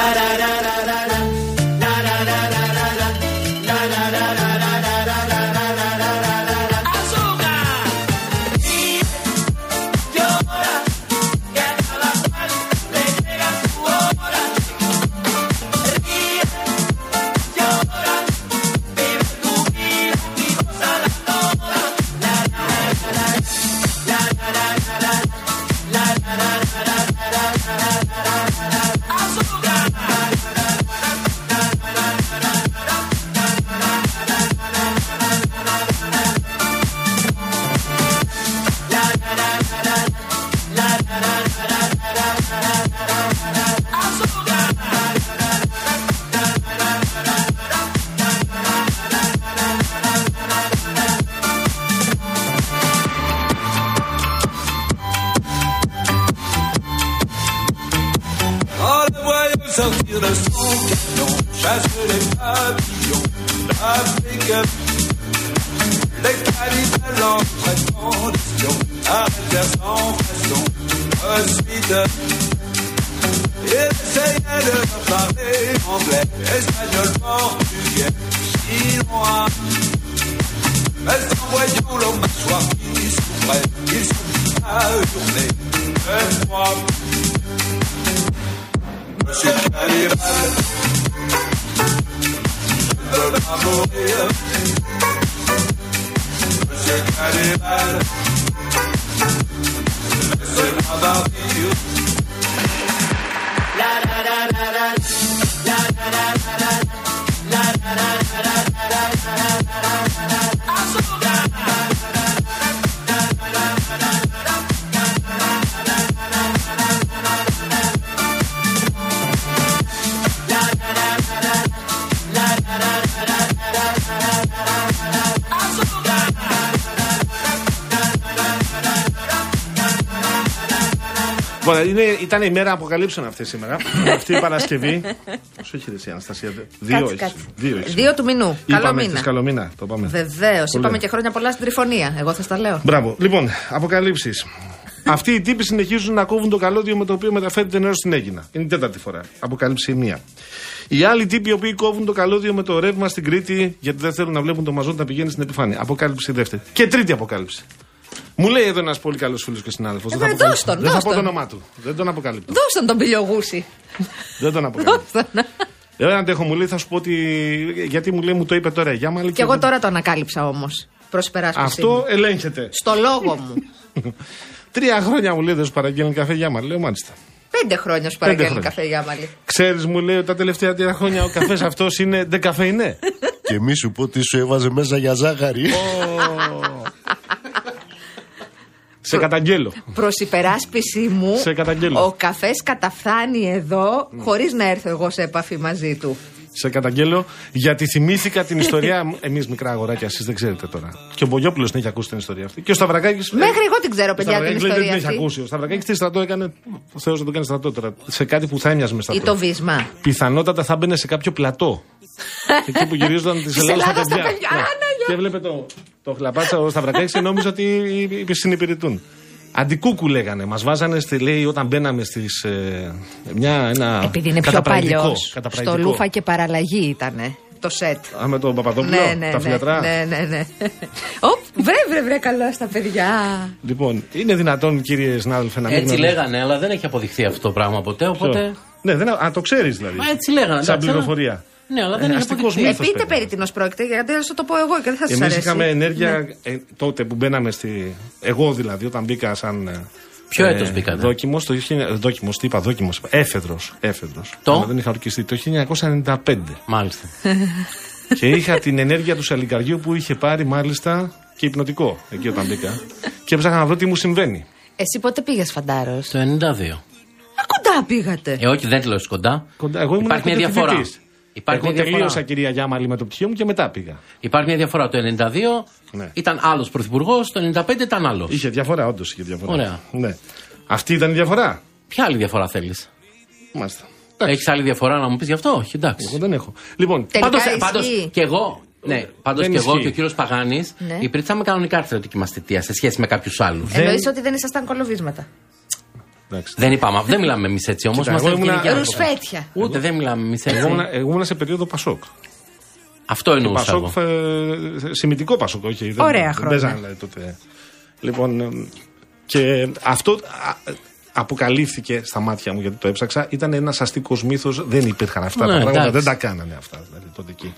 da da da ήταν η μέρα αποκαλύψεων αυτή σήμερα. αυτή η Παρασκευή. Όσο έχει εσύ, Αναστασία. Δύο Κάτσε, έχεις. κάτσε. Δύο έχεις. Δύο του μηνού. Καλό Είπαμε μήνα. χθες καλό μήνα. Το πάμε. Βεβαίως. Πολύ. Είπαμε και χρόνια πολλά στην τριφωνία. Εγώ θα στα λέω. Μπράβο. Λοιπόν, αποκαλύψεις. Αυτοί οι τύποι συνεχίζουν να κόβουν το καλώδιο με το οποίο μεταφέρεται νερό στην Έγινα. Είναι η τέταρτη φορά. Αποκάλυψη η μία. Οι άλλοι τύποι οι οποίοι κόβουν το καλώδιο με το ρεύμα στην Κρήτη γιατί δεν θέλουν να βλέπουν το μαζόν να πηγαίνει στην επιφάνεια. Αποκάλυψη η δεύτερη. Και τρίτη αποκάλυψη. Μου λέει εδώ ένας πολύ καλός φίλος και συνάδελφος. Ε, δεν θα, βρε, αποκαλύψω. δώσ' τον, δεν θα δώσ' πω το τον. όνομά του. Δεν τον αποκαλύπτω. Δώσ' τον τον πιλιογούση. δεν τον αποκαλύπτω. Δώσ' τον. Δεν αντέχω, μου λέει, θα σου πω ότι. Γιατί μου λέει, μου το είπε τώρα η Γιάμαλη. Και εγώ τώρα το ανακάλυψα όμως. Προς υπεράσπιση. Αυτό μου. ελέγχεται. Στο λόγο μου. Τρία χρόνια μου λέει δεν σου παραγγέλνει καφέ Γιάμαλη. Λέω μάλιστα. Πέντε χρόνια σου παραγγέλνει χρόνια. καφέ Γιάμαλη. Ξέρεις, μου λέει ότι τα τελευταία τρία χρόνια ο καφές αυτός είναι ντεκαφεϊνέ. Και μη σου πω τι σου έβαζε μέσα για ζάχαρη. Σε καταγγέλω. Προς υπεράσπιση μου, Σε καταγγέλω. ο καφές καταφθάνει εδώ χωρίς να έρθω εγώ σε επαφή μαζί του. Σε καταγγέλω γιατί θυμήθηκα την ιστορία. Εμείς μικρά αγοράκια, εσείς δεν ξέρετε τώρα. Και ο Μπογιόπουλος την έχει ακούσει την ιστορία αυτή. Και ο Σταυρακάκης. Μέχρι εγώ την ξέρω, παιδιά, την Δεν ιστορία την έχει αυτή. ακούσει. Ο Σταυρακάκης τι στρατό έκανε; Ο Θεός δεν το κάνει στρατό τώρα. Σε κάτι που θα έμοιαζε με Ή στρατό. το βίσμα. Πιθανότατα θα μπαινε σε κάποιο πλατό. Εκεί που γυρίζονταν τη Της Ελλάδα στα Ελλάδας στα παιδιά. Παιδιά, Ναι. Άννα, Και έβλεπε το, το χλαπάτσα ο Σταυρακάκη και νόμιζε ότι οι- συνυπηρετούν. Αντικούκου λέγανε. Μας βάζανε στη, λέει, όταν μπαίναμε στις. Ε, μια, ένα. Επειδή είναι πιο καταπραγητικό, παλιός. Στο καταπραγητικό. Λούφα και παραλλαγή ήταν το σετ. Α, με τον Παπαδόπουλο, Ναι, ναι, τα ναι, φιλιατρά. ναι, ναι, ναι. Οπ, βρε, βρε, βρε, καλά στα παιδιά. Λοιπόν, είναι δυνατόν, κύριε συνάδελφε, να μην Έτσι γνωρίζει- λέγανε, αλλά δεν έχει αποδειχθεί αυτό το πράγμα ποτέ. Ποιο; Οπότε. Ναι, δεν, α, το ξέρεις δηλαδή. Μα έτσι λέγανε. Σαν εντάξει, πληροφορία. Ναι, αλλά δεν Ε, έχει αστικός αποδειχθεί. μύθος. Ε, πείτε παιδιά. περί τίνος πρόκειται, γιατί θα σου το πω εγώ και δεν θα σας Εμείς αρέσει. είχαμε ενέργεια Ναι. ε, τότε που μπαίναμε στη. Εγώ δηλαδή, όταν μπήκα σαν. ε, Ποιο έτος μπήκατε; Δόκιμος, το 1900 δόκιμος, τι είπα, δόκιμος. Έφεδρος. Έφεδρος. Το; Αλλά δεν είχα ορκιστεί. Το 1995. Μάλιστα. και είχα την ενέργεια του σαλιγκαριού που είχε πάρει μάλιστα και υπνοτικό εκεί όταν μπήκα. και έψαχνα να βρω τι μου συμβαίνει. Εσύ πότε πήγες, Φαντάρος; Το 92. Α, κοντά πήγατε. Ε, όχι, δεν τη λέω κοντά. Κοντά, εγώ ήμουν Υπάρχει μια διαφορά. Κοντοφοιτητής. Υπάρχει εγώ μια διαφορά. τελείωσα κυρία Γιάμαλη με το πτυχίο μου και μετά πήγα. Υπάρχει μια διαφορά. Το 92 Ναι. ήταν άλλος πρωθυπουργός, το 95 ήταν άλλος. Είχε διαφορά, όντως είχε διαφορά. Ωραία. Ναι. Αυτή ήταν η διαφορά; Ποια άλλη διαφορά θέλεις; Μάλιστα. Έχεις άλλη διαφορά να μου πεις γι' αυτό, όχι, εντάξει. Εγώ δεν έχω. Λοιπόν, Τελικά Πάντως, ισχύει. πάντως και εγώ, ναι, πάντως Δεν και εγώ ισχύει. και ο κύριος Παγάνης Ναι. υπήρξαμε κανονικά αρθρωτική μα θητεία σε σχέση με κάποιους άλλους. Δεν- Εννοεί ότι δεν ήσασταν κολοβίσματα. Εντάξει. Δεν είπαμε, δεν μιλάμε εμείς έτσι όμως. Κοίτα, εγώ ήμουνα- Ρουσφέτια. Ούτε δεν μιλάμε εμείς έτσι. Εγώ ήμουν, εγώ ήμουν σε περίοδο Πασόκ. Αυτό εννοούσα Πασόκ, εγώ. ε, σημητικό Πασόκ, όχι. δεν- Ωραία δεν χρόνια. παίζανε τότε. Λοιπόν, ε, και αυτό α, αποκαλύφθηκε στα μάτια μου γιατί το έψαξα. Ήταν ένας αστικός μύθος. Δεν υπήρχαν αυτά Ναι, τα πράγματα. εντάξει. Δεν τα κάνανε αυτά δηλαδή, τότε εκεί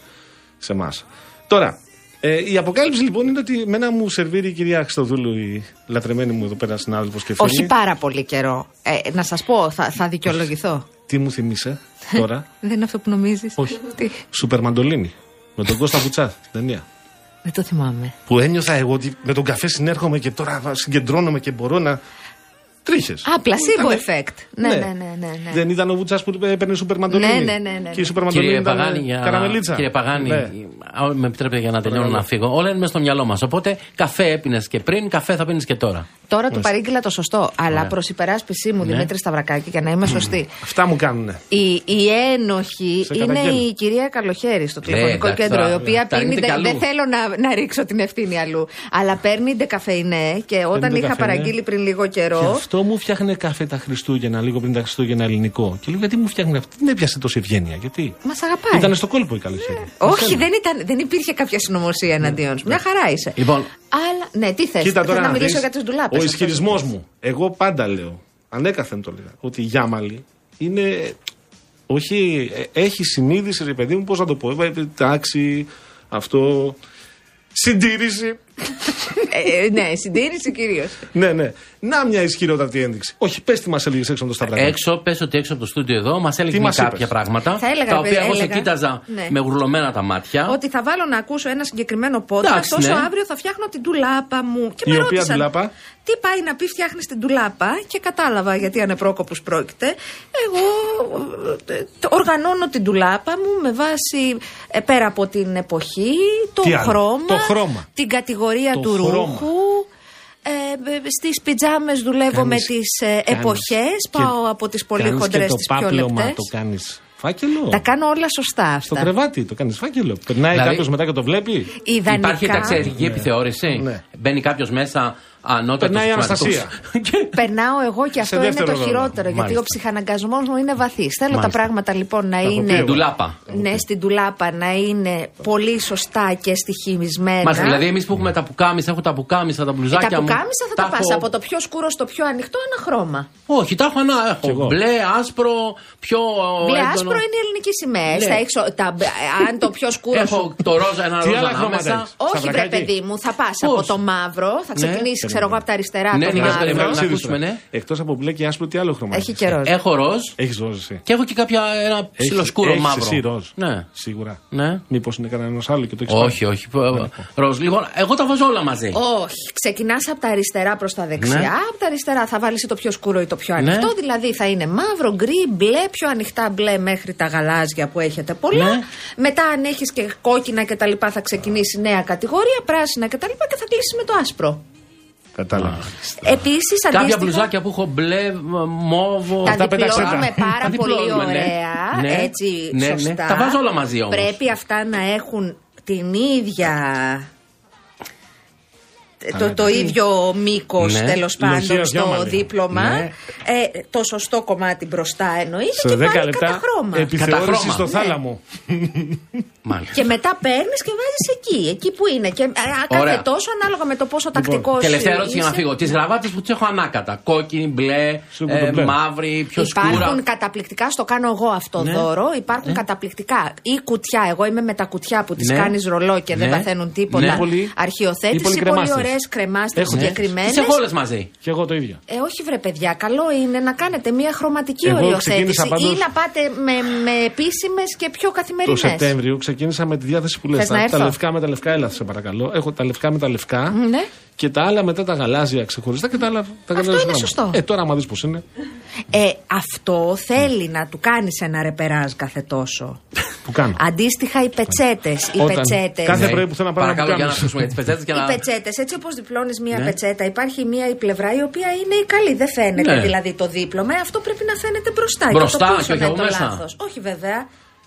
σε εμάς. Τώρα, ε, η αποκάλυψη λοιπόν είναι ότι μένα μου σερβίρει η κυρία Χριστοδούλου, η λατρεμένη μου εδώ πέρα συνάδελφος και φίλη. Όχι πάρα πολύ καιρό. Ε, να σας πω, θα, θα δικαιολογηθώ. Τι μου θυμίσε τώρα; Δεν είναι αυτό που νομίζεις. Όχι. Τι; Σούπερ Μαντολίνη. Με τον Κώστα Βουτσά στην ταινία. Δεν το θυμάμαι. Που ένιωθα εγώ ότι με τον καφέ συνέρχομαι και τώρα συγκεντρώνομαι και μπορώ να. Τρίχες. Α, placebo effect. Ναι, ναι, ναι. ναι, ναι. Δεν ήταν ο Βουτσάς που έπαιρνε σούπερ μαντολίνη. Ναι, ναι, ναι, ναι, Και η σούπερ Κύριε μαντολίνη ήταν Παγάνη, για... καραμελίτσα. κύριε Παγάνη, Ναι. α, με επιτρέπετε για να τελειώνω να φύγω. Όλα είναι μέσα στο μυαλό μας. Οπότε καφέ έπινες και πριν, καφέ θα πίνεις και τώρα. Τώρα του παρήγγειλα το σωστό. Αλλά προς υπεράσπιση μου, Ναι. Δημήτρη Σταυρακάκη, για να είμαι σωστή. Αυτά μου κάνουνε. Η, η ένοχη Σε είναι καταγγέλνω. η κυρία Καλοχέρη στο τηλεφωνικό εντάξει, κέντρο, τώρα, η οποία τα πίνει. ρίχνετε ντε- κι Δεν αλλού. θέλω να, να ρίξω την ευθύνη αλλού. Αλλά παίρνει ντεκαφεϊνέ και όταν Παίρνει είχα ντεκαφεϊνέ. παραγγείλει πριν λίγο Και καιρό. Αυτό μου φτιάχνε καφέ τα Χριστούγεννα, λίγο πριν τα Χριστούγεννα ελληνικό. Και λέω γιατί μου φτιάχνει αυτό. Δεν έπιασε τόση ευγένεια. Γιατί. Μας αγαπάει. Ήταν στο κόλπο η καλοχέρη. Όχι, δεν, ήταν, δεν υπήρχε κάποια συνωμοσία εναντίον σου. Μια χαρά είσαι. Λοιπόν, Αλλά, ναι, τι θες. Κοίτα τώρα να να μιλήσω δεις, για τι ντουλάπες. Ο ισχυρισμός μου, εγώ πάντα λέω, ανέκαθεν το λέγα, ότι η Γιάμαλη είναι. Όχι, ε, έχει συνείδηση, ρε παιδί μου, πώς να το πω. ε, Τάξη, αυτό. Συντήρηση. Ε, ναι, συντήρηση κυρίως. ναι, ναι. Να μια ισχυρότατη ένδειξη. Όχι, πες τι μας έλεγες έξω από το Σταυράκι. έξω, πες ότι έξω από το στούντιο εδώ μας έλεγε μας κάποια είπες; πράγματα. Θα έλεγα, τα ρε οποία παιδί, εγώ σε έλεγα. κοίταζα Ναι. με γουρλωμένα τα μάτια. Ότι θα βάλω να ακούσω ένα συγκεκριμένο podcast, Εντάξει, όσο ναι. αύριο θα φτιάχνω την τουλάπα μου. Και Η με οποία ρώτησαν, ντουλάπα; Τι πάει να πει φτιάχνεις την τουλάπα και κατάλαβα γιατί ανεπρόκοπου πρόκειται. Εγώ ε, το- οργανώνω την τουλάπα μου με βάση ε, πέρα από την εποχή, το Τι άλλο; χρώμα, Το χρώμα. την κατηγορία Το του χρώμα. ρούχου. Ε, ε, στις πιτζάμες δουλεύω Κάνεις- με τις ε, κάνεις- εποχές, και πάω από τις πολύ κάνεις χοντρές και το στις πιο πάπλωμα λεπτές. το κάνεις φάκελο; Τα κάνω όλα σωστά Στο αυτά. κρεβάτι το κάνεις φάκελο; Περνάει Δηλαδή- κάποιος μετά και το βλέπει; Ιδανικά. Υπάρχει ταξιδιωτική επιθεώρηση. Ναι. Μπαίνει κάποιος μέσα ανώτατο. Περνάει η Αναστασία. και... εγώ και αυτό είναι δεύτερο το ρόλο. χειρότερο. Γιατί Μάλιστα. ο ψυχαναγκασμός μου είναι βαθύς. Θέλω τα Μάλιστα. πράγματα λοιπόν να έχω πει είναι. εγώ. Ντουλάπα. Ναι, στην τουλάπα να είναι πολύ σωστά και στοιχημισμένα. Μάλιστα, δηλαδή εμείς που έχουμε τα πουκάμισα, έχω τα πουκάμισα, τα Ε, μπλουζάκια τα μου. πουκάμισα θα τα, πα έχω- από το πιο σκούρο στο πιο ανοιχτό ένα χρώμα. Όχι, τα έχω ένα. Κι εγώ. Έχω μπλε, άσπρο, πιο. Μπλε έντονο. άσπρο είναι οι ελληνικέ σημαίε. Ναι. Θα έχεις ο- τα, αν το πιο σκούρο σου. Έχω το ρόζα, ένα Τι ρόζα άλλα ανάμεσα. χρώματα έχεις; Όχι, βρε Σταυρακάκι. παιδί μου, θα πας Πώς; από το μαύρο, θα ξεκινήσεις, ξέρω εγώ, από τα αριστερά Ναι, το ναι, για μαύρο. περιμένω να ακούσουμε, ναι. Εκτός από μπλε και άσπρο, τι άλλο χρώμα. Έχει και ροζ. Έχω ροζ Έχεις ροζ εσύ. και έχω και κάποια ένα ψιλοσκούρο έχεις μαύρο. Εσύ ροζ. Ναι. Σίγουρα. Ναι. Μήπως είναι κανένας άλλος και το έχεις Όχι, όχι. Ροζ. Λοιπόν, εγώ τα βάζω όλα μαζί. Όχι. Ξεκινάς από τα αριστερά προς τα δεξιά. Ναι. Από τα αριστερά θα βάλεις το πιο σκούρο ή το πιο ανοιχτό. Ναι. Δηλαδή θα είναι μαύρο, γκρι, μπλε, πιο ανοιχτά μπλε μέχρι τα γαλάζια που έχετε πολλά. Ναι. Μετά, αν έχεις και κόκκινα κτλ., θα ξεκινήσει νέα κατηγορία, πράσινα κτλ. Και, και θα κλείσει με το άσπρο. Κατάλαβα. Επίσης, Κάποια αντίστοιχα. μπλουζάκια που έχω μπλε, μ- μόβο. Τα τα πέταξε διπλώνουμε τα. πάρα Τα πολύ διπλώνουμε, ναι. ωραία. Ναι. Έτσι, Ναι, ναι. σωστά. Τα βάζω όλα μαζί όμως. Πρέπει αυτά να έχουν την ίδια. Το, το ίδιο μήκος Ναι. τέλος πάντων Λογίας στο διάμαλη. δίπλωμα. Ναι. Ε, το σωστό κομμάτι μπροστά εννοείται Σε και 10 πάλι κατά λεπτά χρώμα. επιθεώρηση Καταχρώμα. στο Ναι. θάλαμο. Μάλιστα. Και μετά παίρνεις και βάζεις εκεί, εκεί που είναι. Και ε, κάθε Ωραία. τόσο ανάλογα με το πόσο τακτικός Τελευταία ερώτηση για να είσαι. φύγω. Τις γραβάτες που τις έχω ανάκατα. Κόκκινη, μπλε, Σου έχω το ε, μπλε. μαύρη, πιο Υπάρχουν σκούρα. καταπληκτικά, στο κάνω εγώ αυτό Ναι. δώρο. Υπάρχουν καταπληκτικά. Ή κουτιά. Εγώ είμαι με τα κουτιά που τις Ναι. κάνεις ρολό και δεν Ναι. παθαίνουν τίποτα. Ναι. Πολύ- Αρχιοθέτηση. ή πολύ Πολύ, κρεμάστες. ωραίε κρεμάστε Έχω, ναι. συγκεκριμένες. Τι έχω όλε μαζί. Και εγώ το ίδιο. Ε, όχι βρε παιδιά, καλό είναι να κάνετε μια χρωματική Εγώ οριοθέτηση ξεκίνησα πάντως- ή να πάτε με, με επίσημες και πιο Το καθημερινέ. Σεπτέμβριο ξεκίνησα με τη διάθεση που λες Θες να τα, έρθω; τα λευκά με τα λευκά, έλα σε παρακαλώ. Έχω τα λευκά με τα λευκά Ναι. Και τα άλλα μετά τα γαλάζια ξεχωριστά και τα άλλα τα Αυτό γαλάζια είναι γράμματα. σωστό. Ε, τώρα άμα δεις πώς είναι. Ε, αυτό θέλει να του κάνεις ένα ρεπεράζ κάθε τόσο. Που κάνω. Αντίστοιχα οι πετσέτες. Οι Όταν- πετσέτες. κάθε Ναι. πρωί που θέλω να πάω να Παρακαλώ για να πουκάμισο. ακούσουμε τι πετσέτες και Οι να. πετσέτες, έτσι όπως διπλώνεις μία Ναι. πετσέτα, υπάρχει μία η πλευρά η οποία είναι η καλή. Δεν φαίνεται Ναι. δηλαδή το δίπλωμα. Αυτό πρέπει να φαίνεται μπροστά. Μπροστά και, το πίσω και όχι να από είναι το μέσα. λάθος. Όχι βέβαια.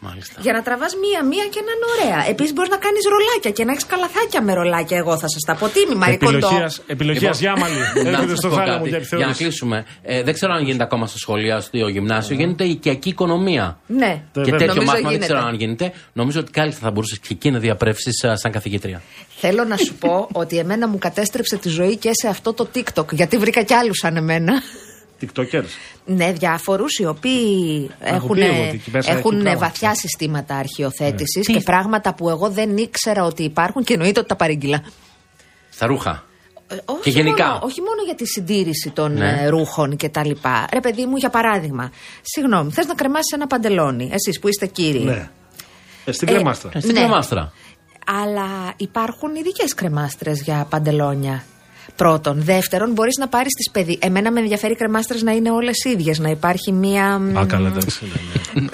Μάλιστα. Για να τραβάς μία-μία και να είναι ωραία. Επίσης μπορείς να κάνεις ρολάκια και να έχεις καλαθάκια με ρολάκια. Εγώ θα σας τα πω. Τίμημα, η κοντό; Επιλογίας, επιλογίας Λοιπόν, Γιάμαλη. να Έρχεται σας στο πω θάλαμο κάτι. για Για να επιθεώρηση. κλείσουμε. Ε, δεν ξέρω αν γίνεται ακόμα στα σχολεία, στο γυμνάσιο. Γίνεται η οικιακή οικονομία. Ναι, Και Βέβαια. τέτοιο Νομίζω μάθημα δεν γίνεται. ξέρω αν γίνεται. Νομίζω ότι κάλλιστα θα μπορούσες και εκεί να διαπρέψεις σαν καθηγήτρια. Θέλω να σου πω ότι εμένα μου κατέστρεψε τη ζωή και σε αυτό το TikTok. Γιατί βρήκα κι άλλους σαν εμένα. TikTokers. Ναι, διάφορους οι οποίοι έχουν, πει εγώ ότι εκεί μέσα έχουν έχει πράγματα. βαθιά συστήματα αρχιοθέτηση Τι; και πράγματα που εγώ δεν ήξερα ότι υπάρχουν και εννοείται ότι τα παρήγγειλα. Στα ρούχα. Ε, όχι Και γενικά. Μόνο, όχι μόνο για τη συντήρηση των Ναι. ε, ρούχων και τα λοιπά. Ρε παιδί μου, για παράδειγμα, συγγνώμη, θες να κρεμάσεις ένα παντελόνι, εσείς που είστε κύριοι; Ναι. Ε, στην Ε, κρεμάστρα. Ε, Στην Ναι. κρεμάστρα. Αλλά υπάρχουν ειδικές κρεμάστρες για παντελόνια; Πρώτον. Δεύτερον, μπορείς να πάρεις τις παιδί. Εμένα με ενδιαφέρει οι κρεμάστρες να είναι όλες ίδιες. Να υπάρχει μία. μ, Α, καλά, εντάξει. ναι, ναι.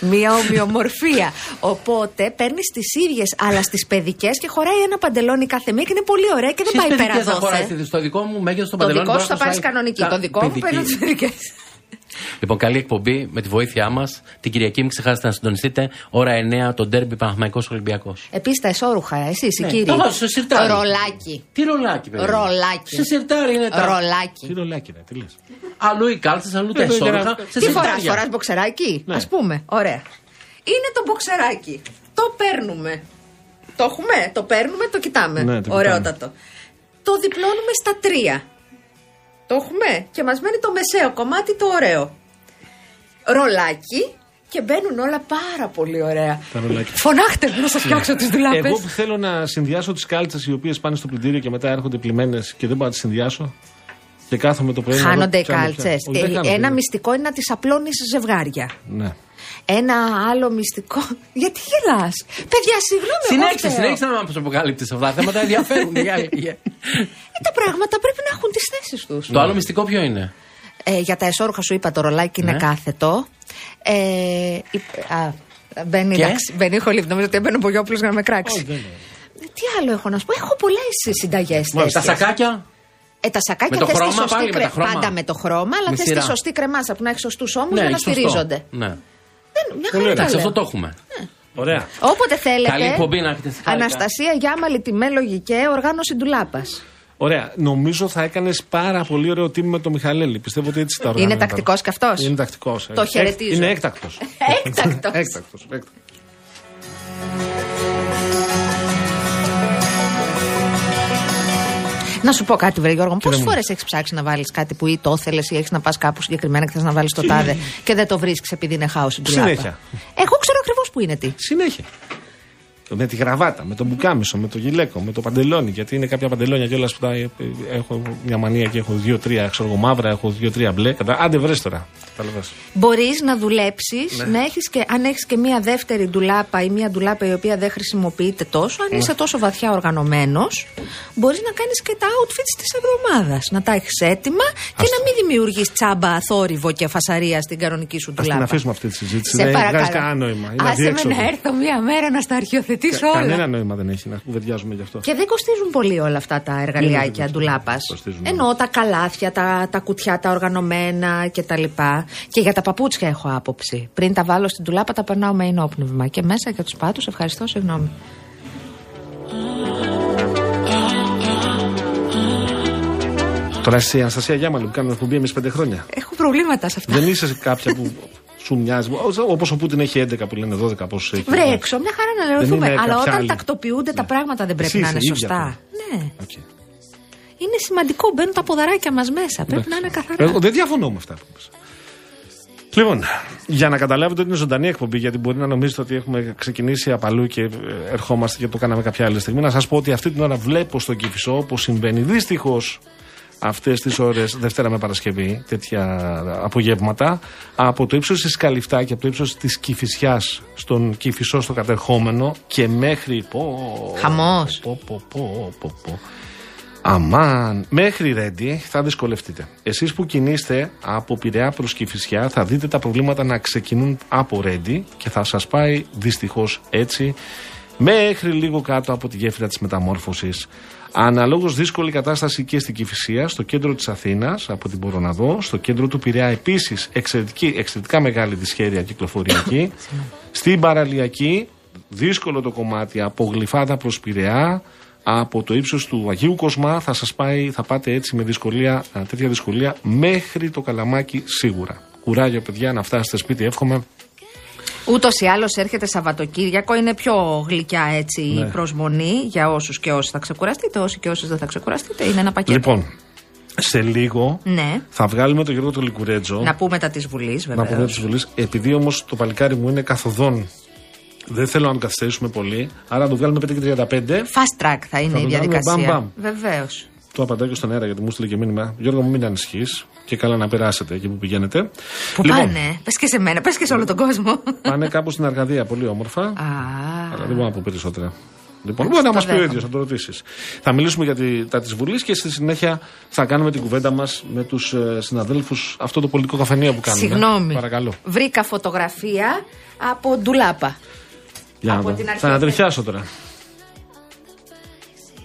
μία ομοιομορφία. Οπότε παίρνεις τις ίδιες, αλλά στις παιδικές και χωράει ένα παντελόνι κάθε μία και είναι πολύ ωραία και δεν Στις πάει παιδικές πέρα θα χωράει, δόθε. Στο δικό μου μέγεθος το Το παντελόνι. δικό μπορεί σου να θα πάρεις χωράει κανονική. κα- Το δικό μου παιδική. παίρνω τι παιδικές. Λοιπόν, καλή εκπομπή με τη βοήθειά μας. Την Κυριακή μην ξεχάσετε να συντονιστείτε. Ώρα 9 το ντέρμπι Παναθμαϊκό Ολυμπιακός. Επίσης τα εσόρουχα, εσεί οι Ναι, κύριοι. το βάζω στο σιρτάρι. Ρολάκι. Τι ρολάκι, παιδί. μου. Ρολάκι. Σε σιρτάρι είναι τα. Τι Ρολάκι. ρολάκι είναι, τι λες. Αλλού οι κάλτσες, αλλού τα Ε, για να- εσόρουχα. Σε Τι φοράς, σιρτάρια. φοράς μποξεράκι, Ναι. ας πούμε. Ωραία. Είναι το μποξεράκι. Το παίρνουμε. Το έχουμε, το παίρνουμε, το κοιτάμε. Ναι, το κοιτάμε. Ωραιότατο. Το διπλώνουμε στα τρία. Το έχουμε; Και μας μένει το μεσαίο κομμάτι το ωραίο. Ρολάκι και μπαίνουν όλα πάρα πολύ ωραία. Τα ρολάκια. Φωνάχτε μου να σας φτιάξω τις δουλάπες. Εγώ που θέλω να συνδυάσω τις κάλτσες οι οποίες πάνε στο πλυντήριο και μετά έρχονται πλημμένες και δεν μπορώ να τις συνδυάσω. Και κάθομαι το πρωί. να δω Χάνονται οι ποια είναι κάλτσες. ποια. Όχι, δεν Ε, χάνονται. Ένα μυστικό είναι να τις απλώνεις σε ζευγάρια. Ναι. Ένα άλλο μυστικό. Γιατί γελάς; Παιδιά, συγγνώμη. εγώ Συνέχισε, φταίω. συνέχισε να μα αποκαλύπτεις αυτά τα θέματα. Ενδιαφέρουν. για- για- Ε, τα πράγματα πρέπει να έχουν τις θέσεις τους. Το άλλο μυστικό ποιο είναι; Ε, για τα εσόρουχα σου είπα το ρολάκι είναι Ναι. κάθετο. Ε, η- α, μπαίνει, Και; εντάξει, μπαίνει χολύπ. Νομίζω ότι έμπαινε ο Μπογιόπουλος για να με κράξει. Όχι, δεν είναι. Ε, Τι άλλο έχω να σου πω. Έχω πολλέ συνταγές Τα σακάκια; Ε, τα σακάκια Με το θες τη χρώμα σωστή πάλι, με τα χρώμα. Πάντα με το χρώμα, αλλά Με θε τη σειρά. σωστή κρεμάσα που να έχεις σωστού ώμους Ναι, για να σωστό. στηρίζονται. Ναι. Δεν, μια Πολύ χαρά ωραία. τα Εντάξει, λέω. αυτό το έχουμε. Ωραία. Όποτε θέλετε. Καλή εκπομπή να έχετε. Χάρηκα. Αναστασία Γιάμαλη, τιμέ λογικέ, οργάνωση ντουλάπας. Ωραία. Νομίζω θα έκανες πάρα πολύ ωραίο τίμη με τον Μιχαλέλη. Πιστεύω ότι έτσι τα οργάνωνα. Είναι τακτικός κι αυτός; Είναι τακτικός. Το χαιρετίζω. Είναι έκτακτος. Έκτακτος. έκτακτος. Να σου πω κάτι, Βρε Γιώργο, πόσες μου. φορές έχεις ψάξει να βάλεις κάτι που ή το ήθελε ή έχεις να πας κάπου συγκεκριμένα και θες να βάλεις το τάδε και δεν το βρίσκεις επειδή είναι χάος η ντουλάπα. Συνέχεια. Εγώ ξέρω ακριβώς που είναι τι. Συνέχεια. Με τη γραβάτα, με τον μπουκάμισο, με το γυλαίκο, με το παντελόνι. Γιατί είναι κάποια παντελόνια κιόλας που τα ε, έχω μια μανία και έχω δύο-τρία ξέρω εγώ, μαύρα, έχω δύο-τρία μπλε. Κατα... Άντε βρες τώρα. Καταλαβες. Μπορείς να δουλέψεις, Ναι. να έχεις και, αν έχεις και μία δεύτερη ντουλάπα ή μία ντουλάπα η οποία δεν χρησιμοποιείται τόσο, αν Ναι. είσαι τόσο βαθιά οργανωμένος, μπορείς να κάνεις και τα outfits της εβδομάδας. Να τα έχεις έτοιμα και να μην δημιουργείς τσάμπα, θόρυβο και φασαρία στην κανονική σου Α την ντουλάπα. αφήσουμε αυτή τη συζήτηση. Σε δεν παρακαλώ. βγάζει κανένα νόημα. Είναι Άσε με αδιέξοδο. να έρθω μία μέρα να στα αρχιοθετήσω Κα- όλα. Κανένα νόημα δεν έχει να κουβεντιάζουμε γι' αυτό. Και δεν κοστίζουν πολύ όλα αυτά τα εργαλειάκια δεν ντουλάπα. κοστίζουν. Εννοώ τα καλάθια, τα, τα κουτιά, τα οργανωμένα κτλ. Και για τα παπούτσια έχω άποψη. Πριν τα βάλω στην ντουλάπα, τα περνάω με οινόπνευμα. Και μέσα για τους πάτους, ευχαριστώ, συγγνώμη. Τώρα εσύ, η Αναστασία Γιάμαλου, που κάνουμε εκπομπή εμείς πέντε χρόνια. Έχω προβλήματα σε αυτά. δεν είσαι κάποια που σου μοιάζει. Όπως ο Πούτιν έχει 11 που λένε 12 πόσο έχει. Βρε έξω, μια χαρά να Δεν λερωθούμε. είναι Αλλά κάποια όταν άλλη. τακτοποιούνται τα Ναι. πράγματα δεν πρέπει Εσύ να είσαι είναι ίδια σωστά. τώρα. Ναι. Οκ. Είναι σημαντικό. Μπαίνουν τα ποδαράκια μας μέσα. Πρέπει να είναι καθαρά. Εγώ δεν διαφωνώ με αυτά που είπες. Λοιπόν, για να καταλάβετε ότι είναι ζωντανή εκπομπή, γιατί μπορεί να νομίζετε ότι έχουμε ξεκινήσει απαλού και ε, ερχόμαστε και το κάναμε κάποια άλλη στιγμή, να σας πω ότι αυτή την ώρα βλέπω στον Κυφισό, όπως συμβαίνει δυστυχώς αυτές τις ώρες, Δευτέρα με Παρασκευή, τέτοια απογεύματα, από το ύψος της Καλυφτά και από το ύψος της Κυφυσιάς στον Κυφισό στο κατερχόμενο και μέχρι. Πω, Χαμός. Πω, πω, πω, πω, πω. Αμάν, μέχρι Ρέντι θα δυσκολευτείτε. Εσείς που κινείστε από Πειραιά προς Κηφισιά θα δείτε τα προβλήματα να ξεκινούν από Ρέντι και θα σας πάει δυστυχώς έτσι μέχρι λίγο κάτω από τη γέφυρα της μεταμόρφωσης. Αναλόγως δύσκολη κατάσταση και στην Κυφυσία, στο κέντρο της Αθήνας, από την μπορώ να δω. Στο κέντρο του Πειραιά επίσης εξαιρετικά μεγάλη δυσχέρεια κυκλοφοριακή. στην Παραλιακή, δύσκολο το κομμάτι από Γλυφάδα προς Πειραιά, από το ύψος του Αγίου Κοσμά θα σας πάει, θα πάτε έτσι με δυσκολία, α, τέτοια δυσκολία μέχρι το καλαμάκι σίγουρα. Κουράγιο, παιδιά, να φτάσετε σπίτι, εύχομαι. Ούτως ή άλλως έρχεται Σαββατοκύριακο, είναι πιο γλυκιά έτσι η Ναι. προσμονή για όσους και όσοι θα ξεκουραστείτε. Όσοι και όσοι δεν θα ξεκουραστείτε, είναι ένα πακέτο. Λοιπόν, σε λίγο Ναι. θα βγάλουμε τον Γιώργο τον Λικουρέτζο. Να πούμε τα της Βουλής, να βέβαια. πούμε του Βουλής. Επειδή όμως το παλικάρι μου είναι καθοδόν, δεν θέλω να τον καθυστερήσουμε πολύ. Άρα να το βγάλουμε 5 και 35. Fast track θα είναι Θα η το κάνουμε διαδικασία. μπαμ, μπαμ. Βεβαίως. Το απαντάω και στον αέρα γιατί μου στείλε και μήνυμα. Γιώργο μου, μην ανησυχείς και καλά να περάσετε εκεί που πηγαίνετε. Πού λοιπόν, πάνε, πες και σε μένα, πες και σε όλο τον κόσμο. πάνε κάπου στην Αργαδία, πολύ όμορφα. Α, Αλλά δεν μπορώ να πω περισσότερα. Λοιπόν, μπορεί να μας πει ο δέχομαι. ίδιος, θα το ρωτήσεις. Θα μιλήσουμε για τη, τα της Βουλής και στη συνέχεια θα κάνουμε την κουβέντα μας με τους ε, συναδέλφους αυτό το πολιτικό καφενείο που κάνουμε. Συγγνώμη. Παρακαλώ. Βρήκα φωτογραφία από ντουλάπα. Για να Από δω. την αρχή Θα ανατριχιάσω τώρα.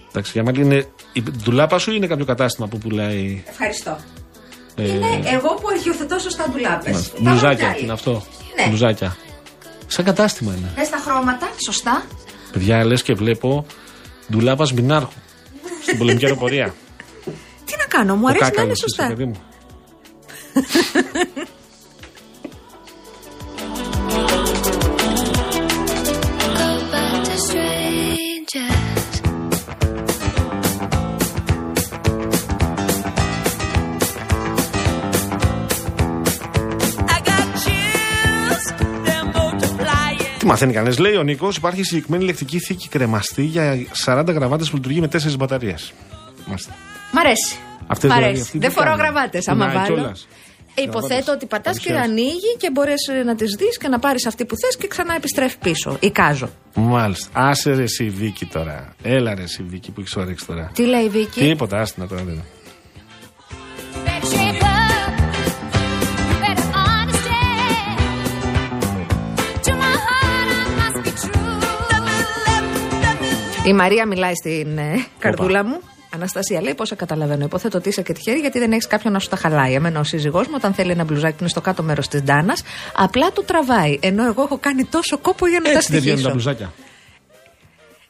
Εντάξει, για μένα είναι. Η ντουλάπα σου ή είναι κάποιο κατάστημα που πουλάει. Ευχαριστώ. Ε, Είναι εγώ που αρχιοθετώ σωστά ντουλάπες. μπλουζάκια, τι είναι αυτό. Ναι. Μπλουζάκια. Σαν κατάστημα είναι. Πες τα χρώματα, σωστά. Παιδιά, λες και βλέπω ντουλάπας μηνάρχου. στην πολεμική αεροπορία. Τι να κάνω, μου Ο αρέσει να είναι κάκαλος είσαι, σωστά. Τι μαθαίνει κανένα, λέει ο Νίκος, υπάρχει συγκεκριμένη ηλεκτρική θήκη κρεμαστή για 40 γραβάτες που λειτουργεί με 4 μπαταρίες. Μάλιστα. Μ' αρέσει. Αυτές Μ' δηλαδή, αρέσει. αυτή Δεν τι φοράω κάνουν; γραβάτες. Άμα Κουνάει βάλω. κιόλας. Ε, υποθέτω Γραβάτες. ότι πατάς και Παρουσιάζει. ανοίγει και μπορείς να τις δεις και να πάρεις αυτή που θες και ξανά επιστρέφει πίσω. Εικάζω. Μάλιστα. Άσε ρε εσύ Βίκη τώρα. Έλα ρε εσύ Βίκη που έχεις όρεξη τώρα. Τι λέει η Βίκη. Τίποτα, άστινα τώρα δεν Η Μαρία μιλάει στην ε, καρδούλα μου. Αναστασία λέει: Πόσα καταλαβαίνω. Υποθέτω ότι είσαι και τυχερή γιατί δεν έχεις κάποιον να σου τα χαλάει. Εμένα ο σύζυγός μου, όταν θέλει ένα μπλουζάκι που είναι στο κάτω μέρος της ντάνας, απλά του τραβάει. Ενώ εγώ έχω κάνει τόσο κόπο για να Έτσι τα δεν βγαίνουν τα στοιχήσω. μπλουζάκια.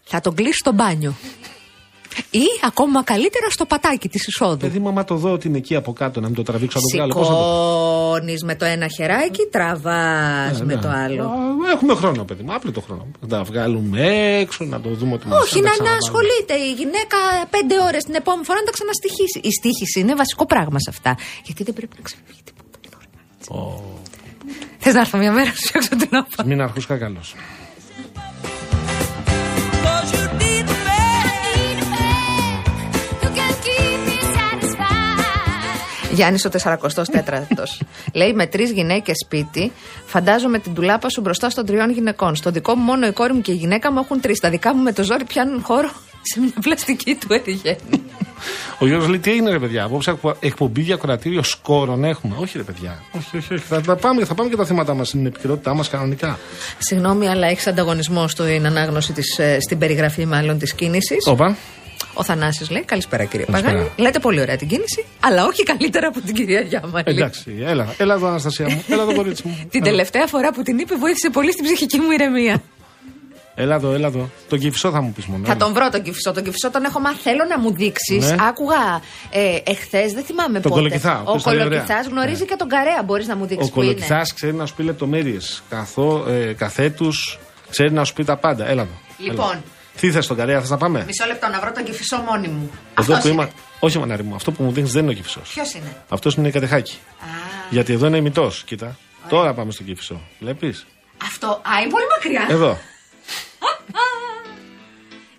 Θα τον κλείσει στο μπάνιο. Ή ακόμα καλύτερα στο πατάκι της εισόδου. Παιδί μου, άμα το δω ότι είναι εκεί από κάτω, να μην το τραβήξω να το βγάλω. πώς θα το- Σηκώνει με το ένα χεράκι, τραβάς Ναι, με ναι. το άλλο. Α, Έχουμε χρόνο, παιδί μου. Άπλητο χρόνο. Να τα βγάλουμε έξω, να το δούμε ότι μας Όχι, να, τα να ξαναβάλουμε. ασχολείται η γυναίκα πέντε ώρες την επόμενη φορά να τα ξαναστοιχήσει. Η στοίχηση είναι βασικό πράγμα σε αυτά. Γιατί δεν πρέπει να ξεφύγει τίποτα. Θες να έρθω μια μέρα να σου φτιάξω την όπα. Μην αρχούς κακαλός. Γιάννης ο 44ο. Λέει με τρεις γυναίκες σπίτι, φαντάζομαι την τουλάπα σου μπροστά των τριών γυναικών. Στο δικό μου μόνο η κόρη μου και η γυναίκα μου έχουν τρεις. Τα δικά μου με το ζόρι πιάνουν χώρο σε μια πλαστική του ερηγένη. Ο Γιώργος λέει τι έγινε ρε παιδιά. Απόψε εκπο- εκπομπή για κρατήριο σκόρων έχουμε. Όχι ρε παιδιά. Όχι, όχι, όχι. Θα, θα πάμε, θα πάμε και τα θέματα μας στην επικαιρότητά μας κανονικά. Συγγνώμη, αλλά έχεις ανταγωνισμό στην ανάγνωση της, ε, στην περιγραφή μάλλον της κίνησης. Όπα. Ο Θανάσης λέει: Καλησπέρα κύριε Καλησπέρα. Παγάνη. Λέτε πολύ ωραία την κίνηση, αλλά όχι καλύτερα από την κυρία Γιάμαλη. Εντάξει, έλα, έλα εδώ Αναστασία μου. Έλα εδώ κορίτσι μου. Την Έλα. τελευταία φορά που την είπε, βοήθησε πολύ στην ψυχική μου ηρεμία. Έλα εδώ, έλα εδώ. Τον κυφισό θα μου πεις μόνο. Θα έλα. τον βρω τον κυφισό. Τον κυφισό τον έχω μάθει. Θέλω να μου δείξεις. Ναι. Άκουγα ε, εχθές, δεν θυμάμαι Τον πότε. Κολοκυθά, ο Ο οποίος τα λέει ωραία. Κολοκυθάς γνωρίζει Ναι. και τον Καρέα. Μπορείς να μου δείξεις Ο που είναι. κολοκυθάς ξέρει να σου πει λεπτομέρειες. Ε, καθέτους, ξέρει να σου πει τα πάντα. Έλα εδώ. Λοιπόν. Έλα. Τι θες τον καρέα, θες να πάμε; Μισό λεπτό να βρω τον κυφισό μόνη μου. Εδώ Αυτός που είναι. είμαι. Όχι, μανάρι μου, αυτό που μου δίνεις δεν είναι ο κυφισός. Ποιος είναι; Αυτός είναι η κατεχάκη. Α, Γιατί εδώ είναι ημιτό. Κοίτα. Τώρα πάμε στον κυφισό. Βλέπεις; αυτό. Α, είναι πολύ μακριά. Εδώ.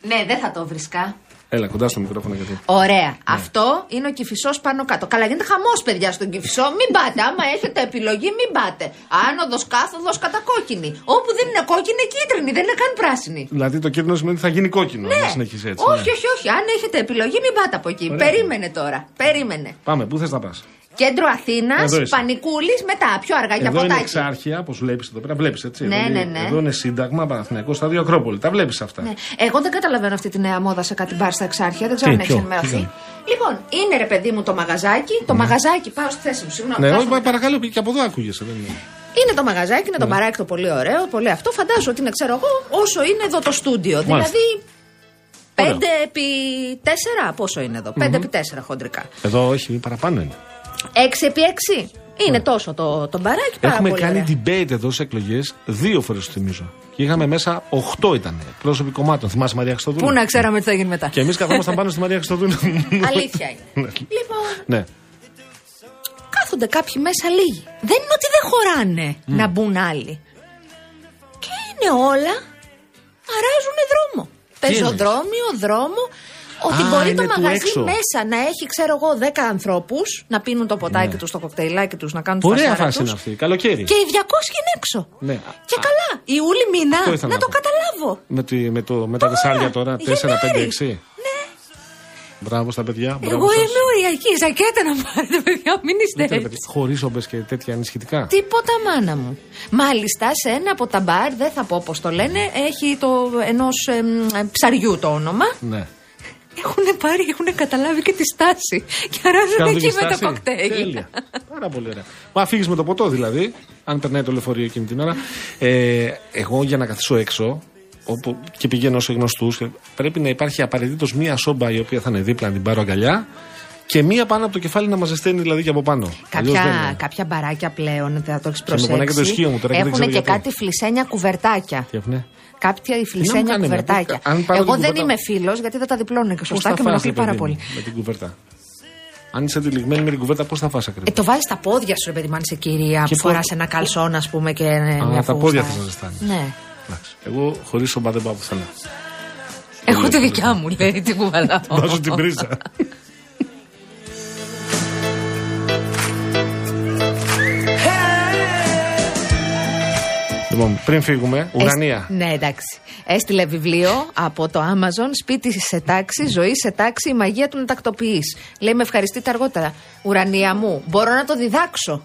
Ναι, δεν θα το βρίσκα. Έλα, κοντά στο μικρόφωνο γιατί. Ωραία. Ναι. Αυτό είναι ο κυφισός πάνω κάτω. Καλά, γίνεται χαμός, παιδιά, στον κυφισό. Μην πάτε. Άμα έχετε επιλογή, μην πάτε. Άνοδος, κάθοδος, κατακόκκινη. Όπου δεν είναι κόκκινη, είναι κίτρινη. Δεν είναι καν πράσινη. Δηλαδή το κίτρινο σημαίνει ότι θα γίνει κόκκινο. Ναι. Να συνεχίσει έτσι. όχι, ναι. όχι, όχι. Αν έχετε επιλογή, μην πάτε από εκεί. Ωραία. Περίμενε τώρα. Περίμενε. Πάμε, πού θες να πας; Κέντρο Αθήνας, Εδώ είσαι. Πανικούλης, μετά πιο αργά για Εδώ είναι ποτάκι. εξάρχεια, όπως βλέπεις εδώ πέρα. Βλέπεις έτσι. Ναι, εδώ, ναι, είναι- ναι. εδώ είναι Σύνταγμα, Παναθηναϊκός Στάδιο Ακρόπολη. Τα βλέπεις αυτά. Ναι. Εγώ δεν καταλαβαίνω αυτή τη νέα μόδα σε κάτι μπαρ στα εξάρχεια. Δεν ξέρω Τι, αν έχει ποιο, ενημερωθεί. τι Ναι. Λοιπόν, είναι ρε παιδί μου το μαγαζάκι. Το μαγαζάκι, πάω στη θέση μου, συγγνώμη. Ναι, κάθομαι. όχι, μα παρακαλώ, και από εδώ ακούγεσαι. Δεν είναι. Είναι το μαγαζάκι, είναι το Ναι. μπαράκι το πολύ ωραίο, πολύ αυτό. Φαντάζομαι ότι είναι, ξέρω εγώ, όσο είναι εδώ το στούντιο. Μάλιστα. Δηλαδή. Ωραίο. 5 επί 4, πόσο είναι εδώ, 5 επί 4 χοντρικά. Εδώ όχι, παραπάνω είναι. 6 επί 6. Είναι τόσο το, το μπαράκι, πάρα Έχουμε πολύ κάνει ωραία. debate εδώ σε εκλογές δύο φορές, σου θυμίζω. Και είχαμε μέσα 8 ήταν πρόσωποι κομμάτων. Θυμάσαι Μαρία Χριστοδούλου; Πού να ξέραμε τι θα γίνει μετά. Και εμείς καθόμασταν πάνω στη Μαρία Χριστοδούλου. Αλήθεια είναι. Ναι. λοιπόν, ναι. κάθονται κάποιοι μέσα λίγοι. Δεν είναι ότι δεν χωράνε να μπουν άλλοι. Και είναι όλα, αράζουν δρόμο. Πεζοδρόμιο, δρόμο. Ότι Α, μπορεί το είναι του μαγαζί έξω. μέσα να έχει, ξέρω εγώ, 10 ανθρώπους να πίνουν το ποτάκι τους, το κοκτέιλάκι τους, να κάνουν τη Ναι. Ωραία φασάρα φάση τους. είναι αυτή. Καλοκαίρι. Και οι 200 είναι έξω. Ναι. Και Α, καλά. Ιούλη μήνα, Αυτό να ήθελα το να πω. καταλάβω. Με, τη, με, το, με τα δεσάρια τώρα, 4, 5, 6. Γενάρη. Μπράβο στα παιδιά. Μπράβο Εγώ σας. είμαι οριακή. Ζακέτα να πάρετε, παιδιά, μην είστε έτσι. Χωρί όμπε και τέτοια ανησυχητικά. Τίποτα μάνα μου. Μάλιστα σε ένα από τα μπαρ, δεν θα πω πώς το λένε, έχει το ενός ψαριού το όνομα. Ναι. Έχουν πάρει, έχουν καταλάβει και τη στάση. Και αράζουν Κάνουν εκεί και με το στάση. κοκτέιλ. Τέλεια. Πάρα πολύ ωραία. Μα φύγεις με το ποτό δηλαδή, αν περνάει το λεωφορείο εκείνη την ώρα. Ε, εγώ για να καθίσω έξω όπου και πηγαίνω σε γνωστούς, πρέπει να υπάρχει απαραίτητος μία σόμπα η οποία θα είναι δίπλα να την πάρω αγκαλιά και μία πάνω από το κεφάλι να μα ζεσταίνει δηλαδή και από πάνω. Αλλιώς δεν Κάποια, είναι. κάποια μπαράκια πλέον, θα το έχεις με πονάει και το ισχύο μου τώρα και δεν Έχουν ξέρω και γιατί. κάτι φλισένια κουβερτάκια. Τι έφυγε. Κάποια μου φλισένια κάνει εμένα, κουβερτάκια. πού- αν πάρω Εγώ την δεν κουβερτά- είμαι φίλος γιατί δεν τα διπλώνω και Πώς σωστά θα και με φας, ενοχλεί ρε πάρα παιδί πολύ. μου, Με την κουβέρτα. Αν είσαι τυλιγμένη με την κουβέρτα, πώς θα φας ακριβώς; Ε, το βάζεις στα πόδια σου, ρε παιδί μου, αν είσαι κυρία, Και που φοράς πώς- ένα καλσόν, ας πούμε, και ε, μια τα πόδια φούστα. θα σας ζεστάνεις. Ναι. Εντάξει. Εγώ χωρίς σόμπα δεν πάω πουθενά. Έχω τη δικιά μου, λέει, την κουβαλάω. Βάζω την πρίζα. Λοιπόν, πριν φύγουμε, Ουρανία. Εσ- Ναι, εντάξει. Έστειλε βιβλίο από το Amazon, σπίτι σε τάξη, ζωή σε τάξη, η μαγεία του να τακτοποιείς. Λέει με ευχαριστείτε αργότερα. Ουρανία μου, μπορώ να το διδάξω.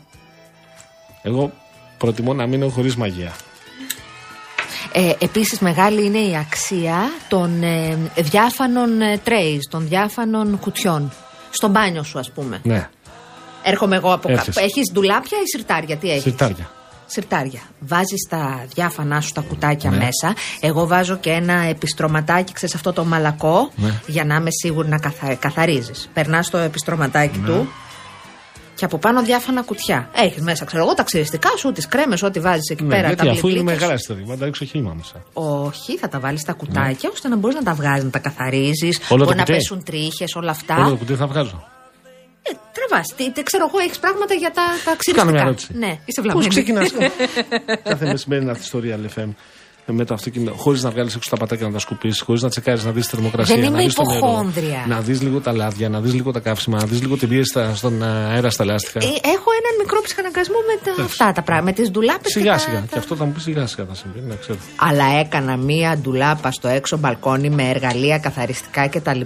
Εγώ προτιμώ να μείνω χωρίς μαγεία. Ε, Επίσης, μεγάλη είναι η αξία των ε, διάφανων ε, trays, των διάφανων κουτιών. Στο μπάνιο σου, ας πούμε. Ναι, Έρχομαι εγώ από Έρχεσαι. κάπου. Έχεις ντουλάπια ή σιρτάρια, τι έχεις; σιρτάρια. Σιρτάρια. Βάζεις τα διάφανά σου τα κουτάκια Ναι. μέσα. Εγώ βάζω και ένα επιστρωματάκι, ξέρεις αυτό το μαλακό, Ναι. για να είμαι σίγουρη να καθα... καθαρίζεις. Περνάς το επιστρωματάκι Ναι. του και από πάνω διάφανα κουτιά. Έχεις μέσα, ξέρω εγώ, τα ξυριστικά σου, τις κρέμες, ό,τι βάζεις εκεί Ναι, πέρα. γιατί τα αφού είναι γλυκλίκια μεγάλα σου. ιστορία, θα τα ρίξω χύμα μέσα. Όχι, θα τα βάλεις στα κουτάκια ώστε να μπορείς να τα βγάζεις, να τα καθαρίζεις. Ναι. Όλο το Μπορεί να κουτί; πέσουν τρίχες, όλα αυτά. Όλο το κουτί θα βγάζω. Ε, τραβάς. Τι, τι ξέρω εγώ, έχεις πράγματα για τα, τα ξυριστικά. Κάνω μια ερώτηση. Ναι, είσαι Πώς βλαμμένη. ξεκινάς; Κάθε μεσημέρι αυτή η ιστορία, LFM, με το αυτοκίνητο, χωρίς να βγάλεις έξω τα πατάκια να τα σκουπίσεις, χωρίς να τσεκάρεις να δεις τη θερμοκρασία. Δεν να είμαι δεις το νερό, υποχόνδρια. να δεις λίγο τα λάδια, να δεις λίγο τα καύσιμα, να δεις λίγο την πίεση στα- στον αέρα στα λάστιχα. Ε, έχω έναν μικρό ψυχαναγκασμό με τα, αυτά τα πράγματα, με τις ντουλάπες Σιγά και σιγά. τα, Και αυτό θα μου πεις σιγά σιγά θα συμβεί, να ξέρω. Αλλά έκανα μία ντουλάπα στο έξω μπαλκόνι με εργαλεία καθαριστικά κτλ.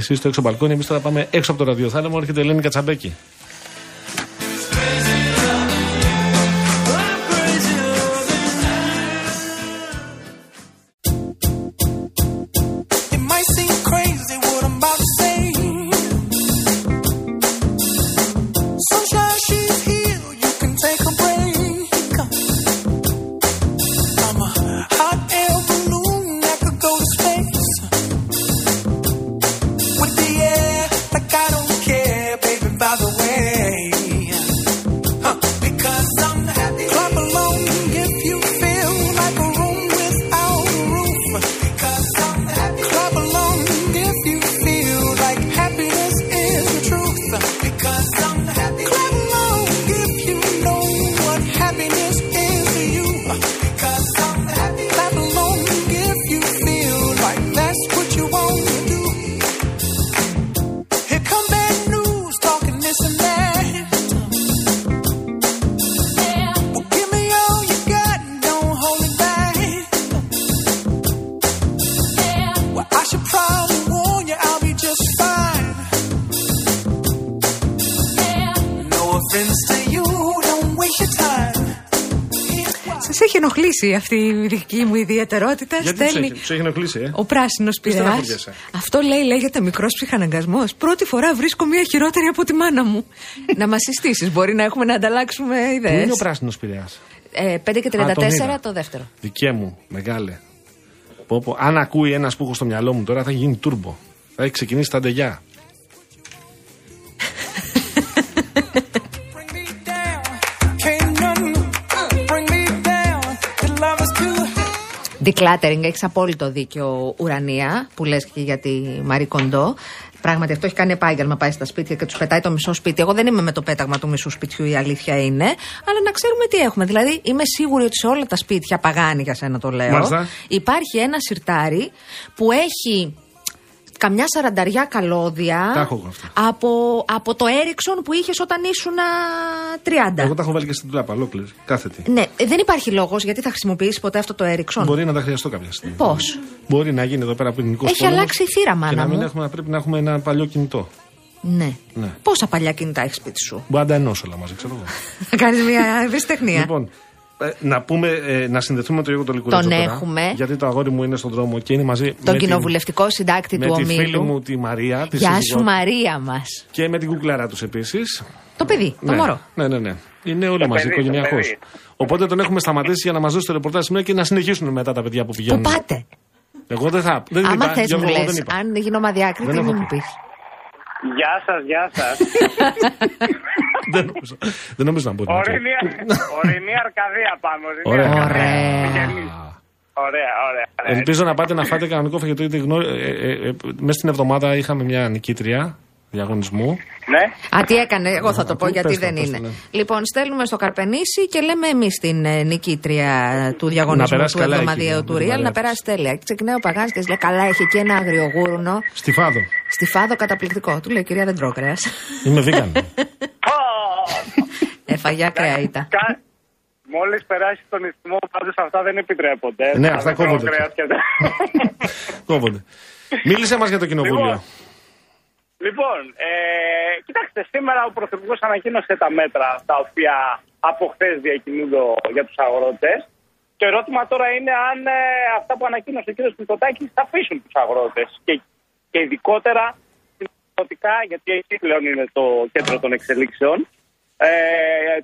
Εσύ στο έξω μπαλκόνι, εμείς τώρα πάμε έξω από το ραδιοθάλαμο, έρχεται η Ελένη Κατσαμπέκη. Ενοχλήσει αυτή η δική μου ιδιαιτερότητα. Γιατί τους Στέλνει έχει, τους έχει ενοχλήσει, ε; ο πράσινος πειρά. στεναχωριέσαι; Αυτό λέει, λέγεται μικρός ψυχαναγκασμός. Πρώτη φορά βρίσκω μια χειρότερη από τη μάνα μου. να μας συστήσεις, μπορεί να έχουμε να ανταλλάξουμε Πού ιδέε. είναι ο πράσινος πειραιάς; Ε, 5 και Α, τον 34 είδα. το δεύτερο. Δικέ μου, μεγάλε. Πω, πω. Αν ακούει ένα που έχω στο μυαλό μου τώρα θα έχει γίνει τούρμπο. Θα έχει ξεκινήσει τα ντεγιά. Decluttering, έχεις απόλυτο δίκιο, Ουρανία, που λες και για τη Μαρή Κοντό. Πράγματι, αυτό έχει κάνει επάγγελμα. Πάει στα σπίτια και τους πετάει το μισό σπίτι. Εγώ δεν είμαι με το πέταγμα του μισού σπιτιού, η αλήθεια είναι. Αλλά να ξέρουμε τι έχουμε. Δηλαδή, είμαι σίγουρη ότι σε όλα τα σπίτια, παγάνη για σένα το λέω, Μάλιστα. υπάρχει ένα σιρτάρι που έχει καμιά σαρανταριά καλώδια Τα έχω εγώ αυτά. από, από το Έριξον που είχες όταν ήσουν α, 30. Εγώ τα έχω βάλει και στην τράπα, ολόκληρη. Κάθετη. Ναι, ε, δεν υπάρχει λόγος γιατί θα χρησιμοποιήσει ποτέ αυτό το Έριξον. Μπορεί να τα χρειαστώ κάποια στιγμή. Πώς; Μπορεί να γίνει εδώ πέρα ποινικό Έχει αλλάξει η θύρα, Και μάνα να μην μου. έχουμε, να πρέπει να έχουμε ένα παλιό κινητό. Ναι. Ναι. Πόσα παλιά κινητά έχεις σπίτι σου; Μπορεί να τα ενώσω όλα μαζί, ξέρω εγώ. Θα κάνεις μια ευρεσιτεχνία. λοιπόν, ε, να πούμε, ε, να συνδεθούμε με τον Γιώργο τον Λικουρέτζο Τον τώρα, έχουμε. Γιατί το αγόρι μου είναι στον δρόμο και είναι μαζί Τον με κοινοβουλευτικό συντάκτη την, του με τη φίλη ομίλου. μου τη Μαρία. Τη Γεια σύζυγό σου, του, Μαρία μας. Και με την κουκλάρα τους επίσης. Το παιδί, το ναι. μωρό. Ναι, ναι, ναι. Είναι όλοι μαζί, παιδί, το οικογενειακώς. παιδί. Οπότε τον έχουμε σταματήσει για να μας δώσει το ρεπορτάζ σήμερα και να συνεχίσουν μετά τα παιδιά που Πού πηγαίνουν. πάτε; Εγώ δεν θα. Δεν Άμα είπα, θες, Γιώργο, μου εγώ λες. δεν είπα. Αν γίνω μαδιάκριτη, Δεν μην έχω μου πεις. Πει. Γεια σας, γεια σας. δεν, νομίζω, δεν νομίζω να μπορεί να το. Ορεινή, ορεινή Αρκαδία πάμε. ορεινή Ωραία. Αρκαδία. Ωραία. Συγγενείς. Ωραία, ωραία. ωραία. Ελπίζω να πάτε να φάτε κανονικό φαγητό γιατί γνω... ε, ε, ε, μέσα στην εβδομάδα είχαμε μια νικήτρια διαγωνισμού. Ναι. Α, τι έκανε, εγώ θα το πω πού, γιατί πες το, δεν πες το, είναι. ναι. Λοιπόν, στέλνουμε στο Καρπενήσι και λέμε εμείς την ε, νικήτρια του Να διαγωνισμού περάσει του καλά εκεί, εβδομαδιαίου με του την Real παρέα να της. περάσει τέλεια. Και Ξεκινάει ο Παγάνης και της λέει: Καλά, έχει εκεί ένα αγριογούρουνο. Στη Φάδο. Στη φάδο καταπληκτικό. Του λέει: Κυρία, δεν τρώω κρέας. Είμαι vegan. Έφαγε ακραία ήταν. Μόλις περάσει τον ισθμό, πάντως αυτά δεν επιτρέπονται. Ναι, Θα αυτά δεν τρώω κόβονται. κρέας και δεν- Κόβονται. Μίλησε μας για το κοινοβούλιο. Λοιπόν, Λοιπόν, ε, κοιτάξτε, σήμερα ο Πρωθυπουργός ανακοίνωσε τα μέτρα τα οποία από χθες διακινούνται για τους αγρότες. Το ερώτημα τώρα είναι αν ε, αυτά που ανακοίνωσε ο κ. Μητσοτάκης θα αφήσουν τους αγρότες. Και, και ειδικότερα συνοπτικά, γιατί εκεί πλέον είναι το κέντρο των εξελίξεων, ε,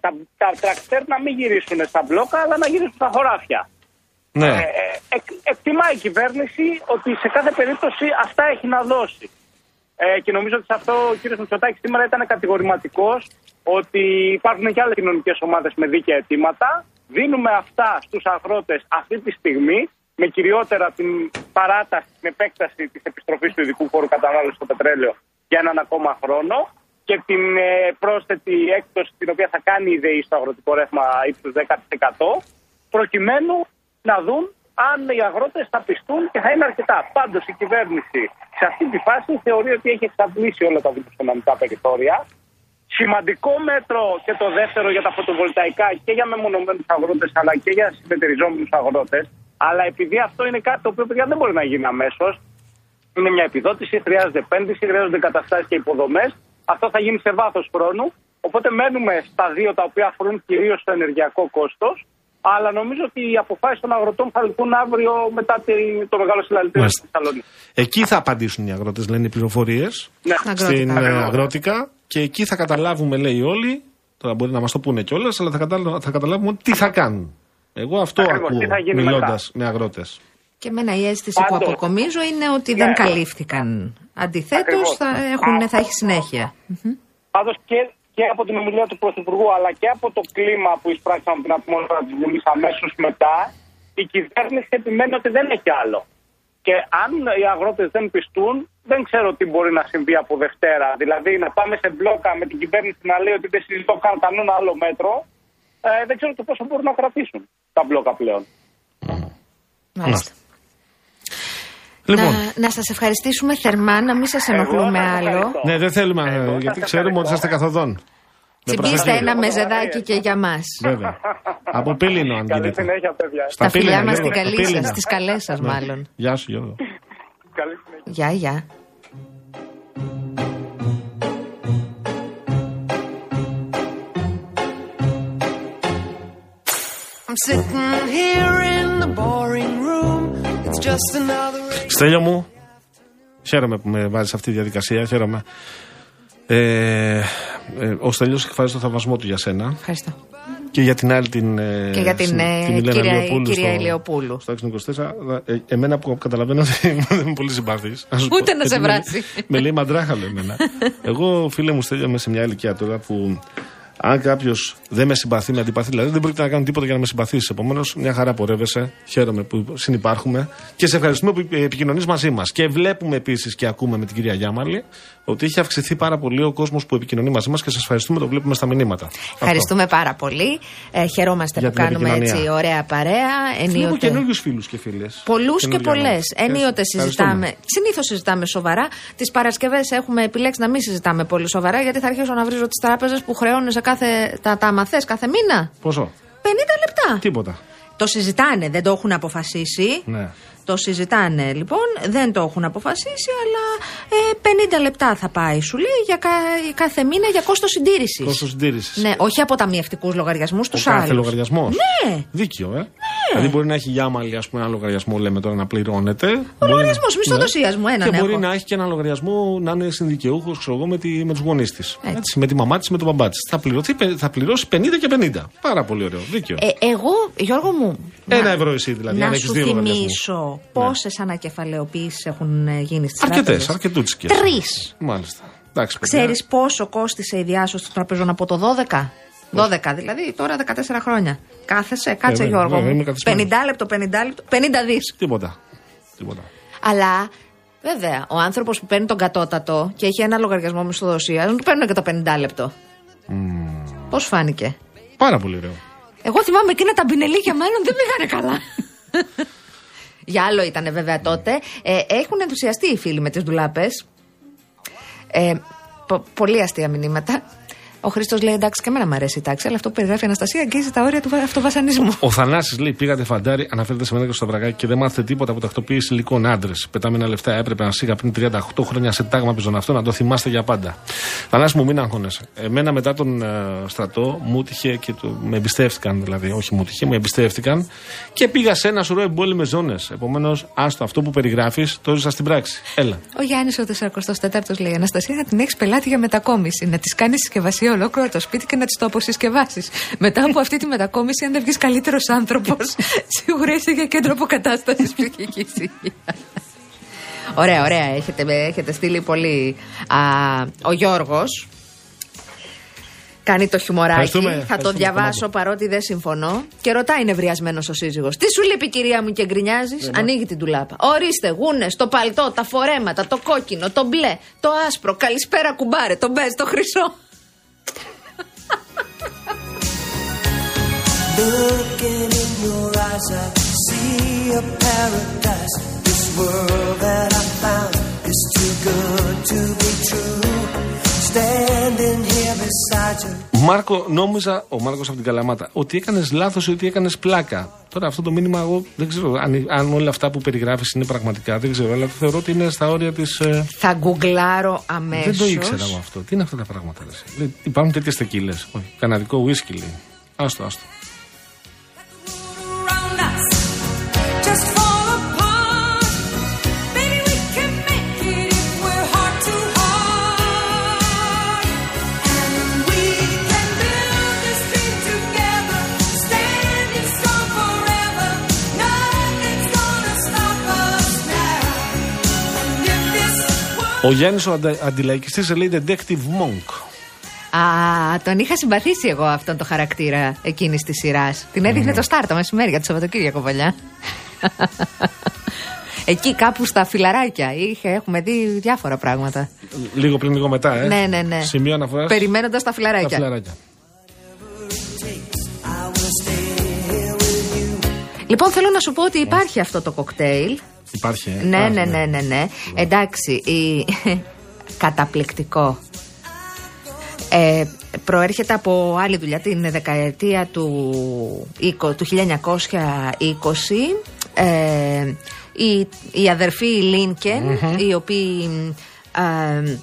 τα, τα τρακτέρ να μην γυρίσουν στα μπλόκα, αλλά να γυρίσουν στα χωράφια. Ναι. Ε, ε, εκ- εκτιμά η κυβέρνηση ότι σε κάθε περίπτωση αυτά έχει να δώσει. Ε, και νομίζω ότι σε αυτό ο κ. Μητσοτάκης σήμερα ήταν κατηγορηματικός ότι υπάρχουν και άλλες κοινωνικές ομάδες με δίκαια αιτήματα. Δίνουμε αυτά στους αγρότες αυτή τη στιγμή, με κυριότερα την παράταση, την επέκταση της επιστροφής του ειδικού φόρου κατανάλωσης στο πετρέλαιο για έναν ακόμα χρόνο και την ε, πρόσθετη έκπτωση την οποία θα κάνει η ΔΕΗ στο αγροτικό ρεύμα ύψους 10% προκειμένου να δουν αν οι αγρότες θα πιστούν και θα είναι αρκετά. Πάντως η κυβέρνηση σε αυτή τη φάση θεωρεί ότι έχει εξαντλήσει όλα τα δημοσιονομικά περιθώρια. Σημαντικό μέτρο και το δεύτερο για τα φωτοβολταϊκά και για μεμονωμένους αγρότες αλλά και για συνεταιριζόμενου αγρότες. Αλλά επειδή αυτό είναι κάτι το οποίο παιδιά δεν μπορεί να γίνει αμέσως, είναι μια επιδότηση, χρειάζεται επένδυση, χρειάζονται εγκαταστάσει και υποδομές. Αυτό θα γίνει σε βάθος χρόνου. Οπότε μένουμε στα δύο τα οποία αφορούν κυρίως το ενεργειακό κόστος. Αλλά νομίζω ότι οι αποφάσεις των αγροτών θα λυθούν αύριο μετά τη- το μεγάλο συλλαλητήριο Μάλιστα. στη Θεσσαλονίκη. Εκεί θα απαντήσουν οι αγρότες, λένε οι πληροφορίες. Ναι. Στην ε, Ακριβώς. αγρότικα. Και εκεί θα καταλάβουμε, λέει όλοι. Τώρα μπορεί να μας το πούνε κιόλας, αλλά θα, καταλάβουμε, θα καταλάβουμε τι θα κάνουν. Εγώ αυτό Ακριβώς, τι ακούω θα γίνει μιλώντας μετά. με αγρότες. Και εμένα η αίσθηση που Πάντως. αποκομίζω είναι ότι Ναι. δεν καλύφθηκαν. Αντιθέτως, Ακριβώς. θα, έχουν- θα έχει συνέχεια. Πάντως και, και από την ομιλία του Πρωθυπουργού αλλά και από το κλίμα που εισπράξαμε από την ατμόσφαιρα της Βουλής αμέσως μετά, η κυβέρνηση επιμένει ότι δεν έχει άλλο. Και αν οι αγρότες δεν πιστούν, δεν ξέρω τι μπορεί να συμβεί από Δευτέρα. Δηλαδή να πάμε σε μπλόκα με την κυβέρνηση να λέει ότι δεν συζητώ καν κανένα άλλο μέτρο. Ε, δεν ξέρω και πόσο μπορούν να κρατήσουν τα μπλόκα πλέον. Μάλιστα. Λοιπόν, Να, να σας ευχαριστήσουμε θερμά, να μην σας ενοχλούμε Εγώ σας άλλο. ευχαριστώ. ναι, δεν θέλουμε, ε, Εγώ γιατί σας ξέρουμε ότι ευχαριστώ. είσαστε καθοδόν. Με Τσιμπήστε προσοχή. ένα μεζεδάκι και για μας. Βέβαια. Από πύληνο, αν Καλή γίνεται. συνέχεια, παιδιά. Στα Τα φιλιά πύληνα, μας Γιώργο, στην στα καλή σας, πύληνα. στις καλές σας Ναι. μάλλον. Γεια σου, Γιώργο. Καλή συνέχεια. Γεια, γεια. sitting here in the boring room. It's just another. Στέλιο μου, χαίρομαι που με βάζεις σε αυτή τη διαδικασία, χαίρομαι. Ε, ε, ο Στέλιος εκφράζει το θαυμασμό του για σένα Ευχαριστώ. και για την άλλη την, ε, Και για την, συν- ε, Ηλένα κυρία- Ηλιοπούλου κυρία στο- Ηλιοπούλου. Στο 624. Ε, εμένα που καταλαβαίνω ότι δεν είμαι πολύ συμπαθής. να σου Ούτε πω, να σε γιατί με- βράσει. Με λέει μαντράχαλο εμένα. Εγώ, φίλε μου, Στέλιο, είμαι σε μια ηλικία τώρα που αν κάποιος δεν με συμπαθεί, με αντιπαθεί, δηλαδή δεν πρόκειται να κάνω τίποτα για να με συμπαθήσει. Επομένως, μια χαρά πορεύεσαι. Χαίρομαι που συνυπάρχουμε και σε ευχαριστούμε που επικοινωνείς μαζί μας. Και βλέπουμε επίσης και ακούμε με την κυρία Γιάμαλη ότι έχει αυξηθεί πάρα πολύ ο κόσμος που επικοινωνεί μαζί μας και σας ευχαριστούμε, το βλέπουμε στα μηνύματα. Ευχαριστούμε πάρα πολύ. Ε, χαιρόμαστε Για που την κάνουμε επικοινωνία. έτσι ωραία παρέα. Βλέπω Ενίοτε. καινούριους φίλους και φίλες. Πολλούς και πολλές. Ενίοτε συζητάμε. Συνήθως συζητάμε σοβαρά. Τις Παρασκευές έχουμε επιλέξει να μην συζητάμε πολύ σοβαρά, γιατί θα αρχίσω να βρίζω τις τράπεζες που χρεώνουν σε κάθε. τα, τα μαθές κάθε μήνα. Πόσο; 50 λεπτά. Τίποτα. Το συζητάνε, δεν το έχουν αποφασίσει. Ναι. Το συζητάνε λοιπόν, δεν το έχουν αποφασίσει, αλλά ε, 50 λεπτά θα πάει, σου λέει, για κα- κάθε μήνα για κόστος συντήρησης. Κόστος συντήρησης. Ναι, όχι από ταμιευτικούς λογαριασμούς, τους Ο κάθε άλλους. λογαριασμό. Ναι. Δίκιο, ε. Δηλαδή μπορεί να έχει γιάμαλη, ας πούμε, ένα λογαριασμό, λέμε τώρα να πληρώνεται. Ο λογαριασμός μισθοδοσίας μου, έναν Και μπορεί έχω. να έχει και ένα λογαριασμό να είναι συνδικαιούχος, ξέρω εγώ, με, τη, με τους γονείς της. Με τη μαμά της, με τον μπαμπά της. Θα, πληρωθεί, θα πληρώσει 50 και 50. Πάρα πολύ ωραίο. Δίκιο. Ε, εγώ, Γιώργο μου. Ένα να- ευρώ εσύ δηλαδή, Να αν έχεις σου δύο λογαριασμούς. Θυμίσω πόσες ανακεφαλαιοποιήσει έχουν ε, γίνει στις Αρκετές, τράπεζες; αρκετούτσικε. Τρεις. Μάλιστα. Εντάξει, παιδιά. Ξέρεις πόσο κόστησε η διάσωση των τραπεζών από το 12. 12 δηλαδή, τώρα 14 χρόνια. Κάθεσαι, κάτσε βέβαια, Γιώργο βέβαια, είμαι μου. 50 καθισμένος. λεπτό, 50 λεπτό, 50 δις. Τίποτα. Τίποτα. Αλλά βέβαια, ο άνθρωπος που παίρνει τον κατώτατο και έχει ένα λογαριασμό μισθοδοσίας, δεν του παίρνουν και το 50 λεπτό. Πώς φάνηκε; Πάρα πολύ ωραίο. Εγώ θυμάμαι εκείνα τα μπινελίκια μάλλον δεν πήγανε καλά. Για άλλο ήταν βέβαια τότε. Ε, έχουν ενθουσιαστεί οι φίλοι με τις ντουλάπες. Ε, πο- πολύ αστεία μηνύματα. Ο Χρήστος λέει: Εντάξει, και εμένα μου αρέσει η τάξη, αλλά αυτό που περιγράφει η Αναστασία αγγίζει τα όρια του βα- αυτοβασανισμού. Ο Θανάσης λέει: Πήγατε φαντάρι, αναφέρεται σε μένα και στο βραγάκι και δεν μάθετε τίποτα από τακτοποίηση υλικών άντρες. Πετάμενα λεφτά έπρεπε να σίγα πριν 38 χρόνια σε τάγμα αυτό να το θυμάστε για πάντα. Θανάσης μου, μην αγχώνεσαι. Εμένα μετά τον ε, στρατό μου τύχε και το, με εμπιστεύτηκαν, δηλαδή, όχι μου τύχε, με εμπιστεύτηκαν και πήγα σε ένα σωρό εμπόλεμε ζώνες. Επομένως, άστο αυτό που περιγράφεις, το ζήσα στην πράξη. Έλα. Ο Γιάννης ο 44ο λέει: Αναστασία, να την έχεις πελάτη για μετακόμιση. Να της κάνεις συσκευασία ολόκληρο το σπίτι και να της το αποσυσκευάσεις. Μετά από αυτή τη μετακόμιση, αν δεν βγεις καλύτερος άνθρωπος, σίγουρα είσαι για κέντρο αποκατάστασης ψυχικής υγείας. Ωραία, ωραία. Έχετε, έχετε στείλει πολύ. Α, ο Γιώργος Κάνει το χιουμοράκι. Ευχαριστούμε, Θα το ευχαριστούμε διαβάσω πολύ. παρότι δεν συμφωνώ. Και ρωτάει νευριασμένος ο σύζυγος. Τι σου λείπει, κυρία μου, και γκρινιάζεις; Ανοίγει την τουλάπα. Ορίστε, γούνες, το παλτό, τα φορέματα, το κόκκινο, το μπλε, το άσπρο. Καλησπέρα, κουμπάρε, το μπες, το χρυσό. Looking in your eyes, I see a paradise. This world that I found is too good to be true. Μάρκο, νόμιζα, ο Μάρκος από την Καλαμάτα, ότι έκανες λάθος ή ότι έκανες πλάκα. Τώρα αυτό το μήνυμα, εγώ δεν ξέρω αν, αν όλα αυτά που περιγράφεις είναι πραγματικά, δεν ξέρω, αλλά θεωρώ ότι είναι στα όρια της. Θα γκουγκλάρω αμέσω. δεν το ήξερα εγώ αυτό. Τι είναι αυτά τα πράγματα, ρε, εσύ; Λέει, υπάρχουν τέτοιες τεκίλες. Όχι, καναδικό whisky λέει. Άστο, άστο. around us just Ο Γιάννης ο αντα, αντιλαϊκιστής λέει Detective Monk. Α, τον είχα συμπαθήσει εγώ αυτόν το χαρακτήρα εκείνης της σειράς. Την έδειχνε το Στάρ το μεσημέρι για το Σαββατοκύριακο παλιά. Εκεί κάπου στα φιλαράκια είχε, έχουμε δει διάφορα πράγματα. Λίγο πριν, λίγο μετά, ε. Ναι, ναι, ναι. Σημείο αναφοράς. Περιμένοντας τα Τα φιλαράκια. φιλαράκια. I will stay here with you. Λοιπόν, θέλω να σου πω ότι υπάρχει αυτό το κοκτέιλ. Υπάρχει. ε; Ναι, Α, ναι, ναι, ναι, ναι. Εντάξει, η... καταπληκτικό. Ε, προέρχεται από άλλη δουλειά την δεκαετία του, 20 του 1920 ε, οι, οι αδερφοί Λίνκεν οι οποίοι ε,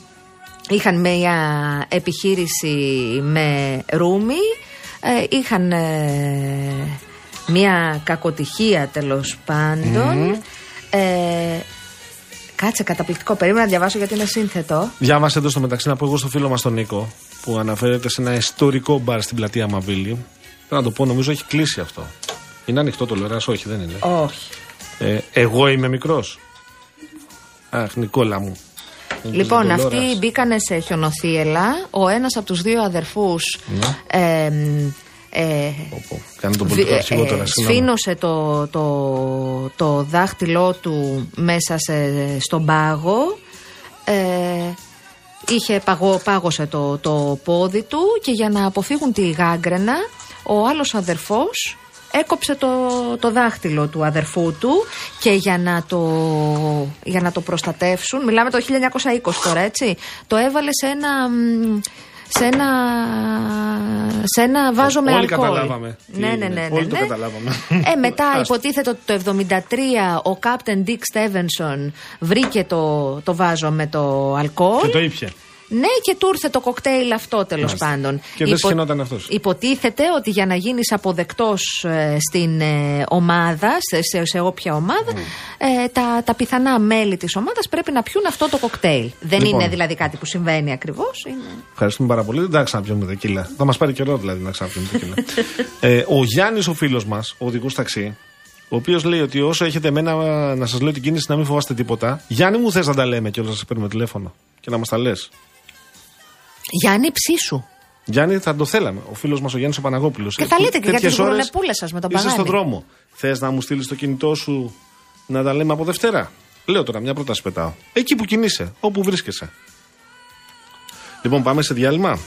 είχαν μια επιχείρηση με ρούμι ε, είχαν ε, Μια κακοτυχία τέλος πάντων. Ε, κάτσε, καταπληκτικό. Περίμενα να διαβάσω γιατί είναι σύνθετο. Διάβασε εδώ στο μεταξύ να πω εγώ στο φίλο μας τον Νίκο που αναφέρεται σε ένα ιστορικό μπαρ στην πλατεία Μαβίλη. Θέλω να το πω, νομίζω έχει κλείσει αυτό. Είναι ανοιχτό το Λεράς, όχι δεν είναι. Όχι. Ε, εγώ είμαι μικρός. Αχ, Νικόλα μου. Λοιπόν, Νομίζω το αυτοί Λόρας. μπήκανε σε χιονοθύελα. Ο ένας από τους δύο αδερφούς. Ναι. Ε, ε, Πω, πω. Κάνει τον πολιτικό Βι- αρχηγό ε, τώρα. συγγνώμη. σφήνωσε το, το, το δάχτυλό του μέσα σε, στον πάγο. Ε, είχε παγώ, πάγωσε το, το πόδι του και για να αποφύγουν τη γάγκρενα ο άλλος αδερφός έκοψε το, το δάχτυλο του αδερφού του και για να, το, για να το προστατεύσουν, μιλάμε το 1920 τώρα έτσι, το έβαλε σε ένα... μ, Σε ένα, σε ένα βάζο με Όλοι αλκοόλ. καταλάβαμε τι Ναι, ναι, έγινε. ναι, ναι, Όλοι το ναι. καταλάβαμε. Ε, μετά Άστο. υποτίθεται ότι το 73 ο Captain Dick Stevenson βρήκε το, το βάζο με το αλκοόλ. Και το ήπια. Ναι, και του ήρθε το κοκτέιλ αυτό τέλος Μάλιστα. πάντων. Και δεν σχαινόταν αυτός. Υποτίθεται ότι για να γίνεις αποδεκτός στην ε, ομάδα, σε, σε, σε όποια ομάδα, ε, τα, τα πιθανά μέλη της ομάδας πρέπει να πιούν αυτό το κοκτέιλ. Δεν Λοιπόν. είναι δηλαδή κάτι που συμβαίνει ακριβώς. Είναι... Ευχαριστούμε πάρα πολύ. Δεν θα ξαναπιούμε τεκίλα. Θα μας πάρει καιρό δηλαδή να ξαναπιούμε τεκίλα. ε, ο Γιάννης, ο φίλος μας, ο οδηγός ταξί, ο οποίος λέει ότι όσο έχετε εμένα να σας λέω την κίνηση να μην φοβάστε τίποτα. Γιάννη μου θες να τα λέμε και όλα να σας παίρνουμε τηλέφωνο και να μας τα λες. Γιάννη, ψήσου. Γιάννη, θα το θέλαμε. Ο φίλος μας ο Γιάννης ο Παναγόπουλο. Και θα λέτε και για τις γουρνεπούλες σας με τον Είσαι Παγάνη. στον δρόμο. Θες να μου στείλεις το κινητό σου να τα λέμε από Δευτέρα; Λέω τώρα, μια πρόταση πετάω. Εκεί που κινείσαι, όπου βρίσκεσαι. Λοιπόν, πάμε σε διάλειμμα.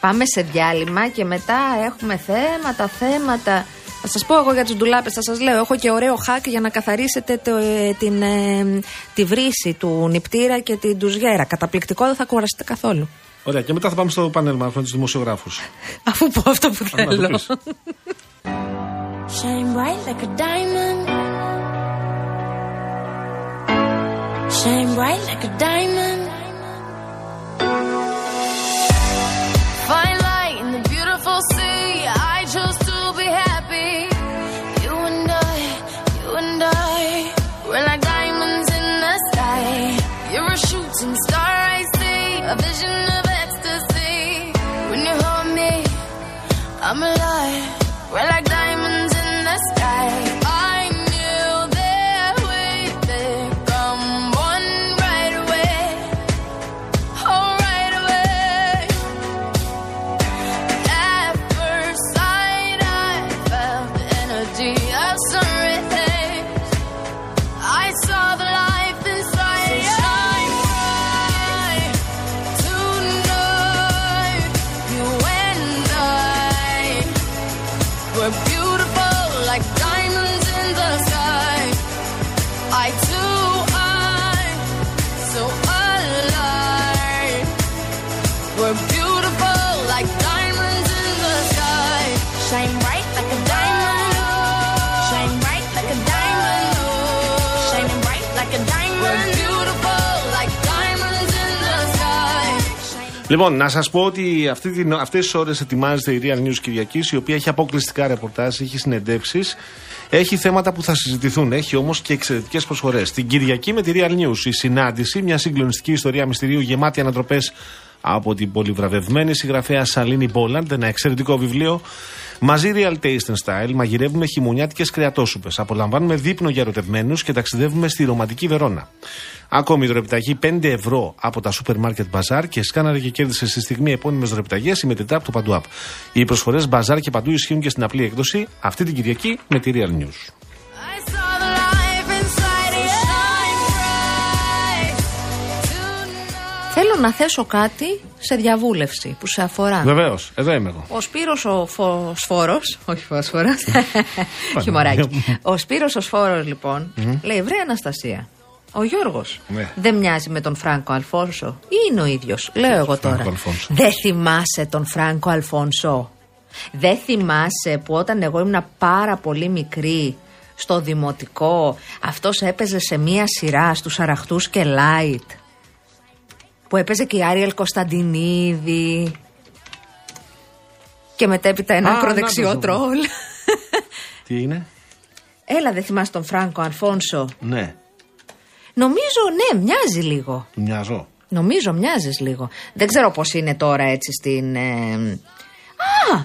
Πάμε σε διάλειμμα και μετά έχουμε θέματα, θέματα. Θα σας πω εγώ για τις ντουλάπες, θα σας λέω. Έχω και ωραίο hack για να καθαρίσετε το, ε, την, ε, τη βρύση του νηπτήρα και την τουζιέρα. Καταπληκτικό, δεν θα κουραστείτε καθόλου. Ωραία, και μετά θα πάμε στο πάνελ μα με τους δημοσιογράφους. Αφού πω αυτό που να το θέλω. πεις. Shine bright like a diamond. Shine bright like a diamond. Λοιπόν, να σας πω ότι αυτές τις ώρες ετοιμάζεται η Real News Κυριακής, η οποία έχει αποκλειστικά ρεπορτάζ, έχει συνεντεύξεις, έχει θέματα που θα συζητηθούν, έχει όμως και εξαιρετικές προσφορές. Την Κυριακή με τη Real News, η συνάντηση, μια συγκλονιστική ιστορία μυστηρίου γεμάτη ανατροπές από την πολυβραβευμένη συγγραφέα Σαλίνη Μπόλαντ, ένα εξαιρετικό βιβλίο. Μαζί Real Taste and Style μαγειρεύουμε χειμωνιάτικες κρεατόσουπες. Απολαμβάνουμε δείπνο για ερωτευμένους και ταξιδεύουμε στη ρομαντική Βερόνα. Ακόμη δωρεπιταγή 5 ευρώ από τα σούπερ μάρκετ Μπαζάρ και σκάναρε και κέρδισε στη στιγμή επώνυμες δωρεπιταγές η μετρητά από το Παντού App. Οι προσφορές Μπαζάρ και Παντού ισχύουν και στην απλή έκδοση αυτή την Κυριακή με τη Real News. Θέλω να θέσω κάτι σε διαβούλευση που σε αφορά. Βεβαίως, εδώ είμαι εγώ. Ο Σπύρος ο Φωσφόρος, όχι Φωσφόρος, χιμωράκι. Ο Σπύρος ο Σφόρος λοιπόν λέει βρε Αναστασία, ο Γιώργος Ναι. δεν μοιάζει με τον Φράνκο Αλφόνσο ή είναι ο ίδιος, λέω εγώ τώρα. Φράνκο Αλφόνσο; Δεν θυμάσαι τον Φράνκο Αλφόνσο; Δεν θυμάσαι που όταν εγώ ήμουν πάρα πολύ μικρή στο δημοτικό αυτός έπαιζε σε μία σειρά στους Αραχτούς και Λάιτ; Που έπαιζε και η Άριελ Κωνσταντινίδη και μετέπειτα ένα Α, ακροδεξιό να το σου πω. τρόλ. Τι είναι; Έλα, δεν θυμάσαι τον Φράνκο Αλφόνσο; Ναι. Νομίζω, ναι, μοιάζει λίγο. Μοιάζω. Νομίζω μοιάζεις λίγο. Δεν ξέρω πώς είναι τώρα έτσι στην. ε, Α!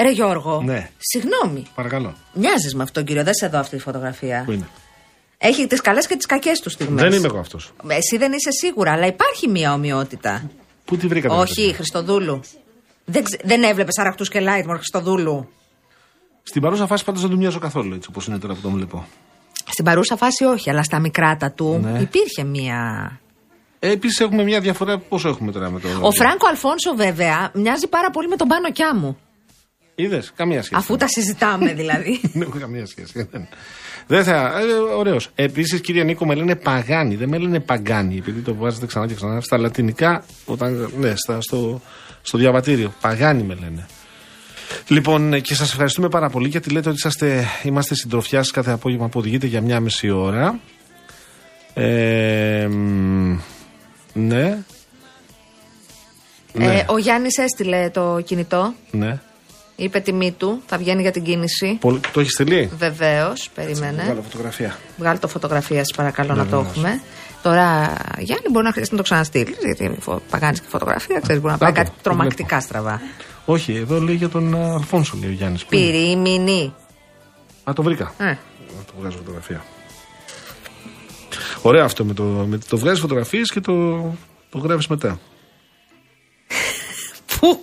Ρε Γιώργο. Ναι. Συγγνώμη. Παρακαλώ. Μοιάζεις με αυτόν κύριο. Δεν σε δω αυτή τη φωτογραφία. Πού είναι; Έχει τις καλές και τις κακές τους στιγμές. Δεν είμαι εγώ αυτός. Εσύ δεν είσαι σίγουρα, αλλά υπάρχει μία ομοιότητα. Πού τη βρήκατε. Όχι, παιδιά; Χριστοδούλου. Δεν, ξε- δεν έβλεπες αραχτούς και Lightmore Χριστοδούλου; Στην παρούσα φάση πάντως δεν του μοιάζω καθόλου έτσι όπως είναι τώρα που τον βλέπω. Στην παρούσα φάση όχι, αλλά στα μικράτα του Ναι. υπήρχε μία. Ε, Επίσης έχουμε μια διαφορά. Πόσο έχουμε τώρα με το. Ο Φράνκο Αλφόνσο, βέβαια, μοιάζει πάρα πολύ με τον Πάνο Κιάμου. Είδες, καμία σχέση. Αφού τα συζητάμε δηλαδή. Δεν έχω καμία σχέση. Δεν- Δεν θα. Ε, Ωραίος. Επίσης, κύριε Νίκο, με λένε Παγάνι. Δεν με λένε Παγκάνι, επειδή το βάζετε ξανά και ξανά. Στα λατινικά, όταν, ναι, στα, στο, στο διαβατήριο. Παγάνι με λένε. Λοιπόν, ε, και σας ευχαριστούμε πάρα πολύ γιατί λέτε ότι είσαστε, είμαστε συντροφιάς κάθε απόγευμα που οδηγείτε για μια μισή ώρα. Ε, μ, ναι. Ναι, Ε, ο Γιάννης έστειλε το κινητό. ναι. Είπε τιμή του. Θα βγαίνει για την κίνηση. Πολύ- το έχεις στείλει; Βεβαίως, περίμενε. Βγάλω φωτογραφία. Βγάλει το φωτογραφία, σας παρακαλώ να το έχουμε. Τώρα, Γιάννη, μπορεί να χρειαστεί να το ξαναστείλεις. Γιατί φο- παγάνεις και φωτογραφία, ξέρεις, μπορεί να πάει Άκου, κάτι το τρομακτικά στραβά. Όχι, εδώ λέει για τον α, Αλφόνσο, λέει ο Γιάννης. Πυρήμινη. Α, το βρήκα. Ε, Να το βγάζω φωτογραφία. Ωραίο αυτό με το, με το βγάζεις φωτογραφίες και το, το γράφεις μετά. Πού,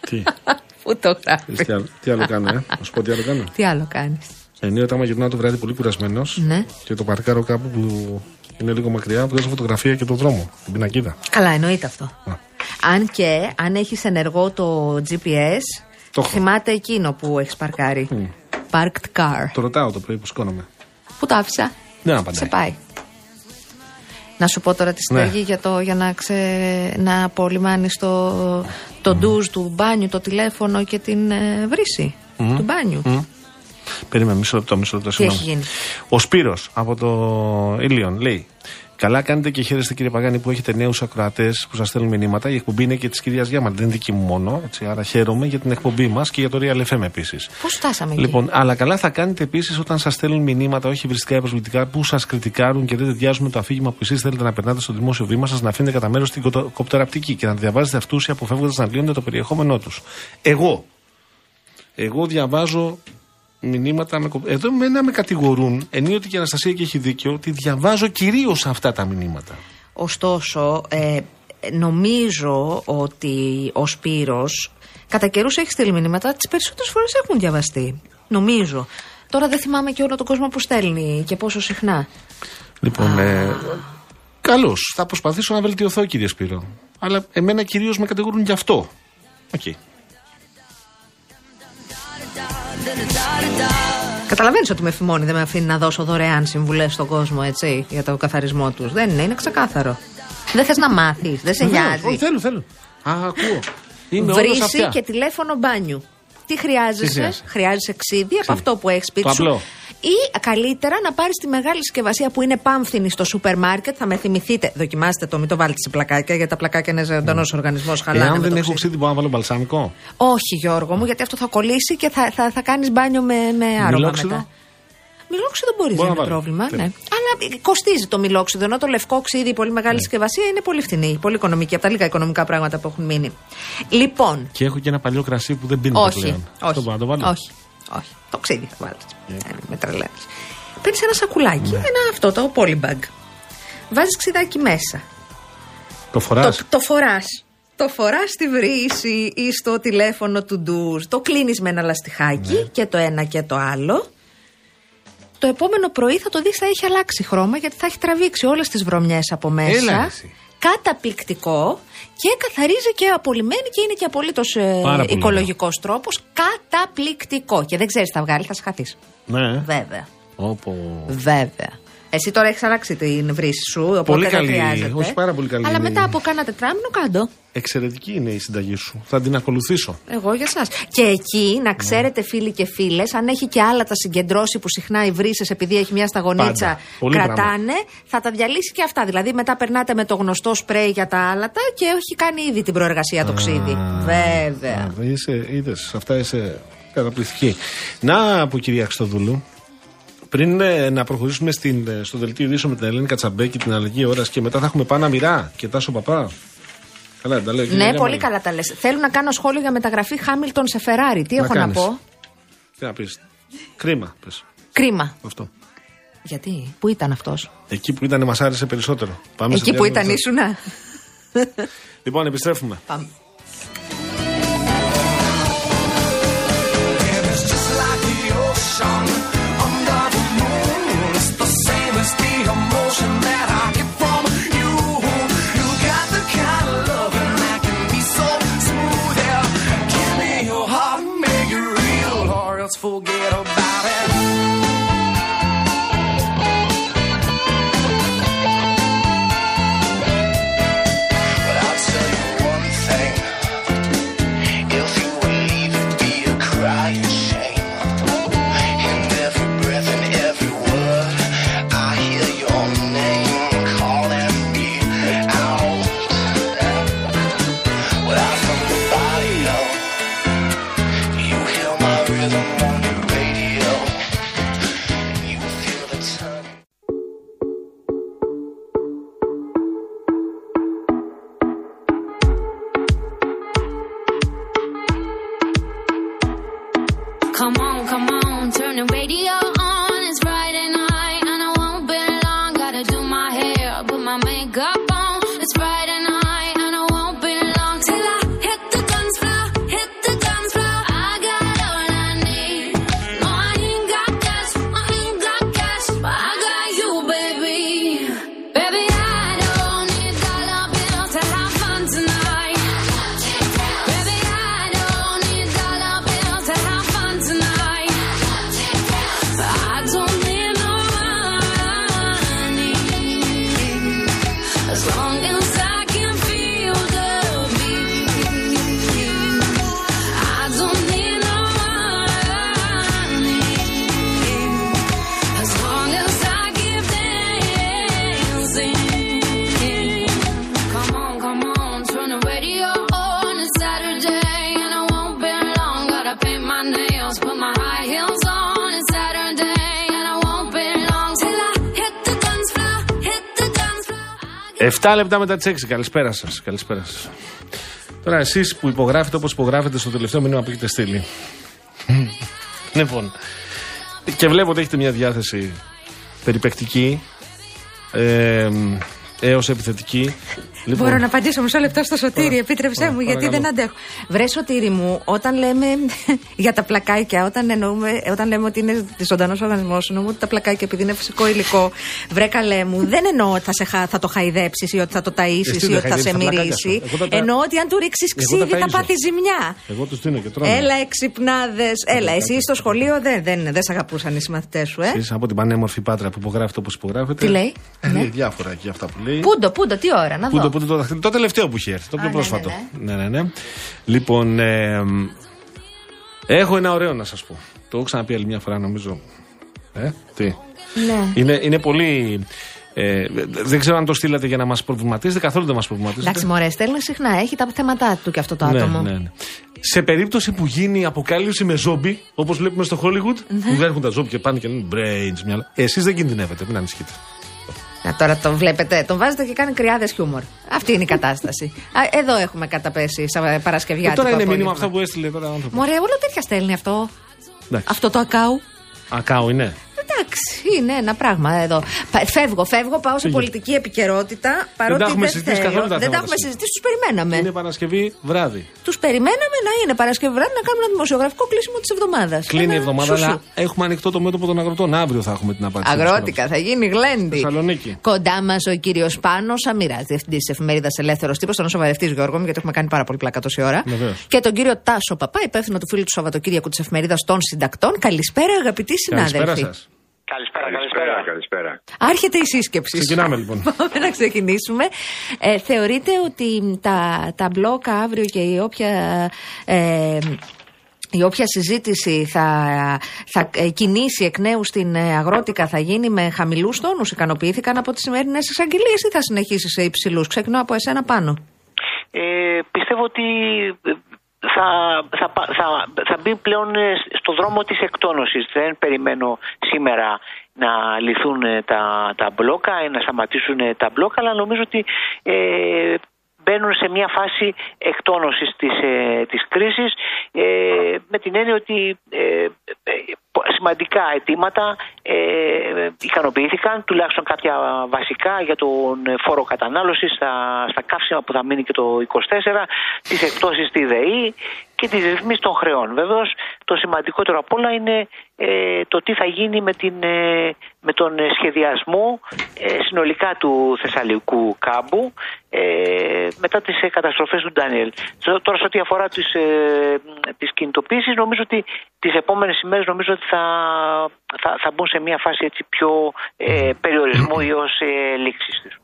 τι, πού το γράφεις; ξέρεις τι, άλλο, τι άλλο κάνω, ε; Να σου πω τι άλλο κάνω. Τι άλλο κάνεις; Ενίοτε άμα γυρνάω το βράδυ πολύ κουρασμένος Ναι. και το παρκάρω κάπου που είναι λίγο μακριά, βγάζω φωτογραφία και το δρόμο, την πινακίδα. Καλά, εννοείται αυτό. Α. Αν και αν έχεις ενεργό το GPS, Το έχω. θυμάται εκείνο που έχεις παρκάρει. Parked car. Το ρωτάω το πρωί που σηκώνομαι. Πού το άφησα; Δεν απαντάει. Σε πάει. Να σου πω τώρα τη Ναι. συνταγή για, το, για να, ξε, να απολυμάνεις το, το ντουζ του μπάνιου, το τηλέφωνο και την ε, βρύση του μπάνιου. Περίμενε, μισό λεπτό, μισό λεπτό. Τι συγγνώμη. έχει γίνει; Ο Σπύρος από το Ήλιον λέει: Καλά κάνετε και χαίρεστε κύριε Παγάνη που έχετε νέους ακροατές που σας στέλνουν μηνύματα. Η εκπομπή είναι και της κυρίας Γιάμαλ, δεν είναι δική μου μόνο. Έτσι, άρα χαίρομαι για την εκπομπή μας και για το Real FM επίσης. Πώς φτάσαμε εκεί; Λοιπόν, αλλά καλά θα κάνετε επίσης όταν σας στέλνουν μηνύματα, όχι βριστικά ή προσβλητικά, που σας κριτικάρουν και δεν ταιριάζουν με το αφήγημα που εσείς θέλετε να περνάτε στο δημόσιο βήμα σας, να αφήνετε κατά μέρος την κοτο- κοπτεραπτική και να τη διαβάζετε αυτούσια αποφεύγοντας να λύνετε το περιεχόμενό τους. Εγώ, εγώ διαβάζω μηνύματα. Με... κο- Εδώ μένα με κατηγορούν, ενίοτε και η Αναστασία και έχει δίκιο, ότι διαβάζω κυρίως αυτά τα μηνύματα. Ωστόσο, ε, νομίζω ότι ο Σπύρος κατά καιρούς έχει στείλει μηνύματα, τις περισσότερες φορές έχουν διαβαστεί. Νομίζω. Τώρα δεν θυμάμαι και όλο τον κόσμο που στέλνει και πόσο συχνά. Λοιπόν, ε, καλώς. Θα προσπαθήσω να βελτιωθώ, κύριε Σπύρο. Αλλά εμένα κυρίως με κατηγορούν γι' αυτό. Οκ. Καταλαβαίνεις ότι με φημώνει, δεν με αφήνει να δώσω δωρεάν συμβουλές στον κόσμο, έτσι, για το καθαρισμό τους. Δεν είναι, είναι ξεκάθαρο. Δεν θες να μάθεις, δεν σε Βεβαίως. Όχι, νοιάζει. θέλω, θέλω. Α, ακούω. Είμαι όλος Βρύση αυτιά. και τηλέφωνο μπάνιου. Τι χρειάζεσαι, Τι χρειάζεσαι; χρειάζεσαι ξύδι από αυτό που έχεις σπίτι Το σου. Απλό. Ή καλύτερα να πάρεις τη μεγάλη συσκευασία που είναι πάμφθηνη στο σούπερ μάρκετ. Θα με θυμηθείτε. Δοκιμάστε το, μην το βάλετε σε πλακάκια, γιατί τα πλακάκια είναι ζωντανός οργανισμός. Χαλάνε. Εάν με δεν το έχω ξύδι. ξύδι, μπορώ να βάλω μπαλσάμικο; Όχι, Γιώργο μου, γιατί αυτό θα κολλήσει και θα, θα, θα κάνεις μπάνιο με, με άρωμα Μηλόξιδο; μετά. Μιλόξιδο μπορείς, Μπορώ δεν να είναι βάλω. πρόβλημα. Τέλεια. Ναι. Αλλά ε, κοστίζει το μιλόξιδο, ενώ το λευκό ξύδι, η πολύ μεγάλη συσκευασία είναι πολύ φθηνή, πολύ οικονομική, από τα λίγα οικονομικά πράγματα που έχουν μείνει. Λοιπόν, Και έχω και ένα παλιό κρασί που δεν πίνεται όχι, πλέον. Αυτό όχι, μπορώ να το βάλω; όχι, όχι. Το ξύδι θα βάλεις. Ε, με τρελαίνεις. Παίρνεις ένα σακουλάκι, Ναι. ένα αυτό το polybag. Βάζεις ξυδάκι μέσα. Το φοράς; Το, το φοράς. Το φοράς στη βρύση ή στο τηλέφωνο του ντουζ. Το κλείνεις με ένα λαστιχάκι Ναι. και το ένα και το άλλο. Το επόμενο πρωί θα το δεις θα έχει αλλάξει χρώμα γιατί θα έχει τραβήξει όλες τις βρωμιές από μέσα. Έλα, εσύ. Καταπληκτικό και καθαρίζει και απολυμμένη και είναι και απολύτως Πάρα πολύ οικολογικός τρόπος. Καταπληκτικό. Και δεν ξέρεις τι θα βγάλεις, θα σχαθεί. Ναι. Βέβαια.Όπο. Βέβαια. Εσύ τώρα έχεις αλλάξει την βρύση σου, οπότε Πολύ δεν καλή, χρειάζεται. όχι, πάρα πολύ καλή Αλλά είναι μετά η- από κάνα τετράμινο κάτω. Εξαιρετική είναι η συνταγή σου. Θα την ακολουθήσω. Εγώ για εσά. Και εκεί, Ναι. να ξέρετε, φίλοι και φίλες, αν έχει και άλλα τα συγκεντρώσει που συχνά οι βρύσες, επειδή έχει μια σταγονίτσα, Πάντα. Πολύ κρατάνε, θα τα διαλύσει και αυτά. Δηλαδή, μετά περνάτε με το γνωστό σπρέι για τα άλατα και έχει κάνει ήδη την προεργασία το ξύδι. Βέβαια. Α, είσαι, είδες, αυτά είσαι. Καταπληκτική. Να από κυρία Χριστοδούλου, πριν ε, να προχωρήσουμε στην, ε, στο δελτίο ειδήσεων με την Ελένη Κατσαμπέκη, την αλλαγή ώρας και μετά θα έχουμε πάνα μοιρά και τάσο παπά. Καλά, δεν τα λέω. Ναι, πολύ καλά τα λες. Θέλω να κάνω σχόλιο για μεταγραφή Χάμιλτον σε Φεράρι. Τι Να έχω να κάνεις. πω; Τι να πεις; Κρίμα, πες. Κρίμα. Αυτό. Γιατί, πού ήταν αυτός; Εκεί που ήταν, μας άρεσε περισσότερο. Πάμε σε Εκεί που διάλειμμα. ήταν, ήσουνα. Λοιπόν, επιστρέφουμε. Πάμε. 7 λεπτά μετά τις 6. Καλησπέρα σας. Καλησπέρα σας. Τώρα εσείς που υπογράφετε όπως υπογράφετε στο τελευταίο μήνυμα που έχετε στείλει. λοιπόν. Και βλέπω ότι έχετε μια διάθεση περιπεκτική. Ε, Έως επιθετική. Λοιπόν, Μπορώ να απαντήσω μισό λεπτό στο σωτήρι, Ωραία. επίτρεψέ Ωραία, μου, γιατί παρακαλώ. δεν αντέχω. Βρε σωτήρι μου, όταν λέμε για τα πλακάκια, όταν, εννοούμε, όταν λέμε ότι είναι ζωντανός οργανισμός, εννοούμε ότι τα πλακάκια επειδή είναι φυσικό υλικό. Βρε καλέ μου, δεν εννοώ ότι θα, σε, χα- θα το χαϊδέψει ή ότι θα το ταΐσεις Εσύ ή δεν ότι θα σε χαϊδεύεις τα πλακάκια μυρίσει. σου. Εγώ τα- Εννοώ ότι αν του ρίξεις Εγώ τα ξύδι θα ταΐζω. πάθει ζημιά. Εγώ τους δίνω και τρώω. Έλα, εξυπνάδες. Έλα, εσύ στο σχολείο δεν, δεν, δεν σε αγαπούσαν οι συμμαθητές σου, ε; Εσείς από την πανέμορφη πάτρα που υπογράφετε όπως υπογράφετε. Τι λέει; Ε, Ναι. λέει διάφορα εκεί αυτά που λέει. Πούντο, πούντο, τι ώρα, να Πού το, δω. Πού το, το, δαχτυλί- το τελευταίο που είχε έρθει, το Α, πιο ναι, πρόσφατο. ναι, Ναι, ναι, ναι. Λοιπόν, ε, μ, έχω ένα ωραίο να σας πω. Το έχω ξαναπεί άλλη μια φορά, νομίζω. Ε, τι; Ναι. Είναι, είναι πολύ. Ε, δεν ξέρω αν το στείλατε για να μας προβληματίσετε, καθόλου δεν μας προβληματίζετε. Εντάξει, μωρέ, στέλνει συχνά. Έχει τα θέματα του και αυτό το ναι, άτομο. ναι, ναι. Σε περίπτωση που γίνει αποκάλυψη με ζόμπι, όπως βλέπουμε στο Hollywood, που βγαίνουν τα ζόμπι και πάνε και λένε brains, μυαλά. Εσείς δεν κινδυνεύετε, μην ανησυχείτε. Να, τώρα το βλέπετε, τον βάζετε και κάνει κρυάδες χιούμορ. Αυτή είναι η κατάσταση. Α, εδώ έχουμε καταπέσει σαν Παρασκευιά. Ε, τώρα είναι μήνυμα αυτά που έστειλε τώρα ο άνθρωπος. Μωρέ, όλο τέτοια στέλνει αυτό. Εντάξει. Αυτό το ακάου. Ακάου είναι. Εντάξει, είναι ένα πράγμα εδώ. Πα- Φεύγω, φεύγω, πάω σε Φύγε. πολιτική επικαιρότητα. Παρότι τα έχουμε δεν συζητήσει θέλω. καθόλου τα Δεν τα θέματα έχουμε σήμερα. συζητήσει, τους περιμέναμε. Είναι Παρασκευή βράδυ. Τους περιμέναμε να είναι Παρασκευή βράδυ να κάνουμε ένα δημοσιογραφικό κλείσιμο της εβδομάδας. Κλείνει η εβδομάδα, αλλά έχουμε ανοιχτό το μέτωπο των αγροτών. Αύριο θα έχουμε την απάντηση. Αγρότικα, θα γίνει γλέντι. Θεσσαλονίκη. Κοντά μας ο κύριος Πάνος Αμυρά, διευθυντής της εφημερίδας Ελεύθερος Τύπος, τον σοβαρευτή Γιώργο μου, γιατί έχουμε κάνει πάρα πολύ πλάκα τόση ώρα. Βεβαίως. Και τον κύριο Τάσο Παπά, υπεύθυνο του φίλου του Σαββατοκύριακου της εφημερίδας των συντακτών. Καλησπέρα, αγαπητοί Καλησπέρα συνάδελφοι. Σα. Καλησπέρα, καλησπέρα. καλησπέρα. Άρχεται η σύσκεψη. Ξεκινάμε, λοιπόν. Πάμε να ξεκινήσουμε. Ε, θεωρείτε ότι τα, τα μπλόκα αύριο και η όποια. Ε, η όποια συζήτηση θα, θα ε, κινήσει εκ νέου στην ε, αγρότικα θα γίνει με χαμηλούς τόνους. Ικανοποιήθηκαν από τις σημερινές εξαγγελίε ή θα συνεχίσει σε υψηλούς; Ξεκινώ από εσένα πάνω. Ε, πιστεύω ότι ε, θα, θα, πα- θα, θα μπει πλέον ε, στο δρόμο της εκτόνωσης. Δεν περιμένω σήμερα να λυθούν ε, τα, τα μπλόκα, ε, να σταματήσουν ε, τα μπλόκα, αλλά νομίζω ότι ε, μπαίνουν σε μια φάση εκτόνωσης της, ε, της κρίσης ε, με την έννοια ότι ε, ε, σημαντικά αιτήματα ε, ικανοποιήθηκαν, τουλάχιστον κάποια βασικά για τον φόρο κατανάλωσης στα, στα καύσιμα που θα μείνει και το 24, τις εκτόσεις στη ΔΕΗ και τις ρυθμίσεις των χρεών. Βεβαίως το σημαντικότερο απ' όλα είναι ε, το τι θα γίνει με, την, ε, με τον ε, σχεδιασμό ε, συνολικά του Θεσσαλικού κάμπου ε, μετά τις ε, καταστροφές του Ντάνιελ. Σε- Τώρα σε ό,τι αφορά τις, ε, τις κινητοποίησεις νομίζω ότι τις επόμενες ημέρες νομίζω ότι θα, θα, θα μπουν σε μια φάση έτσι πιο ε, περιορισμού ή ως ε, λήξης τους.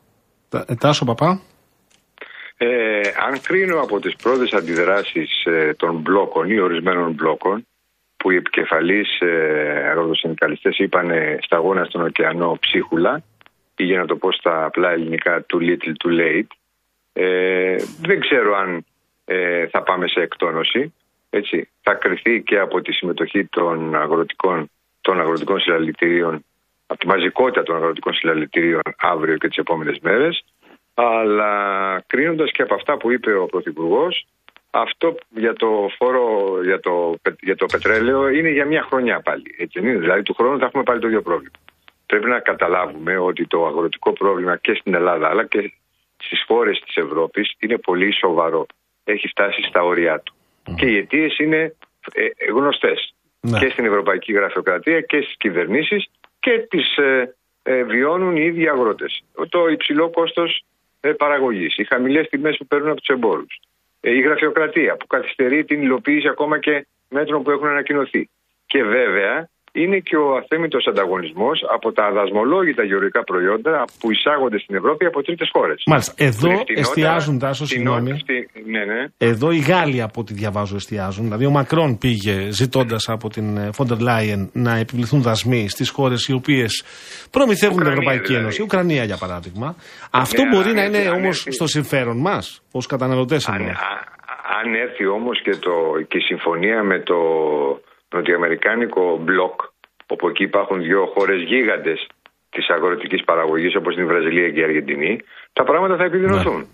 Τα- ε, Τάσο Παπά. Ε, αν κρίνω από τις πρώτες αντιδράσεις ε, των μπλόκων ή ορισμένων μπλόκων που οι επικεφαλείς ε, αγροτοσυνδικαλιστές είπαν ε, σταγόνα στον ωκεανό ψίχουλα ή για να το πω στα απλά ελληνικά too little too late ε, δεν ξέρω αν ε, θα πάμε σε εκτόνωση έτσι. θα κρυθεί και από τη συμμετοχή των αγροτικών, των αγροτικών συλλαλητηρίων από τη μαζικότητα των αγροτικών συλλαλητηρίων αύριο και τις επόμενες μέρες αλλά κρίνοντας και από αυτά που είπε ο Πρωθυπουργός, αυτό για το φόρο για το, πε- για το πετρέλαιο είναι για μια χρονιά πάλι. Έτσι δεν είναι. Δηλαδή του χρόνου θα έχουμε πάλι το ίδιο πρόβλημα. Πρέπει να καταλάβουμε ότι το αγροτικό πρόβλημα και στην Ελλάδα αλλά και στις χώρες της Ευρώπης είναι πολύ σοβαρό. Έχει φτάσει στα όρια του. Και οι αιτίες είναι ε, γνωστές. Ναι. Και στην Ευρωπαϊκή Γραφειοκρατία και στις κυβερνήσεις και τις ε, ε, βιώνουν οι ίδιοι αγρότες. Το υψηλό κόστος ε, παραγωγής, οι χαμηλές τιμές που παίρνουν από τους εμπόρους, ε, η γραφειοκρατία που καθυστερεί την υλοποίηση ακόμα και μέτρων που έχουν ανακοινωθεί. Και βέβαια είναι και ο αθέμητος ανταγωνισμός από τα δασμολόγητα γεωργικά προϊόντα που εισάγονται στην Ευρώπη από τρίτες χώρες. Μάλιστα. Εδώ Που είναι φτηνότερα, εστιάζουν, Τάσο, φτηνό- συγγνώμη. φτι- Ναι, ναι. Εδώ οι Γάλλοι από ό,τι διαβάζω εστιάζουν. Δηλαδή ο Μακρόν πήγε ζητώντας από την Φόντερ Λάιεν να επιβληθούν δασμοί στις χώρες οι οποίες προμηθεύουν την Ουκρανία, Ευρωπαϊκή δηλαδή. Ένωση. Ουκρανία για παράδειγμα. Αυτό Ναι, μπορεί αν να έρθει- είναι αν όμως έρθει- στο συμφέρον μας, ως καταναλωτές Αν, εννοώ. α- αν έρθει όμως και, το, και η συμφωνία με το νοτιοαμερικάνικο μπλοκ, όπου εκεί υπάρχουν δύο χώρες γίγαντες της αγροτικής παραγωγής όπως είναι η Βραζιλία και η Αργεντινή, τα πράγματα θα επιδεινωθούν. Ναι.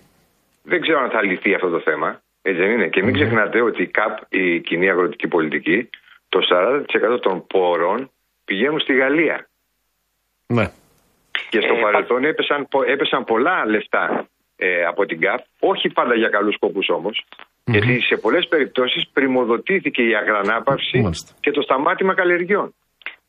Δεν ξέρω αν θα λυθεί αυτό το θέμα. Έτσι δεν είναι. Και Ναι. μην ξεχνάτε ότι η ΚΑΠ, η κοινή αγροτική πολιτική, το 40% των πόρων πηγαίνουν στη Γαλλία. Ναι. Και στο Ε, παρελθόν έπεσαν, πο- έπεσαν πολλά λεφτά ε, από την ΚΑΠ, όχι πάντα για καλούς σκοπούς όμως, γιατί σε πολλές περιπτώσεις πρημοδοτήθηκε η αγρανάπαυση Μάλιστα. και το σταμάτημα καλλιεργιών.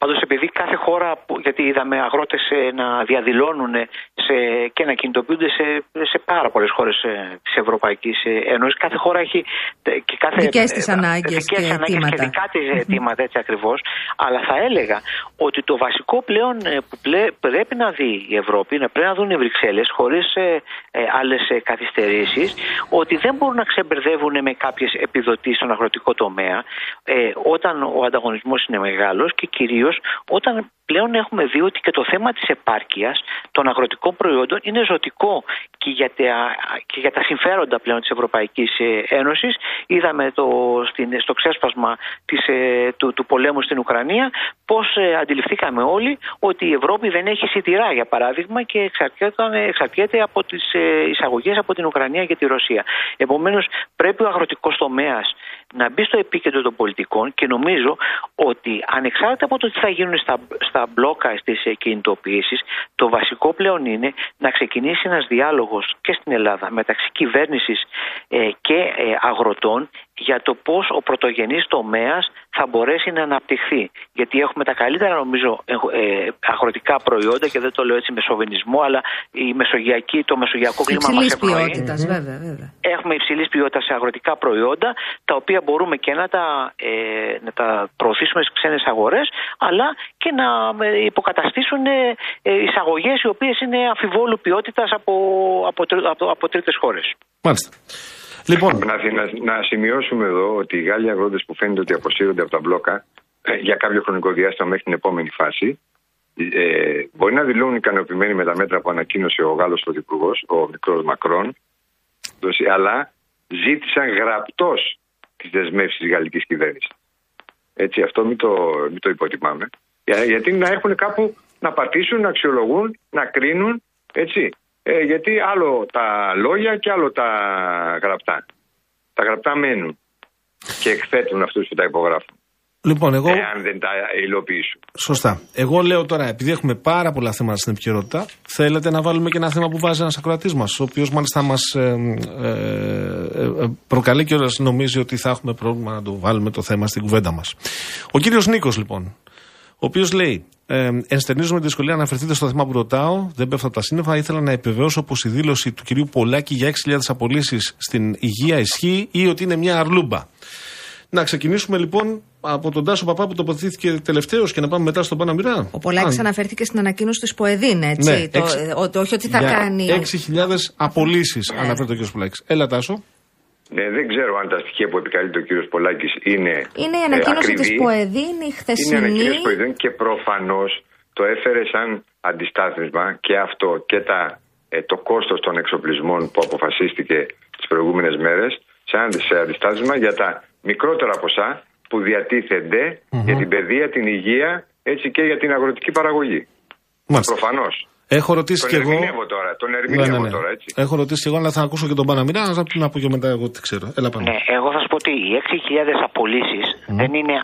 Πάντως επειδή κάθε χώρα, που, γιατί είδαμε αγρότες ε, να διαδηλώνουν ε, σε, και να κινητοποιούνται σε, σε πάρα πολλές χώρες ε, της Ευρωπαϊκής ε, Ένωσης, κάθε χώρα έχει ε, και κάθε, Δικές της ε, ανάγκες δικές και της ανάγκες αιτήματα. και δικά της αιτήματα έτσι ακριβώς. Αλλά θα έλεγα ότι το βασικό πλέον ε, που πλέ- πρέπει να δει η Ευρώπη, να πρέπει να δουν οι Βρυξέλλες χωρίς ε, ε, άλλες ε, καθυστερήσεις, ότι δεν μπορούν να ξεμπερδεύουν με κάποιες επιδοτήσεις στον αγροτικό τομέα ε, όταν ο ανταγωνισμός είναι μεγάλος και κυρίως όταν πλέον έχουμε δει ότι και το θέμα της επάρκειας των αγροτικών προϊόντων είναι ζωτικό και για τα, και για τα συμφέροντα πλέον της Ευρωπαϊκής ε, Ένωσης. Είδαμε το, στην, στο ξέσπασμα της, ε, του, του πολέμου στην Ουκρανία πώς ε, αντιληφθήκαμε όλοι ότι η Ευρώπη δεν έχει σιτηρά για παράδειγμα και εξαρτιέται, εξαρτιέται από τις ε, εισαγωγές από την Ουκρανία και τη Ρωσία. Επομένως πρέπει ο αγροτικός τομέας να μπει στο επίκεντρο των πολιτικών και νομίζω ότι ανεξάρτητα από το τι θα γίνουν στα, στα μπλόκα στις ε, κινητοποιήσεις, το βασικό πλέον είναι να ξεκινήσει ένας διάλογος και στην Ελλάδα μεταξύ κυβέρνησης ε, και ε, αγροτών για το πώς ο πρωτογενής τομέας θα μπορέσει να αναπτυχθεί. Γιατί έχουμε τα καλύτερα νομίζω ε, ε, αγροτικά προϊόντα και δεν το λέω έτσι με σοβινισμό, αλλά η μεσογειακή, το μεσογειακό κλίμα μας Υψηλής ευνοεί. ποιότητας, βέβαια, βέβαια. Έχουμε υψηλής ποιότητας σε αγροτικά προϊόντα, τα οποία μπορούμε και να τα, ε, να τα προωθήσουμε στις ξένες αγορές, αλλά και να ε, υποκαταστήσουν ε, ε, εισαγωγές οι οποίες είναι αμφιβόλου ποιότητας από, από, τρι- από, από τρίτες χώρες. Μάλιστα. Λοιπόν, Να, να, να σημειώσουμε εδώ ότι οι Γάλλοι αγρότες που φαίνεται ότι αποσύρονται από τα μπλόκα ε, για κάποιο χρονικό διάστημα μέχρι την επόμενη φάση ε, μπορεί να δηλώνουν ικανοποιημένοι με τα μέτρα που ανακοίνωσε ο Γάλλος Πρωθυπουργός, ο μικρός Μακρόν, δώσει- αλλά ζήτησαν γραπτός τις δεσμεύσεις της γαλλικής κυβέρνησης. Έτσι, αυτό μην το, μην το υποτιμάμε. Για- γιατί να έχουν κάπου να πατήσουν, να αξιολογούν, να κρίνουν. Έτσι. Ε, γιατί άλλο τα λόγια και άλλο τα γραπτά. Τα γραπτά μένουν και εκθέτουν αυτούς που τα υπογράφουν. Λοιπόν, εγώ. Εάν δεν τα υλοποιήσουν. Σωστά. Εγώ λέω τώρα, επειδή έχουμε πάρα πολλά θέματα στην επικαιρότητα, θέλετε να βάλουμε και ένα θέμα που βάζει ένας ακροατής μας, ο οποίος μάλιστα μας ε, ε, ε, προκαλεί και νομίζει ότι θα έχουμε πρόβλημα να το βάλουμε το θέμα στην κουβέντα μας. Ο κύριος Νίκος, λοιπόν, ο οποίος λέει: ε, Ενστερνίζομαι τη δυσκολία να αναφερθείτε στο θέμα που ρωτάω. Δεν πέφτω από τα σύννεφα. Ήθελα να επιβεβαιώσω πως η δήλωση του κυρίου Πολάκη για 6.000 απολύσεις στην υγεία ισχύει ή ότι είναι μια αρλούμπα. Να ξεκινήσουμε λοιπόν από τον Τάσο Παπά που τοποθετήθηκε τελευταίος και να πάμε μετά στον Πάνα Μοιρά. Ο Πολάκης Α, αναφέρθηκε στην ανακοίνωση τη ΠΟΕΔΗΝ, έτσι. Ναι, το, έξι- ε, ότι όχι ότι θα για κάνει. 6.000 απολύσεις αναφέρεται ο κ. Πολάκης. Έλα, Τάσο. Ναι, δεν ξέρω αν τα στοιχεία που επικαλείται ο κύριος Πολάκης είναι. Είναι η ανακοίνωση ε, της ακριβή. ΠΟΕΔΗΝ, η Είναι χθεσινή. ανακοίνωση που ειδών και προφανώς το έφερε σαν αντιστάθμισμα και αυτό και τα, ε, το κόστος των εξοπλισμών που αποφασίστηκε τις προηγούμενες μέρες σαν σε αντιστάθμισμα για τα μικρότερα ποσά που διατίθενται για την παιδεία, την υγεία έτσι και για την αγροτική παραγωγή. Μάλιστα. Προφανώς. Έχω ρωτήσει Τον κι εγώ. ερμηνεύω τώρα, τον Ναι, ερμηνεύω ναι, ναι. τώρα, έτσι. Έχω ρωτήσει κι εγώ, αλλά θα ακούσω και τον Πάνα Μοιρά. Να να πω και μετά εγώ τι ξέρω. Έλα, πάμε. Ναι, εγώ θα σου πω ότι οι 6.000 απολύσεις δεν είναι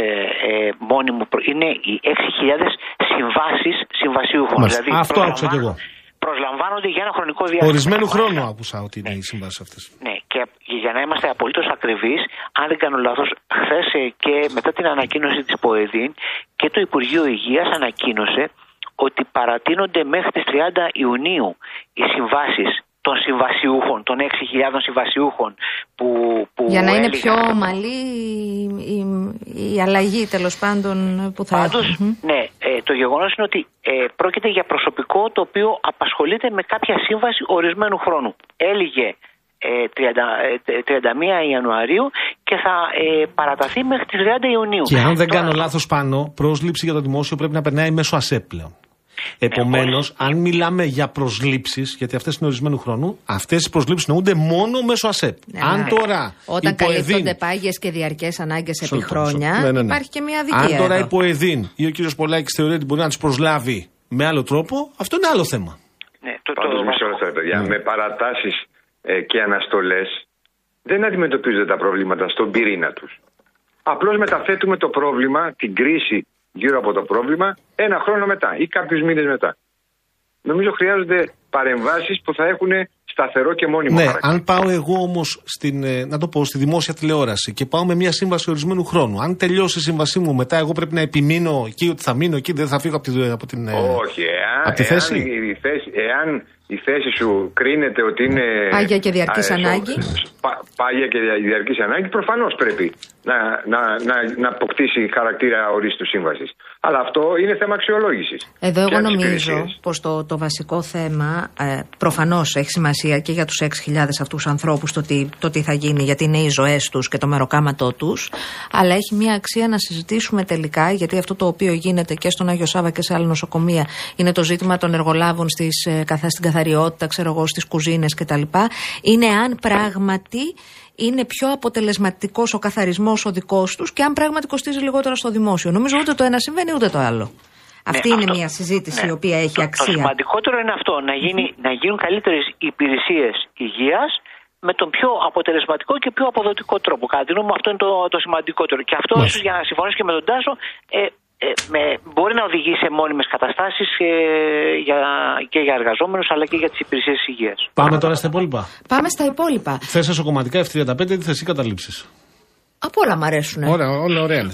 ε, ε, μόνιμο. προ- Είναι οι 6.000 συμβάσεις συμβασιούχων. Μάλιστα. Δηλαδή Αυτό άκουσα κι εγώ. προσλαμβάνονται για ένα χρονικό διάστημα. Ορισμένου χρόνου άκουσα ότι είναι οι συμβάσεις αυτές. Ναι, και για να είμαστε απολύτως ακριβείς, αν δεν κάνω λάθος, χθες και μετά την ανακοίνωση της ΠΟΕΔΗΝ και το Υπουργείο Υγείας ανακοίνωσε ότι παρατείνονται μέχρι τις 30 Ιουνίου οι συμβάσεις των συμβασιούχων, των 6.000 συμβασιούχων που, που Για να είναι έλεγαν- πιο ομαλή η, η, η αλλαγή τέλος πάντων που θα Πάντως, έχουμε. ναι, ε, το γεγονός είναι ότι ε, πρόκειται για προσωπικό το οποίο απασχολείται με κάποια σύμβαση ορισμένου χρόνου. Έλυγε ε, 30, ε, 31 Ιανουαρίου και θα ε, παραταθεί μέχρι τις 30 Ιουνίου. Και αν δεν Τώρα, κάνω λάθος πάνω, πρόσληψη για το δημόσιο πρέπει να περνάει μέσω ΑΣΕΠ πλέον. Επομένως, αν μιλάμε για προσλήψεις, γιατί αυτές είναι ορισμένου χρόνου, αυτές οι προσλήψεις νοούνται μόνο μέσω ΑΣΕΠ. Ναι, αν ναι. τώρα. Όταν η Ποεδίν- καλύπτονται πάγιες και διαρκές ανάγκες επί Σωστό, χρόνια, σωστό. Ναι, ναι, ναι. υπάρχει και μια αδικία. Αν τώρα εδώ. η ΠΟΕΔΗΝ ή ο κύριος Πολάκης θεωρεί ότι μπορεί να του προσλάβει με άλλο τρόπο, αυτό είναι άλλο θέμα. ναι, το, το, Πάντως, μισό λεπτό, παιδιά. Με παρατάσεις και αναστολές δεν αντιμετωπίζονται τα προβλήματα στον πυρήνα τους. Απλώς μεταθέτουμε το πρόβλημα, την κρίση γύρω από το πρόβλημα, ένα χρόνο μετά ή κάποιους μήνες μετά. Νομίζω χρειάζονται παρεμβάσεις που θα έχουν σταθερό και μόνιμο Ναι, χαρακτήρα. αν πάω εγώ όμως να το πω, στη δημόσια τηλεόραση και πάω με μια σύμβαση ορισμένου χρόνου, αν τελειώσει η σύμβασή μου μετά, εγώ πρέπει να επιμείνω εκεί ότι θα μείνω εκεί, δεν θα φύγω από, τη, από την. ε, Όχι, εάν, από τη θέση. εάν, η θέση, εάν η θέση σου κρίνεται ότι είναι. Πάγια και διαρκής α, ανάγκη; πα- πάγια και δια- διαρκής ανάγκη, προφανώς πρέπει να, να, να, να αποκτήσει χαρακτήρα ορίστου σύμβασης. Αλλά αυτό είναι θέμα αξιολόγησης. Εδώ εγώ νομίζω πως το, το βασικό θέμα ε, προφανώς έχει σημασία και για τους 6.000 αυτούς ανθρώπους το τι, το τι θα γίνει γιατί είναι οι ζωές τους και το μεροκάματό τους αλλά έχει μια αξία να συζητήσουμε τελικά γιατί αυτό το οποίο γίνεται και στον Άγιο Σάβα και σε άλλα νοσοκομεία είναι το ζήτημα των εργολάβων στις, ε, καθα- στην καθαριότητα, ξέρω εγώ, στις κουζίνες κτλ. Είναι αν πράγματι είναι πιο αποτελεσματικός ο καθαρισμός ο δικός τους και αν πράγματι κοστίζει λιγότερο στο δημόσιο. Νομίζω ούτε το ένα συμβαίνει ούτε το άλλο. Αυτή είναι μια συζήτηση η οποία έχει Το αξία. σημαντικότερο είναι αυτό, να, γίνει, να γίνουν καλύτερες υπηρεσίες υγείας με τον πιο αποτελεσματικό και πιο αποδοτικό τρόπο. Κατά τη γνώμη μου, αυτό είναι το, το σημαντικότερο. Και αυτό, Μάλιστα. ίσως, για να συμφωνήσω και με τον Τάσο, ε, ε, με, μπορεί να οδηγήσει σε μόνιμες καταστάσεις ε, για, και για εργαζόμενους αλλά και για τις υπηρεσίες υγείας. Πάμε τώρα στα υπόλοιπα. Πάμε στα υπόλοιπα. Θες εσωκομματικά F35 τι θες ή καταλήψεις; Από όλα μ' αρέσουν. Ωραία, όλα ωραία. είναι.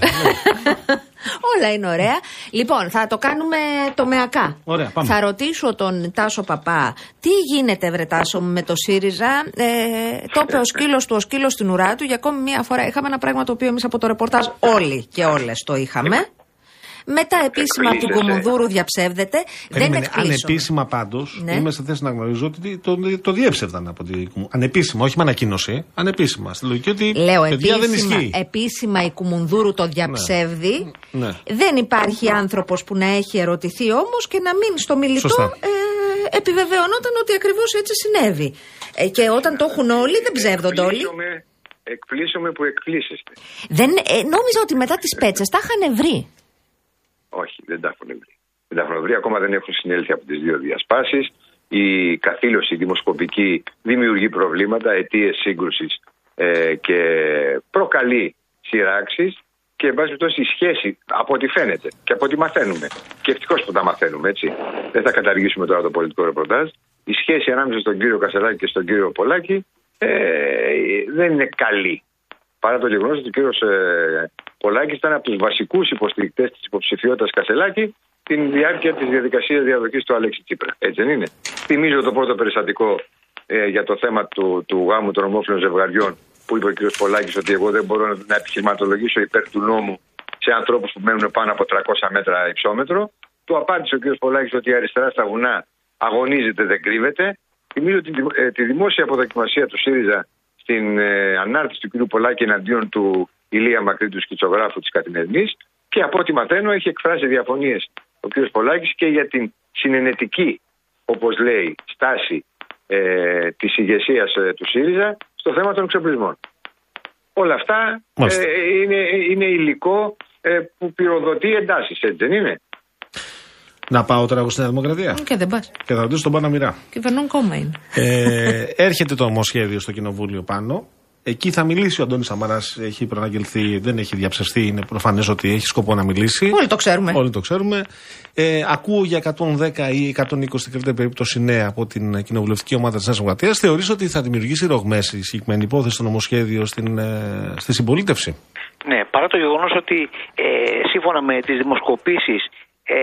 όλα είναι ωραία. Λοιπόν, θα το κάνουμε τομεακά. Ωραία, πάμε. Θα ρωτήσω τον Τάσο Παπά, τι γίνεται, βρε Τάσο, μου, με το ΣΥΡΙΖΑ; Ε, το είπε ο σκύλος του, ο σκύλος στην ουρά του. Για ακόμη μία φορά είχαμε ένα πράγμα το οποίο εμείς από το ρεπορτάζ όλοι και όλες το είχαμε. Μετά επίσημα από την Εκπλήσεσαι. Κομοδούρου διαψεύδεται. Δεν Περίμενε, εκπλήσω. ανεπίσημα πάντως, Ναι. είμαι σε θέση να γνωρίζω ότι το, το διέψευδαν από την. Ανεπίσημα, όχι με ανακοίνωση. Ανεπίσημα. Στη λογική ότι. Λέω παιδιά δεν επίσημα, ισχύει. επίσημα η Κουμουνδούρου το διαψεύδει. Ναι. Δεν υπάρχει άνθρωπος που να έχει ερωτηθεί όμως και να μην στο μιλητό Σωστά. ε, επιβεβαιωνόταν ότι ακριβώς έτσι συνέβη. Ε, και όταν το έχουν όλοι, δεν ψεύδονται όλοι. Εκπλήσωμαι- εκπλήσωμαι που εκπλήσεστε. Δεν, ε, νόμιζα ότι μετά τις πέτσες τα είχαν βρει. Όχι, δεν τα έχουν βρει. Δεν τα έχουν βρει, ακόμα δεν έχουν συνέλθει από τις δύο διασπάσεις. Η καθήλωση δημοσκοπική δημιουργεί προβλήματα, αιτίες σύγκρουσης ε, και προκαλεί σειράξεις. Και, εν πάση περιπτώσει, η σχέση, από ό,τι φαίνεται και από ό,τι μαθαίνουμε, και ευτυχώς που τα μαθαίνουμε, έτσι, δεν θα καταργήσουμε τώρα το πολιτικό ρεπορτάζ, η σχέση ανάμεσα στον κύριο Κασελάκη και στον κύριο Πολάκη ε, δεν είναι καλή. Παρά το γεγονός ότι ο κύριος ε, Πολάκης ήταν από τους βασικούς υποστηρικτές της υποψηφιότητας Κασελάκη την διάρκεια της διαδικασίας διαδοχής του Αλέξη Τσίπρα. Έτσι δεν είναι. Θυμίζω το πρώτο περιστατικό ε, για το θέμα του, του γάμου των ομόφυλων ζευγαριών που είπε ο κ. Πολάκης ότι εγώ δεν μπορώ να, να επιχειρηματολογήσω υπέρ του νόμου σε ανθρώπους που μένουν πάνω από 300 μέτρα υψόμετρο. Του απάντησε ο κ. Πολάκης ότι η αριστερά στα βουνά αγωνίζεται, δεν κρύβεται. Θυμίζω τη, ε, τη δημόσια αποδοκιμασία του ΣΥΡΙΖΑ στην ε, ανάρτηση του κ. Πολάκη εναντίον του Ηλία Μακρύ, του σκητσογράφου της Καθημερινή. Και από ό,τι μαθαίνω, έχει εκφράσει διαφωνίες ο κ. Πολάκης και για την συνενετική, όπως λέει, στάση ε, της ηγεσίας ε, του ΣΥΡΙΖΑ στο θέμα των εξοπλισμών. Όλα αυτά Μάλιστα. ε, είναι, είναι υλικό ε, που πυροδοτεί εντάσεις, έτσι δεν είναι; Να πάω τώρα εγώ στην Νέα Δημοκρατία; Και δεν πας. Και θα ρωτήσω τον Παναμυρά. Κυβερνών κόμμα είναι. Ε, έρχεται το νομοσχέδιο στο κοινοβούλιο πάνω. Εκεί θα μιλήσει ο Αντώνης Σαμαράς. Έχει προαναγγελθεί, δεν έχει διαψευστεί. Είναι προφανές ότι έχει σκοπό να μιλήσει. Όλοι το ξέρουμε. Όλοι το ξέρουμε. Ε, ακούω για 110 ή 120 στην καλύτερη περίπτωση ναι από την κοινοβουλευτική ομάδα της Νέας Δημοκρατίας. Θεωρείς ότι θα δημιουργήσει ρογμές η συγκεκριμένη υπόθεση στο νομοσχέδιο στην, ε, στη συμπολίτευση; Ναι, παρά το γεγονός ότι ε, σύμφωνα με τις δημοσκοπήσεις ε,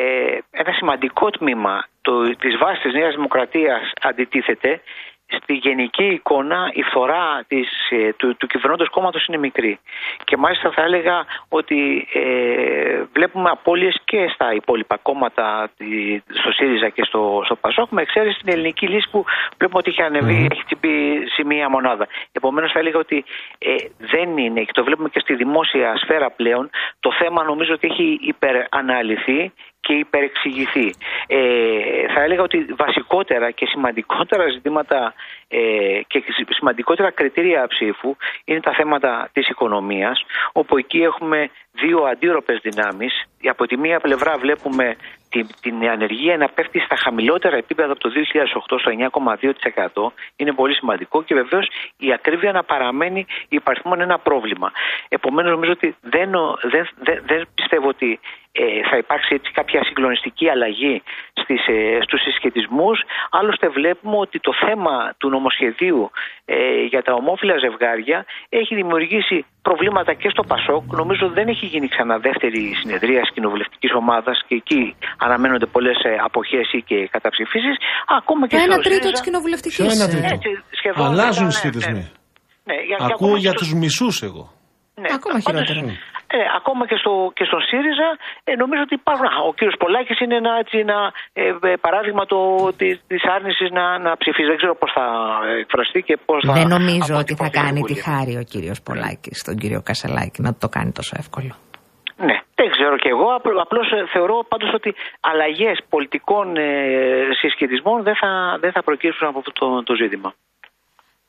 ένα σημαντικό τμήμα το, της βάσης της Νέας Δημοκρατίας αντιτίθεται, στη γενική εικόνα η φθορά της, ε, του, του κυβερνώντος κόμματος είναι μικρή. Και μάλιστα θα έλεγα ότι ε, βλέπουμε απώλειες και στα υπόλοιπα κόμματα, τη- στο ΣΥΡΙΖΑ και στο, στο ΠΑΣΟΚ, με εξαίρεση την ελληνική λύση που βλέπουμε ότι έχει ανεβεί, έχει τσιμπεί σε μία μονάδα. Επομένως θα έλεγα ότι ε, δεν είναι, και το βλέπουμε και στη δημόσια σφαίρα πλέον, το θέμα νομίζω ότι έχει υπεραναλυθεί και υπερεξηγηθεί. Ε, θα έλεγα ότι βασικότερα και σημαντικότερα ζητήματα ε, και σημαντικότερα κριτήρια ψήφου είναι τα θέματα της οικονομίας, όπου εκεί έχουμε δύο αντίρροπες δυνάμεις. Από τη μία πλευρά βλέπουμε την, την ανεργία να πέφτει στα χαμηλότερα επίπεδα από το 2008 στο 9,2%. Είναι πολύ σημαντικό και βεβαίως η ακρίβεια να παραμένει υπαριθμόν ένα πρόβλημα. Επομένως νομίζω ότι δεν, δεν, δεν, δεν πιστεύω ότι ε, θα υπάρξει έτσι κάποια συγκλονιστική αλλαγή στις, ε, στους συσχετισμούς. Άλλωστε βλέπουμε ότι το θέμα του νομοσχεδίου ε, για τα ομόφυλα ζευγάρια έχει δημιουργήσει προβλήματα και στο ΠΑΣΟΚ. Νομίζω δεν έχει γίνει ξανά δεύτερη συνεδρία της κοινοβουλευτικής ομάδας και εκεί αναμένονται πολλές ε, αποχές ή και καταψηφίσεις. Ακόμα και Το στο ένα τρίτο ΣΥΡΙΖΑ. τη κοινοβουλευτικής. Ποιο ένα τρίτο; Έτσι, σχεδόν Αλλάζουν οι ναι, συσχετισμοί. Ναι, για, και Ακούω ακόμα για και στο- του μισούς εγώ. Ναι, Ακόμα πάντως, χειρότερα. ε, ακόμα και, στο, και στον ΣΥΡΙΖα ε, νομίζω ότι υπάρχουν. Α, Ο κύριος Πολάκης είναι ένα, έτσι, ένα ε, ε, παράδειγμα το, της, της άρνησης να, να ψηφίσει. Δεν ξέρω πώς θα εκφραστεί και πώς θα... Δεν νομίζω ότι θα αποτυπωθεί κάνει το τη Βουλή. χάρη ο κύριος Πολάκης στον κύριο Κασελάκη να το κάνει τόσο εύκολο. Ναι, δεν ξέρω κι εγώ. Απλ- Απλώς ε, θεωρώ πάντως ότι αλλαγές πολιτικών ε, συσχετισμών δεν θα, δεν θα προκύψουν από αυτό το, το ζήτημα.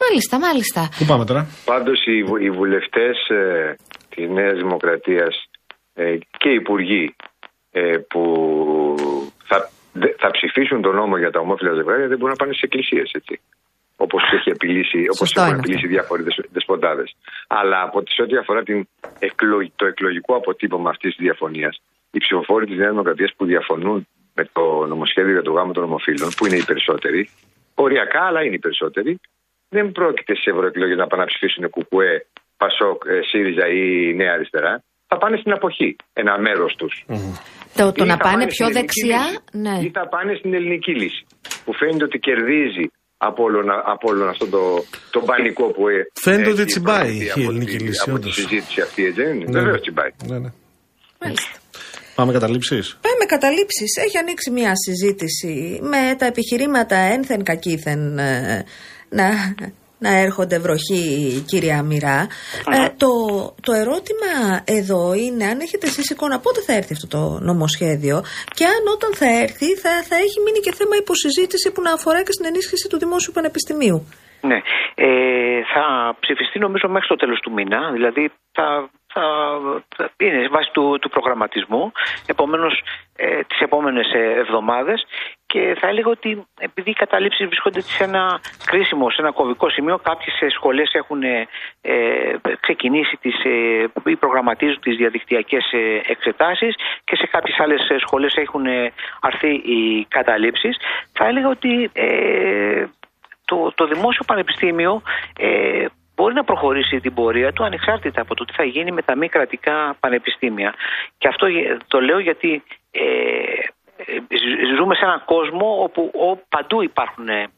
Μάλιστα, μάλιστα. Πού πάμε τώρα; Πάντως οι, βου- οι βουλευτές ε, της Νέας Δημοκρατίας ε, και οι υπουργοί ε, που θα, δε- θα ψηφίσουν τον νόμο για τα ομόφυλα ζευγάρια δεν μπορούν να πάνε στι εκκλησίες, έτσι. Όπως έχει επιλύσει, όπως Σωστό έχουν είναι επιλύσει αυτό. διάφοροι δεσ- δεσποτάδες. Αλλά από τις ό,τι αφορά την εκλο- το εκλογικό αποτύπωμα αυτής της διαφωνίας, οι ψηφοφόροι της Νέας Δημοκρατίας που διαφωνούν με το νομοσχέδιο για το γάμο των ομοφύλων, που είναι οι περισσότεροι, οριακά, αλλά είναι οι περισσότεροι, δεν πρόκειται σε ευρωεκλογές να πάνε να ψηφίσουν Κουκουέ, Πασόκ, ε, ΣΥΡΙΖΑ ή Νέα Αριστερά. Θα πάνε στην αποχή ένα μέρος τους. Το, το Ή να θα πάνε στην πιο ελληνική δεξιά, λύση. ναι. Ή θα πάνε στην ελληνική λύση. Που φαίνεται ότι κερδίζει από όλον, από όλον αυτό το, το πανικό που ε, Φαίνεται έχει ότι τσιμπάει προκληθεί η από ελληνική τη- λύση, Από τη όντως. συζήτηση αυτή, έτσι δεν είναι; Ναι, Βεβαίως ναι. τσιμπάει. Ναι, ναι. Μάλιστα. Πάμε καταλήψεις. Πάμε καταλήψεις. Έχει ανοίξει μια συζήτηση με τα επιχειρήματα ένθεν κακήθεν ε, να, να έρχονται βροχή, κυρία Μοιρά. Ε, το, το ερώτημα εδώ είναι αν έχετε εσείς εικόνα πότε θα έρθει αυτό το νομοσχέδιο και αν όταν θα έρθει θα, θα έχει μείνει και θέμα υποσυζήτηση που να αφορά και στην ενίσχυση του Δημόσιου Πανεπιστημίου. Ναι. Ε, θα ψηφιστεί νομίζω μέχρι το τέλος του μήνα, δηλαδή θα, θα, θα- είναι βάσει του, του προγραμματισμού, επομένως ε, τις επόμενες ε, εβδομάδες και θα έλεγα ότι επειδή οι καταλήψεις βρίσκονται σε ένα κρίσιμο, σε ένα κομβικό σημείο, κάποιες ε, σχολές έχουν ε, ε, ξεκινήσει τις, ε, ή προγραμματίζουν τις διαδικτυακές ε, εξετάσεις και σε κάποιες άλλες ε, σχολές έχουν ε, αρθεί οι καταλήψεις. Θα έλεγα ότι ε, το, το δημόσιο πανεπιστήμιο ε, μπορεί να προχωρήσει την πορεία του ανεξάρτητα από το τι θα γίνει με τα μη κρατικά πανεπιστήμια. Και αυτό γε- το λέω γιατί ε, ε, ζ- ζούμε σε έναν κόσμο όπου ο- παντού υπάρχουν ε,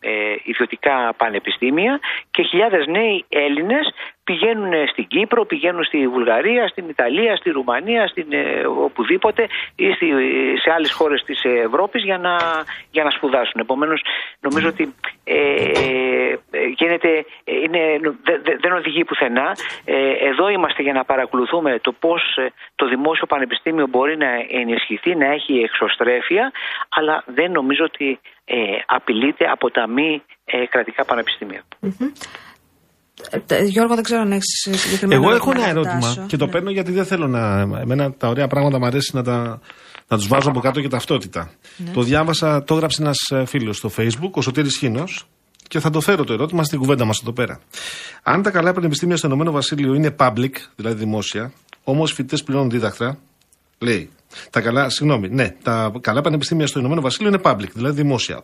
ιδιωτικά πανεπιστήμια και χιλιάδες νέοι Έλληνες πηγαίνουν στην Κύπρο, πηγαίνουν στη Βουλγαρία, στην Ιταλία, στη Ρουμανία, στην, ε, οπουδήποτε ή στη, σε άλλες χώρες της Ευρώπης για να, για να σπουδάσουν. Επομένως νομίζω ότι ε, ε, γίνεται, ε, είναι, δε- δε- δεν οδηγεί πουθενά. Ε, εδώ είμαστε για να παρακολουθούμε το πώς ε, το δημόσιο πανεπιστήμιο μπορεί να ενισχυθεί, να έχει εξωστρέφεια, αλλά δεν νομίζω ότι ε, απειλείται από τα μη ε, κρατικά πανεπιστήμια. Ε, τε- Γιώργο, δεν ξέρω αν έχεις συγκεκριμένο Εγώ έχω ένα να ερώτημα ρωτάσω. και το παίρνω γιατί δεν θέλω να. Εμένα τα ωραία πράγματα μου αρέσει να, τα, να τους βάζω από κάτω και ταυτότητα. Το διάβασα, το έγραψε ένας φίλος στο Facebook, ο Σωτήρης Χίνος, και θα το φέρω το ερώτημα στην κουβέντα μας εδώ πέρα. Αν τα καλά πανεπιστήμια στο Ηνωμένο Βασίλειο είναι public, δηλαδή δημόσια, όμως οι φοιτητές πληρώνουν δίδακτρα, λέει. Τα καλά, συγγνώμη, ναι, τα καλά πανεπιστήμια στο Ηνωμένο Βασίλειο είναι public, δηλαδή δημόσια.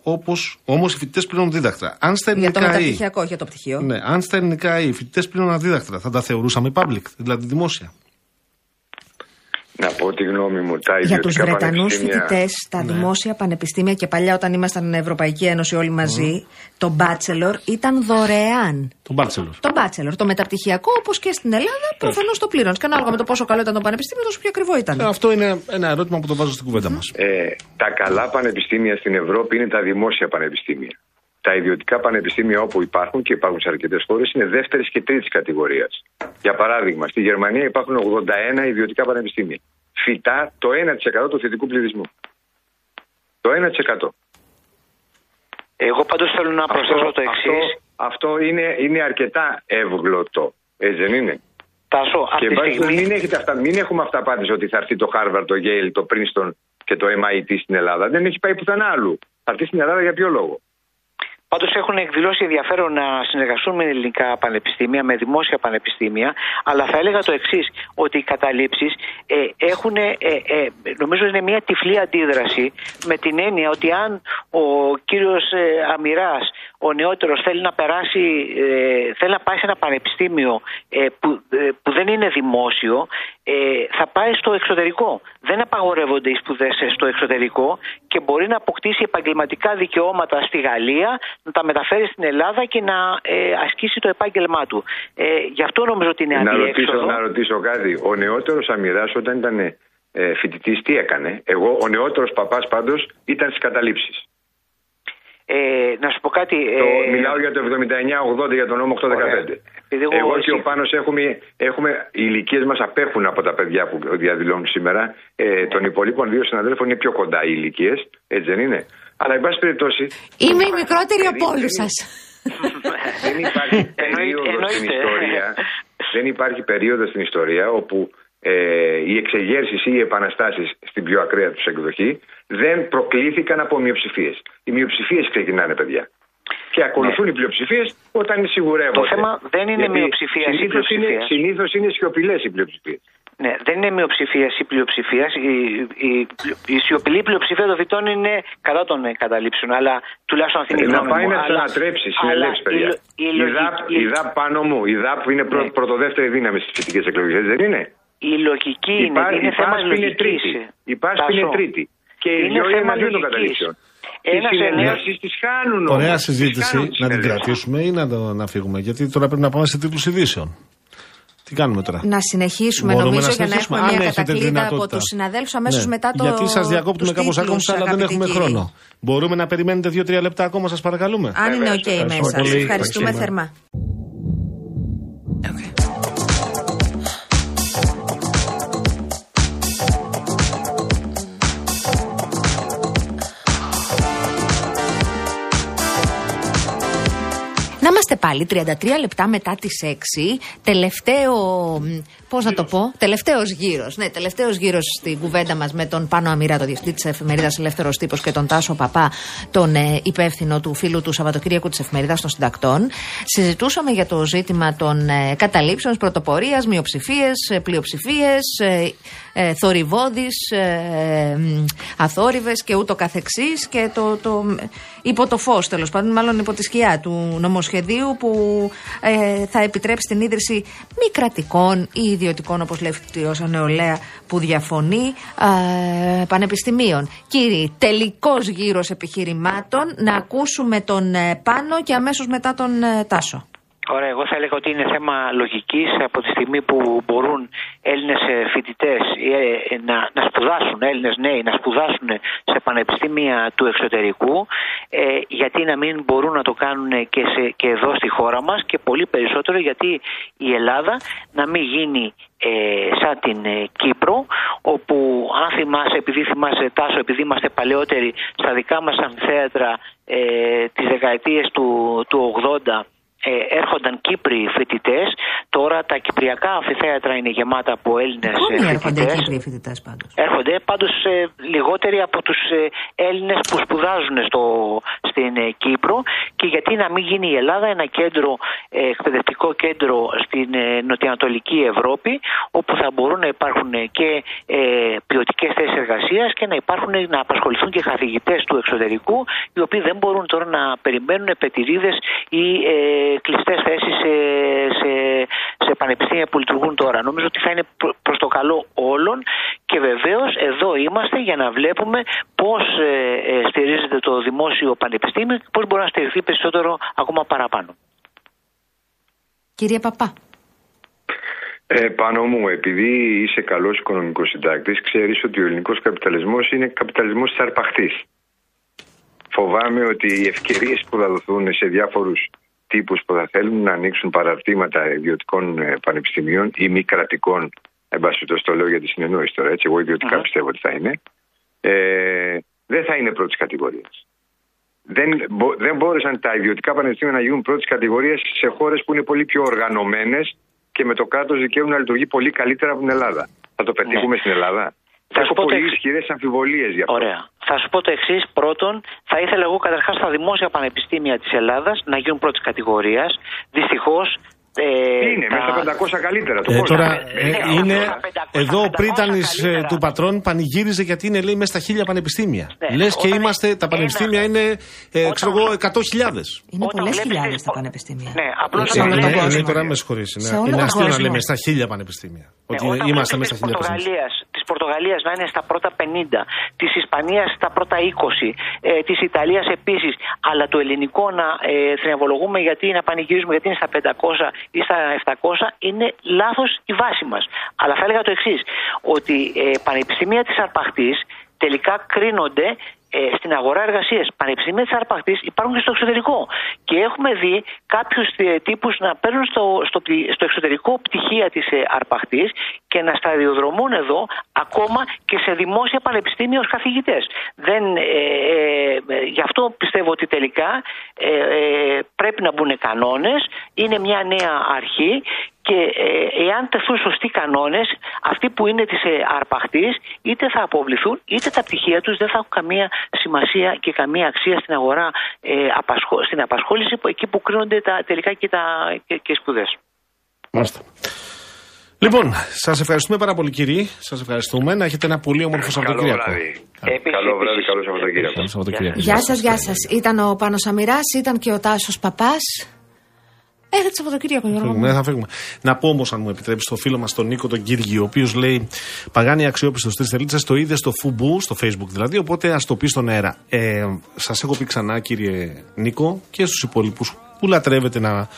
Όμως οι φοιτητές πληρώνουν δίδακτρα. Αν στα Για το ελληνικά ή- μεταπτυχιακό, για το πτυχίο. ναι, αν στα ελληνικά οι φοιτητές πλήρωναν δίδακτρα, θα τα θεωρούσαμε public, δηλαδή δημόσια. Να πω τη γνώμη μου. Τα Για τους ιδιωτικά Βρετανούς πανεπιστήμια- φοιτητές, τα δημόσια πανεπιστήμια και παλιά όταν ήμασταν Ευρωπαϊκή Ένωση όλοι μαζί, το Bachelor ήταν δωρεάν. Το bachelor. Το Bachelor, το μεταπτυχιακό, όπως και στην Ελλάδα, προφανώς το πλήρωνες. Και ανάλογα με το πόσο καλό ήταν το πανεπιστήμιο, τόσο πιο ακριβό ήταν. Ε, Αυτό είναι ένα ερώτημα που το βάζω στην κουβέντα μας. Ε, τα καλά πανεπιστήμια στην Ευρώπη είναι τα δημόσια πανεπιστήμια. Τα ιδιωτικά πανεπιστήμια όπου υπάρχουν και υπάρχουν σε αρκετές χώρες είναι δεύτερης και τρίτης κατηγορίας. Για παράδειγμα, στη Γερμανία υπάρχουν 81 ιδιωτικά πανεπιστήμια. Φυτά το 1% του θετικού πληθυσμού. Το 1%. Εγώ πάντως θέλω να προσθέσω το εξής. Αυτό, αυτό είναι, είναι αρκετά εύγλωτο. Έτσι δεν είναι; Τάσο, αυτή Και τη βάζει- στιγμή μην, έχετε αυτά, μην έχουμε αυταπάτηση ότι θα έρθει το Harvard, το Yale, το Princeton και το MIT στην Ελλάδα. Δεν έχει πάει πουθενά άλλου. Θα έρθει στην Ελλάδα για ποιο λόγο; Πάντως έχουν εκδηλώσει ενδιαφέρον να συνεργαστούν με ελληνικά πανεπιστήμια, με δημόσια πανεπιστήμια, αλλά θα έλεγα το εξής, ότι οι καταλήψεις ε, έχουν, ε, ε, νομίζω είναι μια τυφλή αντίδραση με την έννοια ότι αν ο κύριος ε, Αμυρά, ο νεότερος, θέλει να περάσει, ε, θέλει να πάει σε ένα πανεπιστήμιο ε, που, ε, που δεν είναι δημόσιο, ε, θα πάει στο εξωτερικό. Δεν απαγορεύονται οι σπουδές στο εξωτερικό και μπορεί να αποκτήσει επαγγελματικά δικαιώματα στη Γαλλία, να τα μεταφέρει στην Ελλάδα και να ε, ασκήσει το επάγγελμά του. Ε, γι' αυτό νομίζω ότι είναι Να ρωτήσω, αντιέξοδο. να ρωτήσω κάτι. Ο νεότερος Αμυράς όταν ήταν ε, φοιτητής, τι έκανε; Εγώ, ο νεότερος παπάς πάντως ήταν στις καταλήψεις. Ε, να σου πω κάτι. Το, ε, μιλάω για το 79-80 για τον νόμο 815. Επειδή εγώ Εγώ εσύ- και ο Πάνος έχουμε, έχουμε οι ηλικίες μας απέχουν από τα παιδιά που διαδηλώνουν σήμερα. Ε, των υπολείπων δύο συναδέλφων είναι πιο κοντά οι ηλικίες, έτσι δεν είναι; Αλλά, εν πάση περιπτώσει. Είμαι η μικρότερη από όλους σα. δεν υπάρχει Εννοεί- περίοδος στην εννοείται. ιστορία. δεν υπάρχει περίοδος στην ιστορία όπου ε, οι εξεγέρσεις ή οι επαναστάσεις στην πιο ακραία τους εκδοχή δεν προκλήθηκαν από μειοψηφίες. Οι μειοψηφίες ξεκινάνε, παιδιά. Και ακολουθούν οι πλειοψηφίες όταν σιγουρεύονται. Το θέμα δεν είναι Γιατί μειοψηφίας ή συνήθως είναι, πλειοψηφίας. συνήθως είναι σιωπηλές οι πλειοψηφίες. Ναι, δεν είναι μειοψηφίας ή πλειοψηφίας. Η, η, η σιωπηλή πλειοψηφία των φυτών είναι κατά των ε, καταλήψεων, αλλά τουλάχιστον αυτή είναι η Ε, να γνώμη πάει μου. να Αλλά- ανατρέψεις, αλλά συνελεύσει, παιδιά. η- η Η, ΔΑΠ, λογική- η ΔΑΠ πάνω μου, η ΔΑΠ είναι πρω, Ναι. πρωτοδεύτερη δύναμη στις φοιτητικές εκλογές, δεν είναι; Η λογική είναι, Υπά- είναι η θέμα ΠΑΣΠ είναι λογικής. τρίτη. Η ΠΑΣΠ Τάσο, είναι τρίτη. Και οι είναι δυο είναι θέμα εναντίον των λογικής. καταλήψεων. Τι Ένας συνελεύσει τις κάνουν όμως. Ωραία Τις συζήτηση. κάνουν τις Να την συνελεύσεις. κρατήσουμε ή να, το, να φύγουμε; Γιατί τώρα πρέπει να πάμε σε τίτλους ειδήσεων. Τι κάνουμε τώρα; Να συνεχίσουμε Μπορούμε νομίζω να για να συνεχίσουμε, έχουμε αν μια έχετε κατακλείδα από δυνατότητα. τους συναδέλφους αμέσως Ναι. μετά το. Γιατί σας διακόπτουμε τους κάπως τίτλους, ακόμη, αλλά δεν αγαπητοί έχουμε κύριοι. χρόνο. Μπορούμε να περιμένετε δύο-τρία λεπτά ακόμα, σας παρακαλούμε. Αν είναι οκ Ευχαριστώ μέσα. πολύ. Ευχαριστούμε Ευχαριστούμε. θερμά. Είμαστε πάλι 33 λεπτά μετά τις 6, τελευταίο. Πώς να το πω, τελευταίος γύρος. Ναι, τελευταίος γύρος στην κουβέντα μας με τον Πάνο Αμυρά, το διευθυντή της εφημερίδας Ελεύθερος Τύπος και τον Τάσο Παπά, τον ε, υπεύθυνο του φίλου του Σαββατοκύριακου της εφημερίδας των συντακτών. Συζητούσαμε για το ζήτημα των ε, καταλήψεων, πρωτοπορίας, μειοψηφίες, πλειοψηφίες, ε, ε, θορυβόδεις, ε, αθόρυβες και ούτω καθεξής και το, το, υπό το φως τέλος πάντων, μάλλον υπό τη σκιά του νομοσχεδίου που ε, θα επιτρέψει την ίδρυση μη κρατικών ή ιδιωτικών όπως λέει ο νεολαία που διαφωνεί ε, πανεπιστημίων. Κύριοι, τελικός γύρος επιχειρημάτων να ακούσουμε τον ε, Πάνο και αμέσως μετά τον ε, Τάσο. Ωραία, εγώ θα έλεγα ότι είναι θέμα λογικής από τη στιγμή που μπορούν Έλληνες φοιτητές να, να σπουδάσουν, Έλληνες νέοι να σπουδάσουν σε πανεπιστήμια του εξωτερικού, ε, γιατί να μην μπορούν να το κάνουν και, σε, και εδώ στη χώρα μας και πολύ περισσότερο γιατί η Ελλάδα να μην γίνει ε, σαν την ε, Κύπρο όπου αν θυμάσαι, επειδή θυμάσαι Τάσο, επειδή είμαστε παλαιότεροι στα δικά μας αμφιθέατρα ε, τις δεκαετίες του, του 80 ε, έρχονταν Κύπροι φοιτητές. Τώρα τα κυπριακά αμφιθέατρα είναι γεμάτα από Έλληνες Ακόμη έρχονται φοιτητές. Κύπροι φοιτητές πάντως. Έρχονται πάντως λιγότεροι από τους Έλληνες που σπουδάζουν στο, στην ε, Κύπρο και γιατί να μην γίνει η Ελλάδα ένα κέντρο, ε, εκπαιδευτικό κέντρο στην ε, νοτιοανατολική Ευρώπη όπου θα μπορούν να υπάρχουν και ε, ποιοτικές θέσεις εργασίας και να υπάρχουν να απασχοληθούν και καθηγητές του εξωτερικού οι οποίοι δεν μπορούν τώρα να περιμένουν πετηρίδε ή ε, κλειστές θέσεις σε, σε, σε πανεπιστήμια που λειτουργούν τώρα. Νομίζω ότι θα είναι προς το καλό όλων και βεβαίως εδώ είμαστε για να βλέπουμε πώς ε, ε, στηρίζεται το δημόσιο πανεπιστήμιο και πώς μπορεί να στηριχθεί περισσότερο ακόμα παραπάνω. Κύριε Παπά. Ε, πάνω μου, επειδή είσαι καλός οικονομικός συντάκτης, ξέρεις ότι ο ελληνικός καπιταλισμός είναι καπιταλισμός της αρπαχτής. Φοβάμαι ότι οι ευκαιρίες που θα δοθούν σε διάφορους τύπους που θα θέλουν να ανοίξουν παραρτήματα ιδιωτικών ε, πανεπιστημίων ή μη κρατικών, εν πάση περιπτώσει το λέω για τη συνεννόηση τώρα, έτσι, εγώ ιδιωτικά πιστεύω ότι θα είναι, ε, δεν θα είναι πρώτης κατηγορίας. Δεν, μπο- δεν μπόρεσαν τα ιδιωτικά πανεπιστήμια να γίνουν πρώτης κατηγορίας σε χώρες που είναι πολύ πιο οργανωμένες και με το κράτος δικαίου να λειτουργεί πολύ καλύτερα από την Ελλάδα. Θα το πετύχουμε στην Ελλάδα; Ναι. Θα Έχω σου πω το πολύ εξ- ισχυρές αμφιβολίες γι' αυτό. Ωραία. Θα σου πω το εξής. Πρώτον, θα ήθελα εγώ καταρχάς στα δημόσια πανεπιστήμια της Ελλάδας να γίνουν πρώτης κατηγορίας. Δυστυχώς. Ε, Είναι, τα- μέσα στα 500 καλύτερα. Το Ε, πώς τώρα να- ε, ναι, είναι. τα 500, Εδώ ο 500 πρίτανη καλύτερα. του πατρών πανηγύριζε γιατί είναι λέει μέσα στα χίλια πανεπιστήμια. Ναι, Λες και όταν είμαστε, τα ένα- πανεπιστήμια είναι, ε, όταν- ξέρω εγώ, 100.000. Είναι Όταν πολλές βλέπεις χιλιάδες τις- τα πανεπιστήμια. Ναι, απλώς Σε όλο τον Είναι, κόσμο. είναι τώρα με συγχωρείς, Σε είναι, όλο είναι τον αστείο να κόσμο. λέμε στα χίλια πανεπιστήμια. Ότι Ναι, όταν είμαστε βλέπεις μέσα στα της χίλια πανεπιστήμια. Πορτογαλίας, της Πορτογαλίας να είναι στα πρώτα 50, της Ισπανίας στα πρώτα 20, ε, της Ιταλίας επίσης, αλλά το ελληνικό να ε, θριαμβολογούμε γιατί να πανηγυρίζουμε γιατί είναι στα 500 ή στα 700 είναι λάθος η βάση μας. Αλλά θα έλεγα το εξής ότι ε, πανεπιστήμια της Αρπαχτής τελικά κρίνονται ε, στην αγορά εργασίας. Πανεπιστήμια της Αρπαχτής υπάρχουν και στο εξωτερικό. Και έχουμε δει κάποιους τύπους να παίρνουν στο, στο, πτυ- στο εξωτερικό πτυχία της ε, Αρπαχτής και να σταδιοδρομούν εδώ ακόμα και σε δημόσια πανεπιστήμια ως καθηγητές. Δεν, ε, ε, ε, γι' αυτό πιστεύω ότι τελικά ε, ε, πρέπει να μπουν κανόνες. Είναι μια νέα αρχή και ε, εάν τεθούν σωστοί κανόνες, αυτοί που είναι της ε, αρπαχτής, είτε θα αποβληθούν, είτε τα πτυχία τους δεν θα έχουν καμία σημασία και καμία αξία στην αγορά, ε, απασχο- στην απασχόληση, που, εκεί που κρίνονται τα, τελικά και, τα, και, και σπουδές. Μάλιστα. Λοιπόν, σας ευχαριστούμε πάρα πολύ, κύριοι. Σας ευχαριστούμε. Να έχετε ένα πολύ όμορφο Καλό Σαββατοκύριακο. βράδυ. Επίσης, Καλό βράδυ, επίσης. καλό Σαββατοκύριακο. Καλό Σαββατοκύριακο. Γεια σας, γεια σας. Ήταν ο Πάνος Αμυράς, ήταν και ο Τάσος Παπάς. Έρχεται Σαββατοκύριακο, Γιώργο. Φύγουμε, θα φύγουμε. Να πω όμως, αν μου επιτρέπεις, στο φίλο μας τον Νίκο τον Κύργη, ο οποίος λέει Παγάνει αξιόπιστος τρεις τελίτσε, το είδε στο Φουμπού, στο Facebook δηλαδή, οπότε ας το πει στον αέρα. Ε, Σας έχω πει ξανά, κύριε Νίκο, και στους υπόλοιπους που λατρεύετε να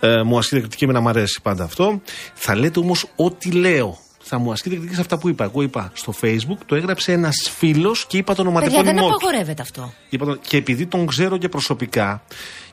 ε, μου ασκείτε κριτική με να μ' αρέσει πάντα αυτό. Θα λέτε όμως ό,τι λέω. Θα μου ασκείτε κριτική σε αυτά που είπα. Εγώ είπα στο Facebook, το έγραψε ένας φίλος και είπα το Παιδιά, ονοματεπώνυμό δεν του. απαγορεύεται αυτό. Είπα τον- και επειδή τον ξέρω και προσωπικά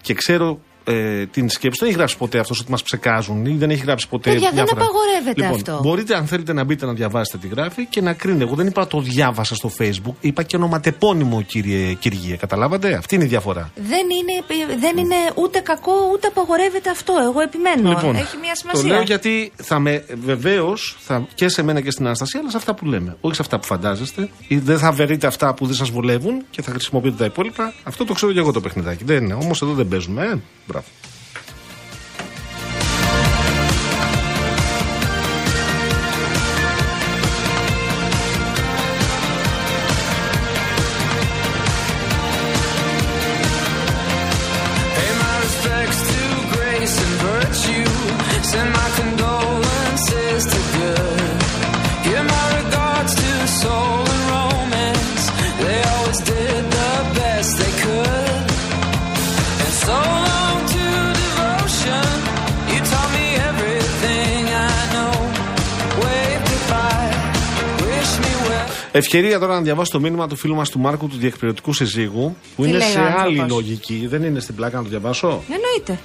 και ξέρω ε, την σκέψη. Δεν έχει γράψει ποτέ αυτός ότι μας ψεκάζουν ή δεν έχει γράψει ποτέ. Παιδιά, δεν διάφορα- απαγορεύεται λοιπόν, αυτό. Μπορείτε, αν θέλετε, να μπείτε να διαβάσετε τι γράφει και να κρίνετε. Εγώ δεν είπα το διάβασα στο Facebook, είπα και ονοματεπώνυμο, κύριε Κυριέ. Καταλάβατε, αυτή είναι η διαφορά. Δεν είναι, δεν είναι ούτε κακό ούτε απαγορεύεται αυτό. Εγώ επιμένω. Έχει μια Λοιπόν, Το σημασία. λέω γιατί θα με βεβαίως και σε μένα και στην Αναστασία, αλλά σε αυτά που λέμε. Όχι σε αυτά που φαντάζεστε. Ή δεν θα βρείτε αυτά που δεν σας βολεύουν και θα χρησιμοποιείτε τα υπόλοιπα. Αυτό το ξέρω και εγώ το παιχνιδάκι. Δεν είναι. Όμως εδώ δεν παίζουμε, ε. Μπράβο. abrazo. Ευκαιρία τώρα να διαβάσω το μήνυμα του φίλου μας του Μάρκου του διεκπαιρεωτικού συζύγου, που Τι είναι λέει σε ο άνθρωπος; άλλη λογική. Δεν είναι στην πλάκα να το διαβάσω; Εννοείται.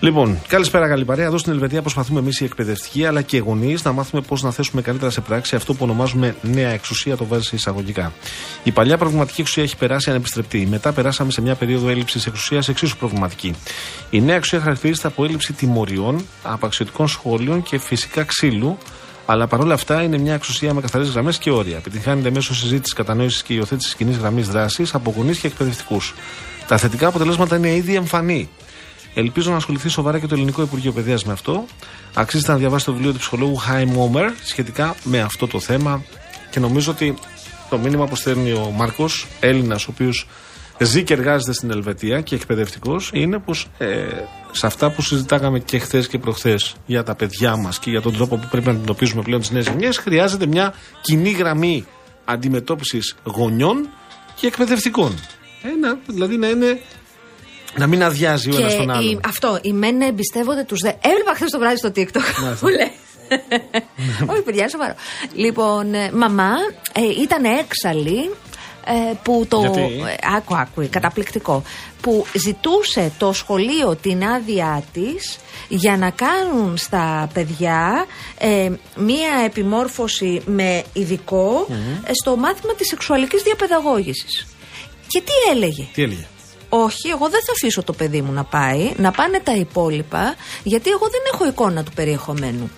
Λοιπόν, καλησπέρα, καλή παρέα. Εδώ στην Ελβετία προσπαθούμε εμείς οι εκπαιδευτικοί αλλά και οι γονείς να μάθουμε πώς να θέσουμε καλύτερα σε πράξη αυτό που ονομάζουμε νέα εξουσία, το βάζει σε εισαγωγικά. Η παλιά προβληματική εξουσία έχει περάσει ανεπιστρεπτή. Μετά περάσαμε σε μια περίοδο έλλειψης εξουσίας εξίσου προβληματική. Η νέα εξουσία χαρακτηρίζεται από έλλειψη τιμωριών, απαξιωτικών σχόλων και φυσικά ξύλου, αλλά παρόλα αυτά είναι μια εξουσία με καθαρές γραμμές και όρια. Επιτυγχάνεται μέσω συζήτησης, κατανόησης και υιοθέτησης κοινής γραμμής δράσης από γονείς και εκπαιδευτικούς. Τα θετικά αποτελέσματα είναι ήδη εμφανή. Ελπίζω να ασχοληθεί σοβαρά και το Ελληνικό Υπουργείο Παιδείας με αυτό. Αξίζεται να διαβάσει το βιβλίο του ψυχολόγου Χάιμ Όμερ σχετικά με αυτό το θέμα. Και νομίζω ότι το μήνυμα που στέλνει ο Μάρκος, Έλληνας, ο οποίος ζει και εργάζεται στην Ελβετία και εκπαιδευτικός, είναι πως ε, σε αυτά που συζητάγαμε και χθες και προχθές για τα παιδιά μας και για τον τρόπο που πρέπει να αντιμετωπίζουμε πλέον τις νέες γενιές, χρειάζεται μια κοινή γραμμή αντιμετώπισης γονιών και εκπαιδευτικών. Ένα, δηλαδή να είναι. Να μην αδειάζει ο ένας τον Και άλλον. οι, αυτό, οι μεν να εμπιστεύονται τους δε. Έβλεπα χθες το βράδυ στο TikTok που λέει. Όχι, παιδιά, είναι σοβαρό. Λοιπόν, ε, μαμά ε, ήταν έξαλλη ε, που το. Γιατί; ε, άκου, άκου, καταπληκτικό. Που ζητούσε το σχολείο την άδειά της για να κάνουν στα παιδιά ε, μία επιμόρφωση με ειδικο ε, στο μάθημα της σεξουαλικής διαπαιδαγώγησης. Και τι έλεγε; Τι έλεγε; Όχι, εγώ δεν θα αφήσω το παιδί μου να πάει, να πάνε τα υπόλοιπα, γιατί εγώ δεν έχω εικόνα του περιεχομένου.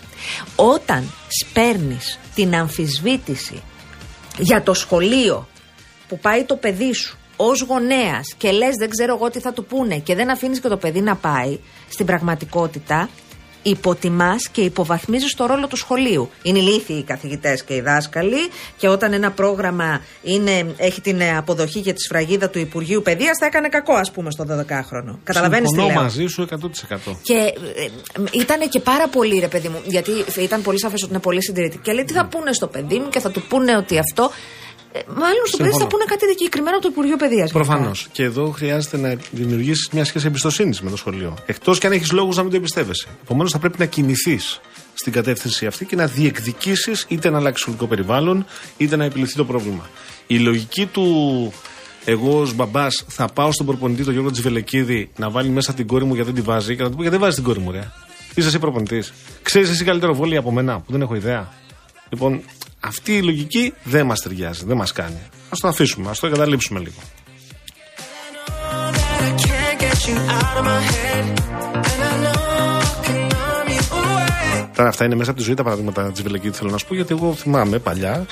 Όταν σπέρνεις την αμφισβήτηση για το σχολείο που πάει το παιδί σου ως γονέας και λες δεν ξέρω εγώ τι θα του πούνε και δεν αφήνεις και το παιδί να πάει, στην πραγματικότητα υποτιμάς και υποβαθμίζεις το ρόλο του σχολείου. Είναι ηλίθιοι οι καθηγητές και οι δάσκαλοι και όταν ένα πρόγραμμα είναι, έχει την ε, αποδοχή και τη σφραγίδα του Υπουργείου Παιδείας θα έκανε κακό ας πούμε στο 12χρονο. Καταλαβαίνεις τι Συμφωνώ λέω. μαζί σου 100%. Και ήταν και πάρα πολύ ρε παιδί μου, γιατί ήταν πολύ σαφές ότι είναι πολύ συντηρητική. Και λέει τι θα πούνε στο παιδί μου και θα του πούνε ότι αυτό. Ε, μάλλον στο παιδί Συμφωνώ. θα πούνε κάτι συγκεκριμένο από το Υπουργείο Παιδείας. Προφανώς. Και εδώ χρειάζεται να δημιουργήσεις μια σχέση εμπιστοσύνης με το σχολείο. Εκτός και αν έχεις λόγους να μην το εμπιστεύεσαι. Επομένως, θα πρέπει να κινηθείς στην κατεύθυνση αυτή και να διεκδικήσεις είτε να αλλάξεις σχολικό περιβάλλον, είτε να επιληθεί το πρόβλημα. Η λογική του εγώ ως μπαμπάς θα πάω στον προπονητή, τον Γιώργο Τζιβελεκίδη, να βάλει μέσα την κόρη μου γιατί δεν τη βάζει και να του πω γιατί δεν βάζεις την κόρη μου, ρε; Είσαι εσύ προπονητής. Ξέρεις εσύ καλύτερο βόλιο από μένα που δεν έχω ιδέα. Λοιπόν, αυτή η λογική δεν μας ταιριάζει, δεν μας κάνει. Α το αφήσουμε, ας το εγκαταλείψουμε λίγο. I can't get you out of my head. And I know can numb you away. Τώρα αυτά είναι μέσα από τη ζωή τα παραδείγματα της Βελεκίδη, θέλω να σου πω, γιατί εγώ θυμάμαι παλιά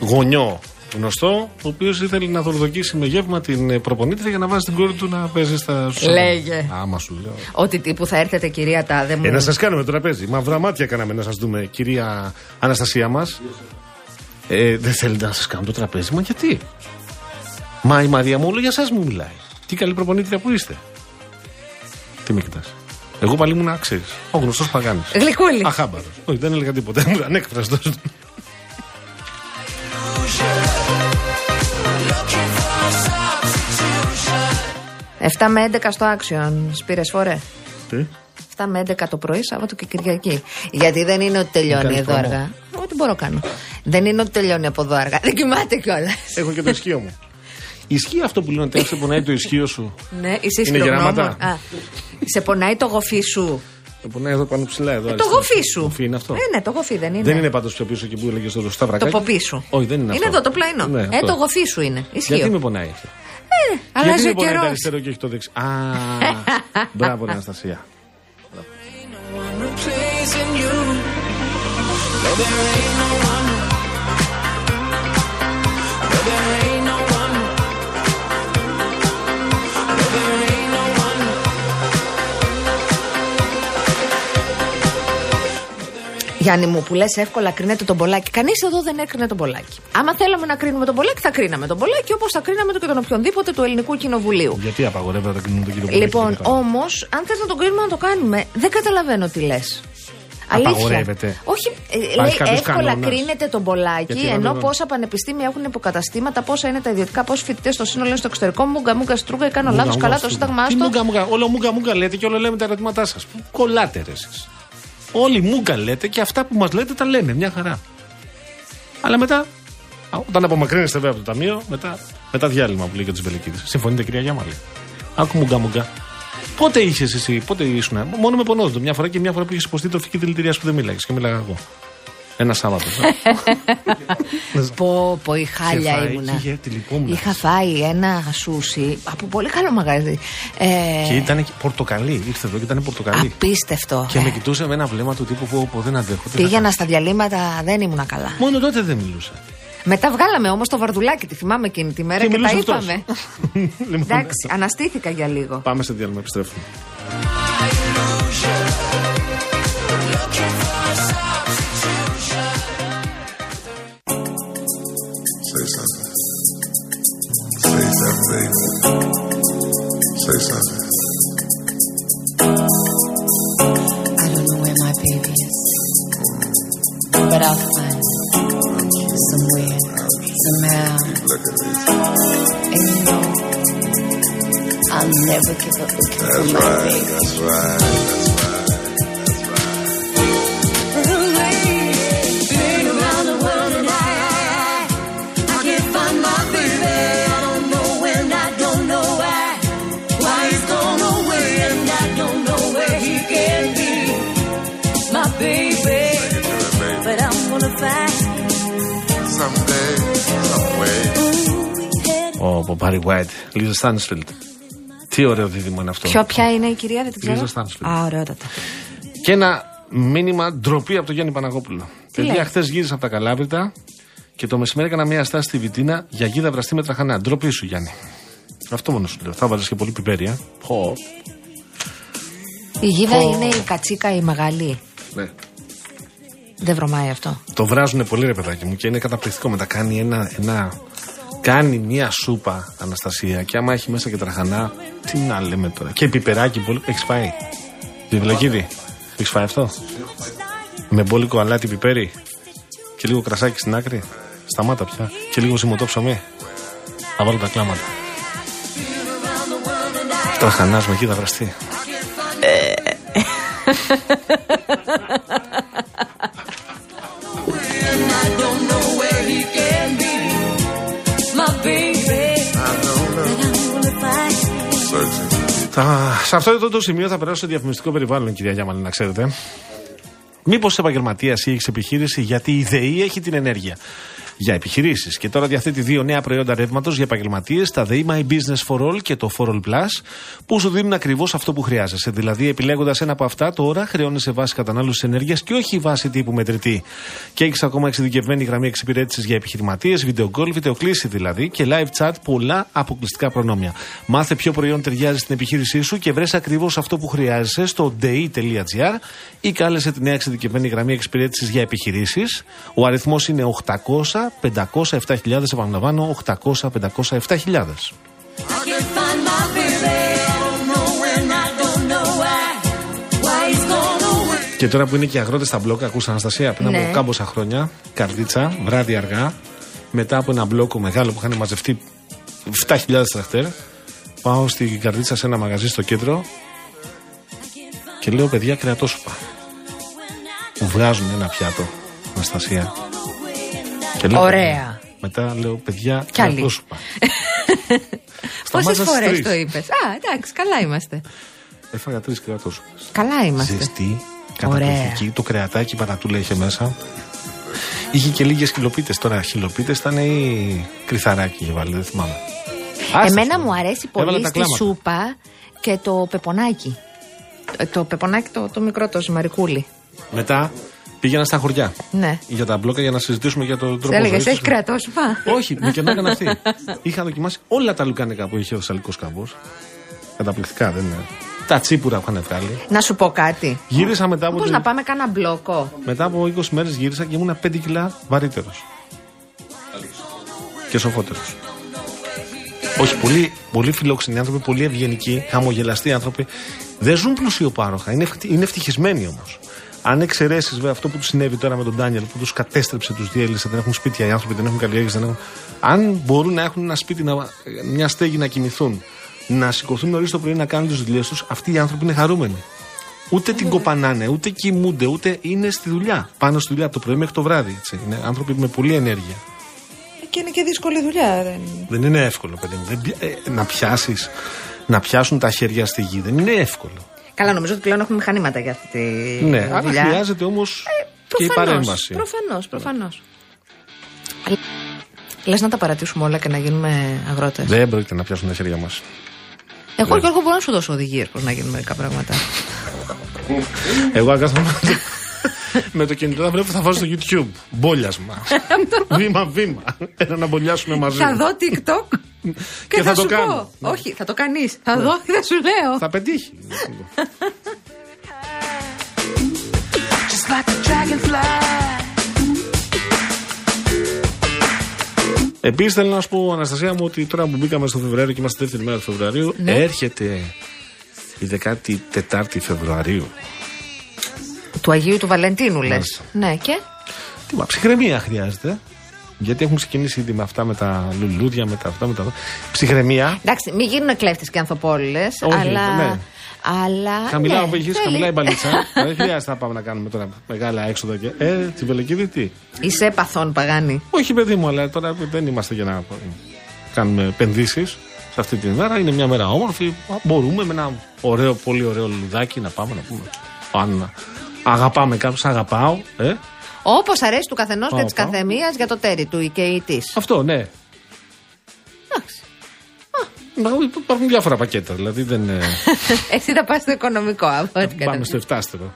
γονιό γνωστό, ο οποίος ήθελε να δορδοκίσει με γεύμα την ε, προπονήτρια για να βάζει την κόρη του να παίζει στα σου. Λέγε. Άμα σου λέω. Ότι τύπου θα έρθετε, κυρία Τάδε μου. Ε, να σας κάνουμε το τραπέζι. Μαύρα μάτια κάναμε να σας δούμε, κυρία Αναστασία μας. Ε, δεν θέλετε να σας κάνω το τραπέζι, μα γιατί; Μα η Μαρία μου όλο για εσά μου μιλάει. Τι καλή προπονήτρια που είστε. Τι με κοιτάς. Εγώ πάλι ήμουν ξέρει. Ο γνωστός Παγάνης. Γλυκούλη. Αχάμπαρος. Όχι, δεν έλεγα τίποτα. Ήμουν ανέκφραστος. 7 με 11 στο Action. Σπήρε φορέ. Τι; 7 με 11 το πρωί, Σάββατο και Κυριακή. Γιατί δεν είναι ότι τελειώνει Κάνεις εδώ πρόμο. αργά. Ό,τι μπορώ κάνω. Δεν είναι ότι τελειώνει από εδώ αργά. Δεν κοιμάται κιόλας. Έχω και το ισχύο μου. Ισχύει αυτό που λένε ότι αν σε πονάει το ισχύο σου; Ναι, είσαι Είναι ισχυρογνώμων. γεράματα. Α, Σε πονάει το γοφί σου; Το πονάει εδώ πάνω ψηλά. Εδώ, Ε, το αριστερά. γοφί σου. Γοφί είναι αυτό. Ε, ναι, το γοφί δεν είναι. Δεν είναι πάντως πιο πίσω εκεί που έλεγες στο το Σταυρακάκι. ποπί σου. Όχι, δεν είναι αυτό. Είναι εδώ το πλαϊνό. Ναι, ε, αυτό. το γοφί σου είναι. Ισχύει. Γιατί με πονάει αυτό; Ε, αλλάζει Γιατί ο με πονάει το καιρός. αριστερό και όχι το δεξί; Α, μπράβο, ρε Αναστασία. Replacing you. No, there ain't no one. No, Γιάννη μου, που λες εύκολα κρίνεται τον Πολάκη. Κανείς εδώ δεν έκρινε τον Πολάκη. Άμα θέλαμε να κρίνουμε τον Πολάκη, θα κρίναμε τον Πολάκη όπως θα κρίναμε το και τον οποιονδήποτε του ελληνικού κοινοβουλίου. Γιατί απαγορεύεται να κρίνουν τον κύριο Πολάκη Λοιπόν, και καλά. όμως, αν θες να τον κρίνουμε να το κάνουμε, δεν καταλαβαίνω τι λες. Απαγορεύεται. Όχι, ε, Υπάρχει λέει κάποιος εύκολα κανόνας. κρίνεται τον Πολάκη, Γιατί να ενώ δεν- πόσα πανεπιστήμια έχουν υποκαταστήματα, πόσα είναι τα ιδιωτικά, πόσοι φοιτητές στο σύνολο είναι στο εξωτερικό. Μούγκα, μούγκα, στρούγκα, κάνω Μούγκα, λάθος. μούγκα, Καλά, το στρούγκα. σύνταγμά Τι στο. μούγκα, μούγκα. Όλο μούγκα, μούγκα λέτε και όλο λέμε τα ερωτήματά σας. Κολλάτε ρε εσείς; Όλοι μούγκα λέτε και αυτά που μας λέτε τα λέμε. Μια χαρά. Αλλά μετά, α, όταν απομακρύνεστε βέβαια από το ταμείο, μετά, μετά διάλειμμα που λέει και του Βελεκίδη. Συμφωνείτε, κυρία Γιάμαλη; Άκου μούγκα, μούγκα. Πότε είχες εσύ, πότε ήσουν, μόνο με πονόδο μια φορά και μια φορά που είχες υποστεί τροφική δηλητηρία που δεν μίλαγες και μίλαγα εγώ. Ένα Σάββατο. Πω, πω, η χάλια φάει, ήμουνα. είχε, τη λυπόμουν. Είχα φάει ένα σούσι από πολύ καλό μαγαζί. Ε, Και ήταν και πορτοκαλί. Ήρθε εδώ και ήταν πορτοκαλί. Απίστευτο. Και με κοιτούσε με ένα βλέμμα του τύπου που, που δεν αντέχω. τι θα Πήγαινα κάνω. στα διαλύματα, δεν ήμουνα καλά. Μόνο τότε δεν μιλούσε. Μετά βγάλαμε όμως το βαρδουλάκι, τη θυμάμαι εκείνη τη μέρα Και και, τα μιλούσε αυτός. είπαμε. Λοιπόν, Εντάξει, αναστήθηκα για λίγο. Πάμε σε διάλειμμα, επιστρέφουμε. that find somewhere, somehow. And you know, I'll never give up looking that's for my right, baby. That's right. That's Someday, some way. Ο Μπάρι White, Λίζα Στάνσφιλντ. Τι ωραίο δίδυμο είναι αυτό. Ποιο, ποια είναι η κυρία, δεν την ξέρω. Λίζα Στάνσφιλντ. Α, ωραιότατα. Και ένα μήνυμα ντροπή από τον Γιάννη Παναγόπουλο. Παιδιά, λέει; χθες γύρισα από τα Καλάβρητα και το μεσημέρι έκανα μια στάση στη Βιτίνα για γίδα βραστή με τραχανά. Ντροπή σου, Γιάννη. Αυτό μόνο σου λέω. Θα βάζε και πολύ πιπέρια. Χω. Η γίδα Πω. είναι η κατσίκα η μεγάλη. Ναι. Δεν βρωμάει αυτό. Το βράζουν πολύ ρε παιδάκι μου και είναι καταπληκτικό. Μετά κάνει ένα, ένα κάνει μια σούπα Αναστασία και άμα έχει μέσα και τραχανά, τι να λέμε τώρα. Και πιπεράκι πολύ. Έχεις φάει; Βιβλοκίδη. Έχεις φάει αυτό; Με μπόλικο αλάτι πιπέρι και λίγο κρασάκι στην άκρη. Σταμάτα πια. Και λίγο ζυμωτό ψωμί. Θα βάλω τα κλάματα. Τραχανάς με γίδα βραστή. I find. Θα, σε αυτό εδώ το σημείο θα περάσω στο διαφημιστικό περιβάλλον, κυρία Γιάμαλη, να ξέρετε. Μήπως επαγγελματίας ή έχεις επιχείρηση, γιατί η ΔΕΗ έχει την ενέργεια για επιχειρήσεις. Και τώρα διαθέτει δύο νέα προϊόντα ρεύματος για επαγγελματίες, τα ΔΕΗ My Business for All και το For All Plus, που σου δίνουν ακριβώς αυτό που χρειάζεσαι. Δηλαδή, επιλέγοντας ένα από αυτά, τώρα χρεώνει σε βάση κατανάλωσης ενέργειας και όχι βάση τύπου μετρητή. Και έχεις ακόμα εξειδικευμένη γραμμή εξυπηρέτησης για επιχειρηματίες, video call, βιντεοκλήση δηλαδή και live chat, πολλά αποκλειστικά προνόμια. Μάθε ποιο προϊόν ταιριάζει στην επιχείρησή σου και βρες ακριβώς αυτό που χρειάζεσαι στο dei.gr ή κάλεσε τη νέα εξειδικευμένη γραμμή εξυπηρέτησης για επιχειρήσεις. Ο αριθμός είναι 800 500 7000. Επαναλαμβάνω, 800 500 7000. I can't find my baby. I don't know when, I don't know why. Why he's gone away. Και τώρα που είναι και αγρότες στα μπλοκ, ακούσα Αναστασία, πριν Ναι. από κάμποσα χρόνια, καρδίτσα, βράδυ αργά, μετά από ένα μπλόκο μεγάλο που είχαν μαζευτεί 7.000 τραχτέρ, πάω στην καρδίτσα σε ένα μαγαζί στο κέντρο και λέω παιδιά κρεατόσουπα. Μου βγάζουν ένα πιάτο, Αναστασία. Και λέω, Ωραία. παιδιά. Μετά λέω παιδιά Κι άλλη. κρεατόσουπα. Πόσε Σταμάτησα στις φορές τρεις. το είπες. Α, εντάξει, καλά είμαστε. Έφαγα τρεις κρεατό. Καλά είμαστε. Ζεστή, Ωραία. καταπληκτική. Το κρεατάκι πατατούλα είχε μέσα. Είχε και λίγες χιλοπίτες. Τώρα χιλοπίτες ήταν ή κρυθαράκι είχε βάλει, δεν θυμάμαι. Άστα, Εμένα αυτό. μου αρέσει Έβαλα πολύ τα στη κλάματα. σούπα και το πεπονάκι. Ε, Το πεπονάκι το, το μικρό, το ζυμαρικούλι. Μετά πήγαινα στα χωριά Ναι. για τα μπλόκα για να συζητήσουμε για τον τρόπο Σε έλεγες, ζωής έχει τους. κρεατό σούπα. Όχι, με και με έκανε αυτή. Είχα δοκιμάσει όλα τα λουκάνικα που είχε ο Σαλικό Καμπός. Καταπληκτικά, δεν είναι. Τα τσίπουρα που είχαν βγάλει. Να σου πω κάτι. Γύρισα μετά από, Πώς την- να πάμε κάνα μπλόκο; μετά από 20 μέρες γύρισα και ήμουν 5 κιλά βαρύτερος. Και σοφότερος. Όχι, πολύ, πολύ φιλόξενοι άνθρωποι, πολύ ευγενικοί, χαμογελαστοί άνθρωποι. Δεν ζουν πλουσιοπάροχα. Είναι, ευτυχ- είναι ευτυχισμένοι όμως. Αν εξαιρέσεις βέβαια αυτό που τους συνέβη τώρα με τον Ντάνιελ, που τους κατέστρεψε, τους διέλυσε, δεν έχουν σπίτια οι άνθρωποι, δεν έχουν καλλιέργειες, δεν έχουν. Αν μπορούν να έχουν ένα σπίτι, να, μια στέγη να κοιμηθούν, να σηκωθούν νωρίς το πρωί να κάνουν τις δουλειές τους, αυτοί οι άνθρωποι είναι χαρούμενοι. Ούτε την κοπανάνε, ούτε κοιμούνται, ούτε είναι στη δουλειά. Πάνω στη δουλειά από το πρωί μέχρι το βράδυ. Έτσι. Είναι άνθρωποι με πολλή ενέργεια. Και είναι και δύσκολη δουλειά. Δεν... Δεν είναι εύκολο, παιδί μου. Δεν πια- ε, να πιάσεις, να πιάσουν τα χέρια στη γη δεν είναι εύκολο. Καλά, νομίζω ότι πλέον έχουμε μηχανήματα για αυτή τη ναι, αλλά δουλειά. χρειάζεται όμως και η παρέμβαση. Προφανώς, προφανώς. Λες να τα παρατήσουμε όλα και να γίνουμε αγρότες. Δεν πρόκειται να πιάσουν τα χέρια μας. Εγώ, Γιώργο, μπορώ να σου δώσω οδηγίες πώς να γίνουν μερικά πράγματα. Εγώ αγκάθομαι με το κινητό θα βλέπω θα βάζω στο YouTube. Μπόλιασμα. Βήμα-βήμα. Ένα να μπολιάσουμε μαζί. θα δω TikTok και, Και θα θα, το σου κάνω. πω. Όχι, θα το κάνεις. Θα δω και θα σου λέω. Θα πετύχει. Just like a dragonfly. Επίσης θέλω να σου πω, Αναστασία μου, ότι τώρα που μπήκαμε στο Φεβρουάριο και είμαστε δεύτερη μέρα του Φεβρουαρίου, Ναι. έρχεται η 14η Φεβρουαρίου. Του Αγίου του Βαλεντίνου, λες. Μάλιστα. Ναι, και; Τι μα, ψυχραιμία χρειάζεται. Γιατί έχουν ξεκινήσει ήδη με αυτά με τα λουλούδια, με τα αυτά, με τα. Ψυχραιμία. Εντάξει, μην γίνουν κλέφτες και ανθοπόλυε. Όχι, αλλά. ναι. αλλά Χαμηλά ναι, όπου έχει, θέλει. χαμηλά η μπαλίτσα. Δεν χρειάζεται να πάμε να κάνουμε τώρα μεγάλα έξοδα και. Ε, τσιμπελεκίδη τι; Είσαι παθόν, παγάνη. Όχι, παιδί μου, αλλά τώρα δεν είμαστε για να κάνουμε επενδύσεις σε αυτή τη μέρα. Είναι μια μέρα όμορφη. Μπορούμε με ένα ωραίο, πολύ ωραίο λουλουδάκι να πάμε να πούμε. Αν αγαπάμε κάποιον, αγαπάω. Ε. Όπως αρέσει του καθενός και Πάω, της πάω. καθεμίας για το τέρι του και η τη. Αυτό, ναι. Εντάξει. Υπάρχουν διάφορα πακέτα, δηλαδή δεν. ε, Εσύ θα πας στο οικονομικό, από ό,τι Πάμε κατάλαβα. στο εφτάστερο.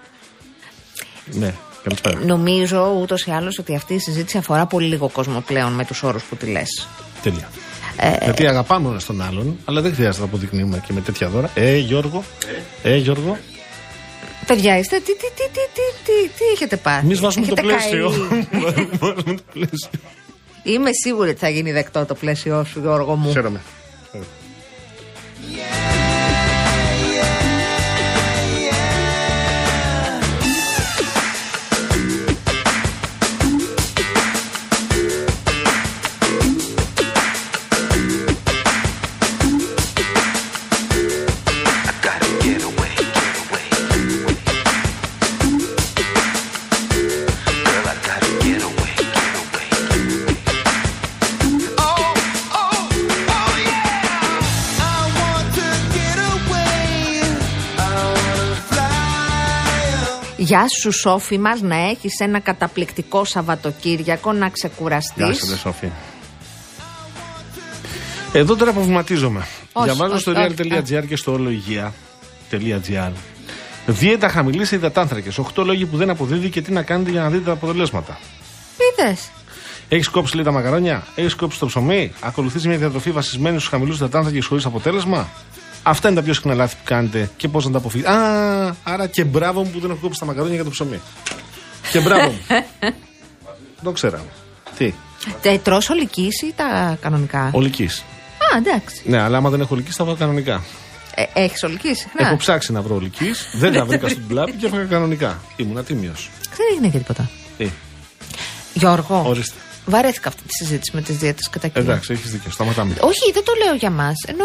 Ναι, καλησπέρα. Νομίζω ούτως ή άλλως ότι αυτή η συζήτηση αφορά πολύ λίγο κόσμο πλέον με τους όρους που τη λες. Τέλεια. Ε, Γιατί αγαπάμε ένας τον άλλον, αλλά δεν χρειάζεται να αποδεικνύουμε και με τέτοια δώρα. Ε, Γιώργο. Ε, Γιώργο. Παιδιά, είστε, τι, τι, τι, τι, τι, τι, τι έχετε πάθει. Εμείς βάζουμε το Έχετε πλαίσιο. καεί. Βάζουμε το πλαίσιο. Είμαι σίγουρη ότι θα γίνει δεκτό το πλαίσιό σου, Γιώργο μου. Χαίρομαι. Γεια σου, Σόφη μας, να έχεις ένα καταπληκτικό Σαββατοκύριακο, να ξεκουραστείς. Γεια σου, ρε Σόφη. Εδώ τώρα προβληματίζομαι. Όχι, Διαβάζω όχι, στο όχι. real.gr και στο ολογία.gr. Δίαιτα χαμηλή σε υδατάνθρακε. 8 λόγοι που δεν αποδίδει και τι να κάνετε για να δείτε τα αποτελέσματα. Είδες. Έχεις κόψει λέει τα μακαρόνια, έχεις κόψει το ψωμί, ακολουθείς μια διατροφή βασισμένη στους χαμηλούς υδατάνθρακες χωρίς αποτέλεσμα; Αυτά είναι τα πιο συχνά λάθη που κάνετε και πώς να τα αποφύγετε. Α, άρα και μπράβο μου που δεν έχω κόψει τα μακαρόνια για το ψωμί. Και μπράβο μου. το ξέρα. Τι, Τε, τρως ολικής ή τα κανονικά; ολικής. Α, εντάξει. Ναι, αλλά άμα δεν έχω ολικής θα βάλω κανονικά. Ε, έχεις ολικής; Συχνά. Έχω ψάξει να βρω ολικής, δεν τα βρήκα στην πλάτη και έφαγα κανονικά. Ήμουν ατίμιο. Δεν έγινε και τίποτα. Τι, Γιώργο, ορίστε. βαρέθηκα αυτή τη συζήτηση με τις δίαιτες και τα κιλά. Εντάξει, έχεις δίκιο. Σταματάμε. Όχι, δεν το λέω για μας. Ενώ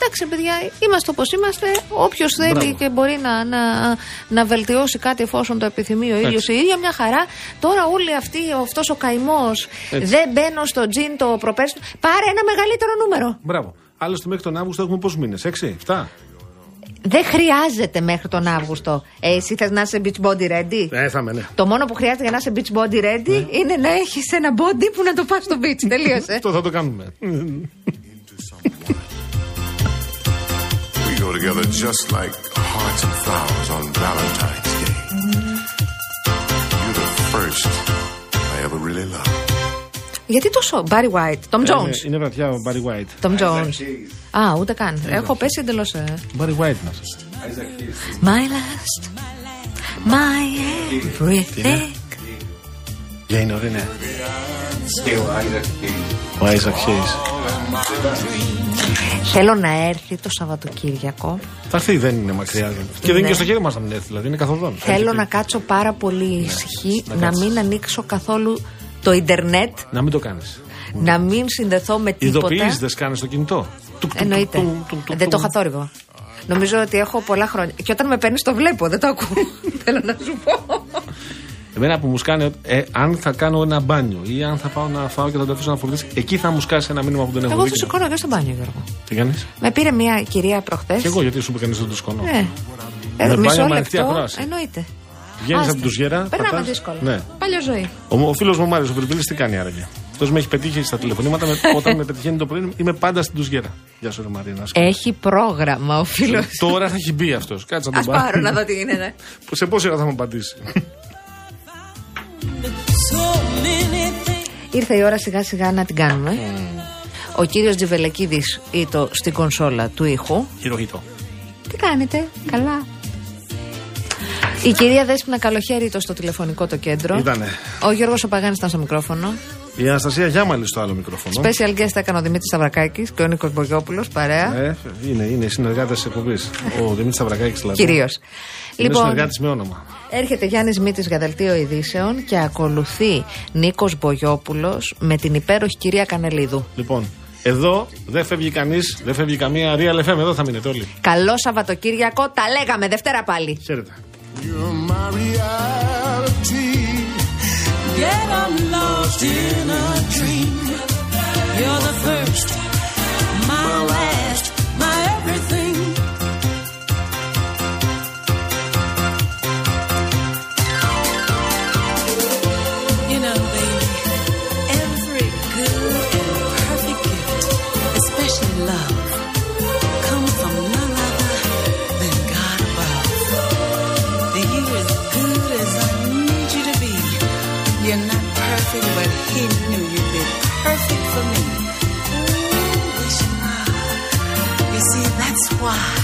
εντάξει, παιδιά, είμαστε όπως είμαστε. Όποιος θέλει Μπράβο. και μπορεί να, να, να βελτιώσει κάτι εφόσον το επιθυμεί ο ίδιος Έτσι. η ίδια, μια χαρά. Τώρα όλοι αυτοί, αυτός ο καημός, Έτσι. δεν μπαίνω στο τζιν το προπέρσι. Πάρε ένα μεγαλύτερο νούμερο. Μπράβο. Άλλωστε μέχρι τον Αύγουστο έχουμε πόσους μήνες, 6, 7. Δεν χρειάζεται μέχρι τον Αύγουστο. Ε, εσύ θες να είσαι beach body ready; Ε, θα είμαι, ναι. Το μόνο που χρειάζεται για να είσαι beach body ready είναι να έχεις ένα body που να το πας στο beach. Τελείωσε. Αυτό θα το κάνουμε. We go together just like hearts and flowers on Valentine's Day. You're the first I ever really loved. Γιατί τόσο. Barry White, Tom Είναι, Jones. είναι βρατιά ο Barry White. Tom Jones. Α, ούτε καν. Έχω πέσει εντελώ. Barry White μας. My last, my everything. Για είναι ωραία, ναι. Ο Isaac Hayes. Θέλω να έρθει το Σαββατοκύριακο. Θα έρθει, δεν είναι μακριά. Και δεν είναι και στο χέρι μας να μην έρθει, δηλαδή είναι καθοδόν. Θέλω να κάτσω πάρα πολύ ησυχή, να να κάτσεις. μην ανοίξω καθόλου το ίντερνετ, Να μην το κάνεις. να μην συνδεθώ με τίποτα. Ειδοποιήσεις δεν σκάνεις στο κινητό. Τουκ, τουκ, Εννοείται. τουκ, τουκ, τουκ, Δεν το τουκ. είχα θόρυβο. Νομίζω ότι έχω πολλά χρόνια. Και όταν με παίρνεις, το βλέπω, δεν το ακούω. Θέλω να σου πω. Εμένα που μου σκάνε, ε, αν θα κάνω ένα μπάνιο ή αν θα πάω να φάω και θα το αφήσω να φορτίσει, εκεί θα μου σκάσει ένα μήνυμα που δεν έχω Εγώ δει. το σηκώνω και στο μπάνιο, Γιώργο. Τι κάνεις; Με πήρε μια κυρία προχθές. Και εγώ γιατί σου είπε κανείς δεν το σκονώ. Ναι. Με Ε, μπάνιο μισό με ανοιχτή λεπτό. ακρόαση. Εννοείται. Βγαίνεις Άστα. από τους γέρα. Περνάμε πατάς. δύσκολα. Ναι. Παλιό ζωή. Ο, ο φίλος μου ο Μάριος ο Βερβίλη τι κάνει άραγε; Αυτός με έχει πετύχει στα τηλεφωνήματα. με- όταν με πετυχαίνει το πρωί είμαι πάντα στην Τουζιέρα. Γεια σου, ρε Μαρίνα. Έχει πρόγραμμα ο φίλος. Τώρα θα έχει μπει αυτός. Κάτσε να Α τον πάρω να δω τι γίνεται. Σε πόση ώρα θα μου απαντήσει. Ήρθε η ώρα σιγά σιγά να την κάνουμε. Ο κύριος Τζιβελεκίδης ήτο στην κονσόλα του ήχου. Χειροχήτω. Τι κάνετε, καλά. Η κυρία Δέσποινα Καλοχέρη ήτο στο τηλεφωνικό το κέντρο. Ήτανε. Ο Γιώργος ο Παγάνης ήταν στο μικρόφωνο. Η Αναστασία Γιάμαλη στο άλλο μικρόφωνο. Special guest έκανε ο Δημήτρης Σταυρακάκης και ο Νίκος Μπογιόπουλος, παρέα. Ε, είναι, είναι συνεργάτες της εκπομπής. Ο Δημήτρης Σταυρακάκης δηλαδή. Κυρίως. Είναι Λοιπόν, συνεργάτης με όνομα. Έρχεται Γιάννης Μήτης για δελτίο ειδήσεων και ακολουθεί Νίκος Μπογιόπουλος με την υπέροχη κυρία Κανελίδου. Λοιπόν, εδώ δεν φεύγει κανείς, δεν φεύγει καμία Real FM. Εδώ θα μείνετε όλοι. Καλό Σαββατοκύριακο, τα λέγαμε Δευτέρα πάλι. Χαίρετε. You're my reality. Yet I'm lost in a dream. You're the first, my last, my everything. Wow.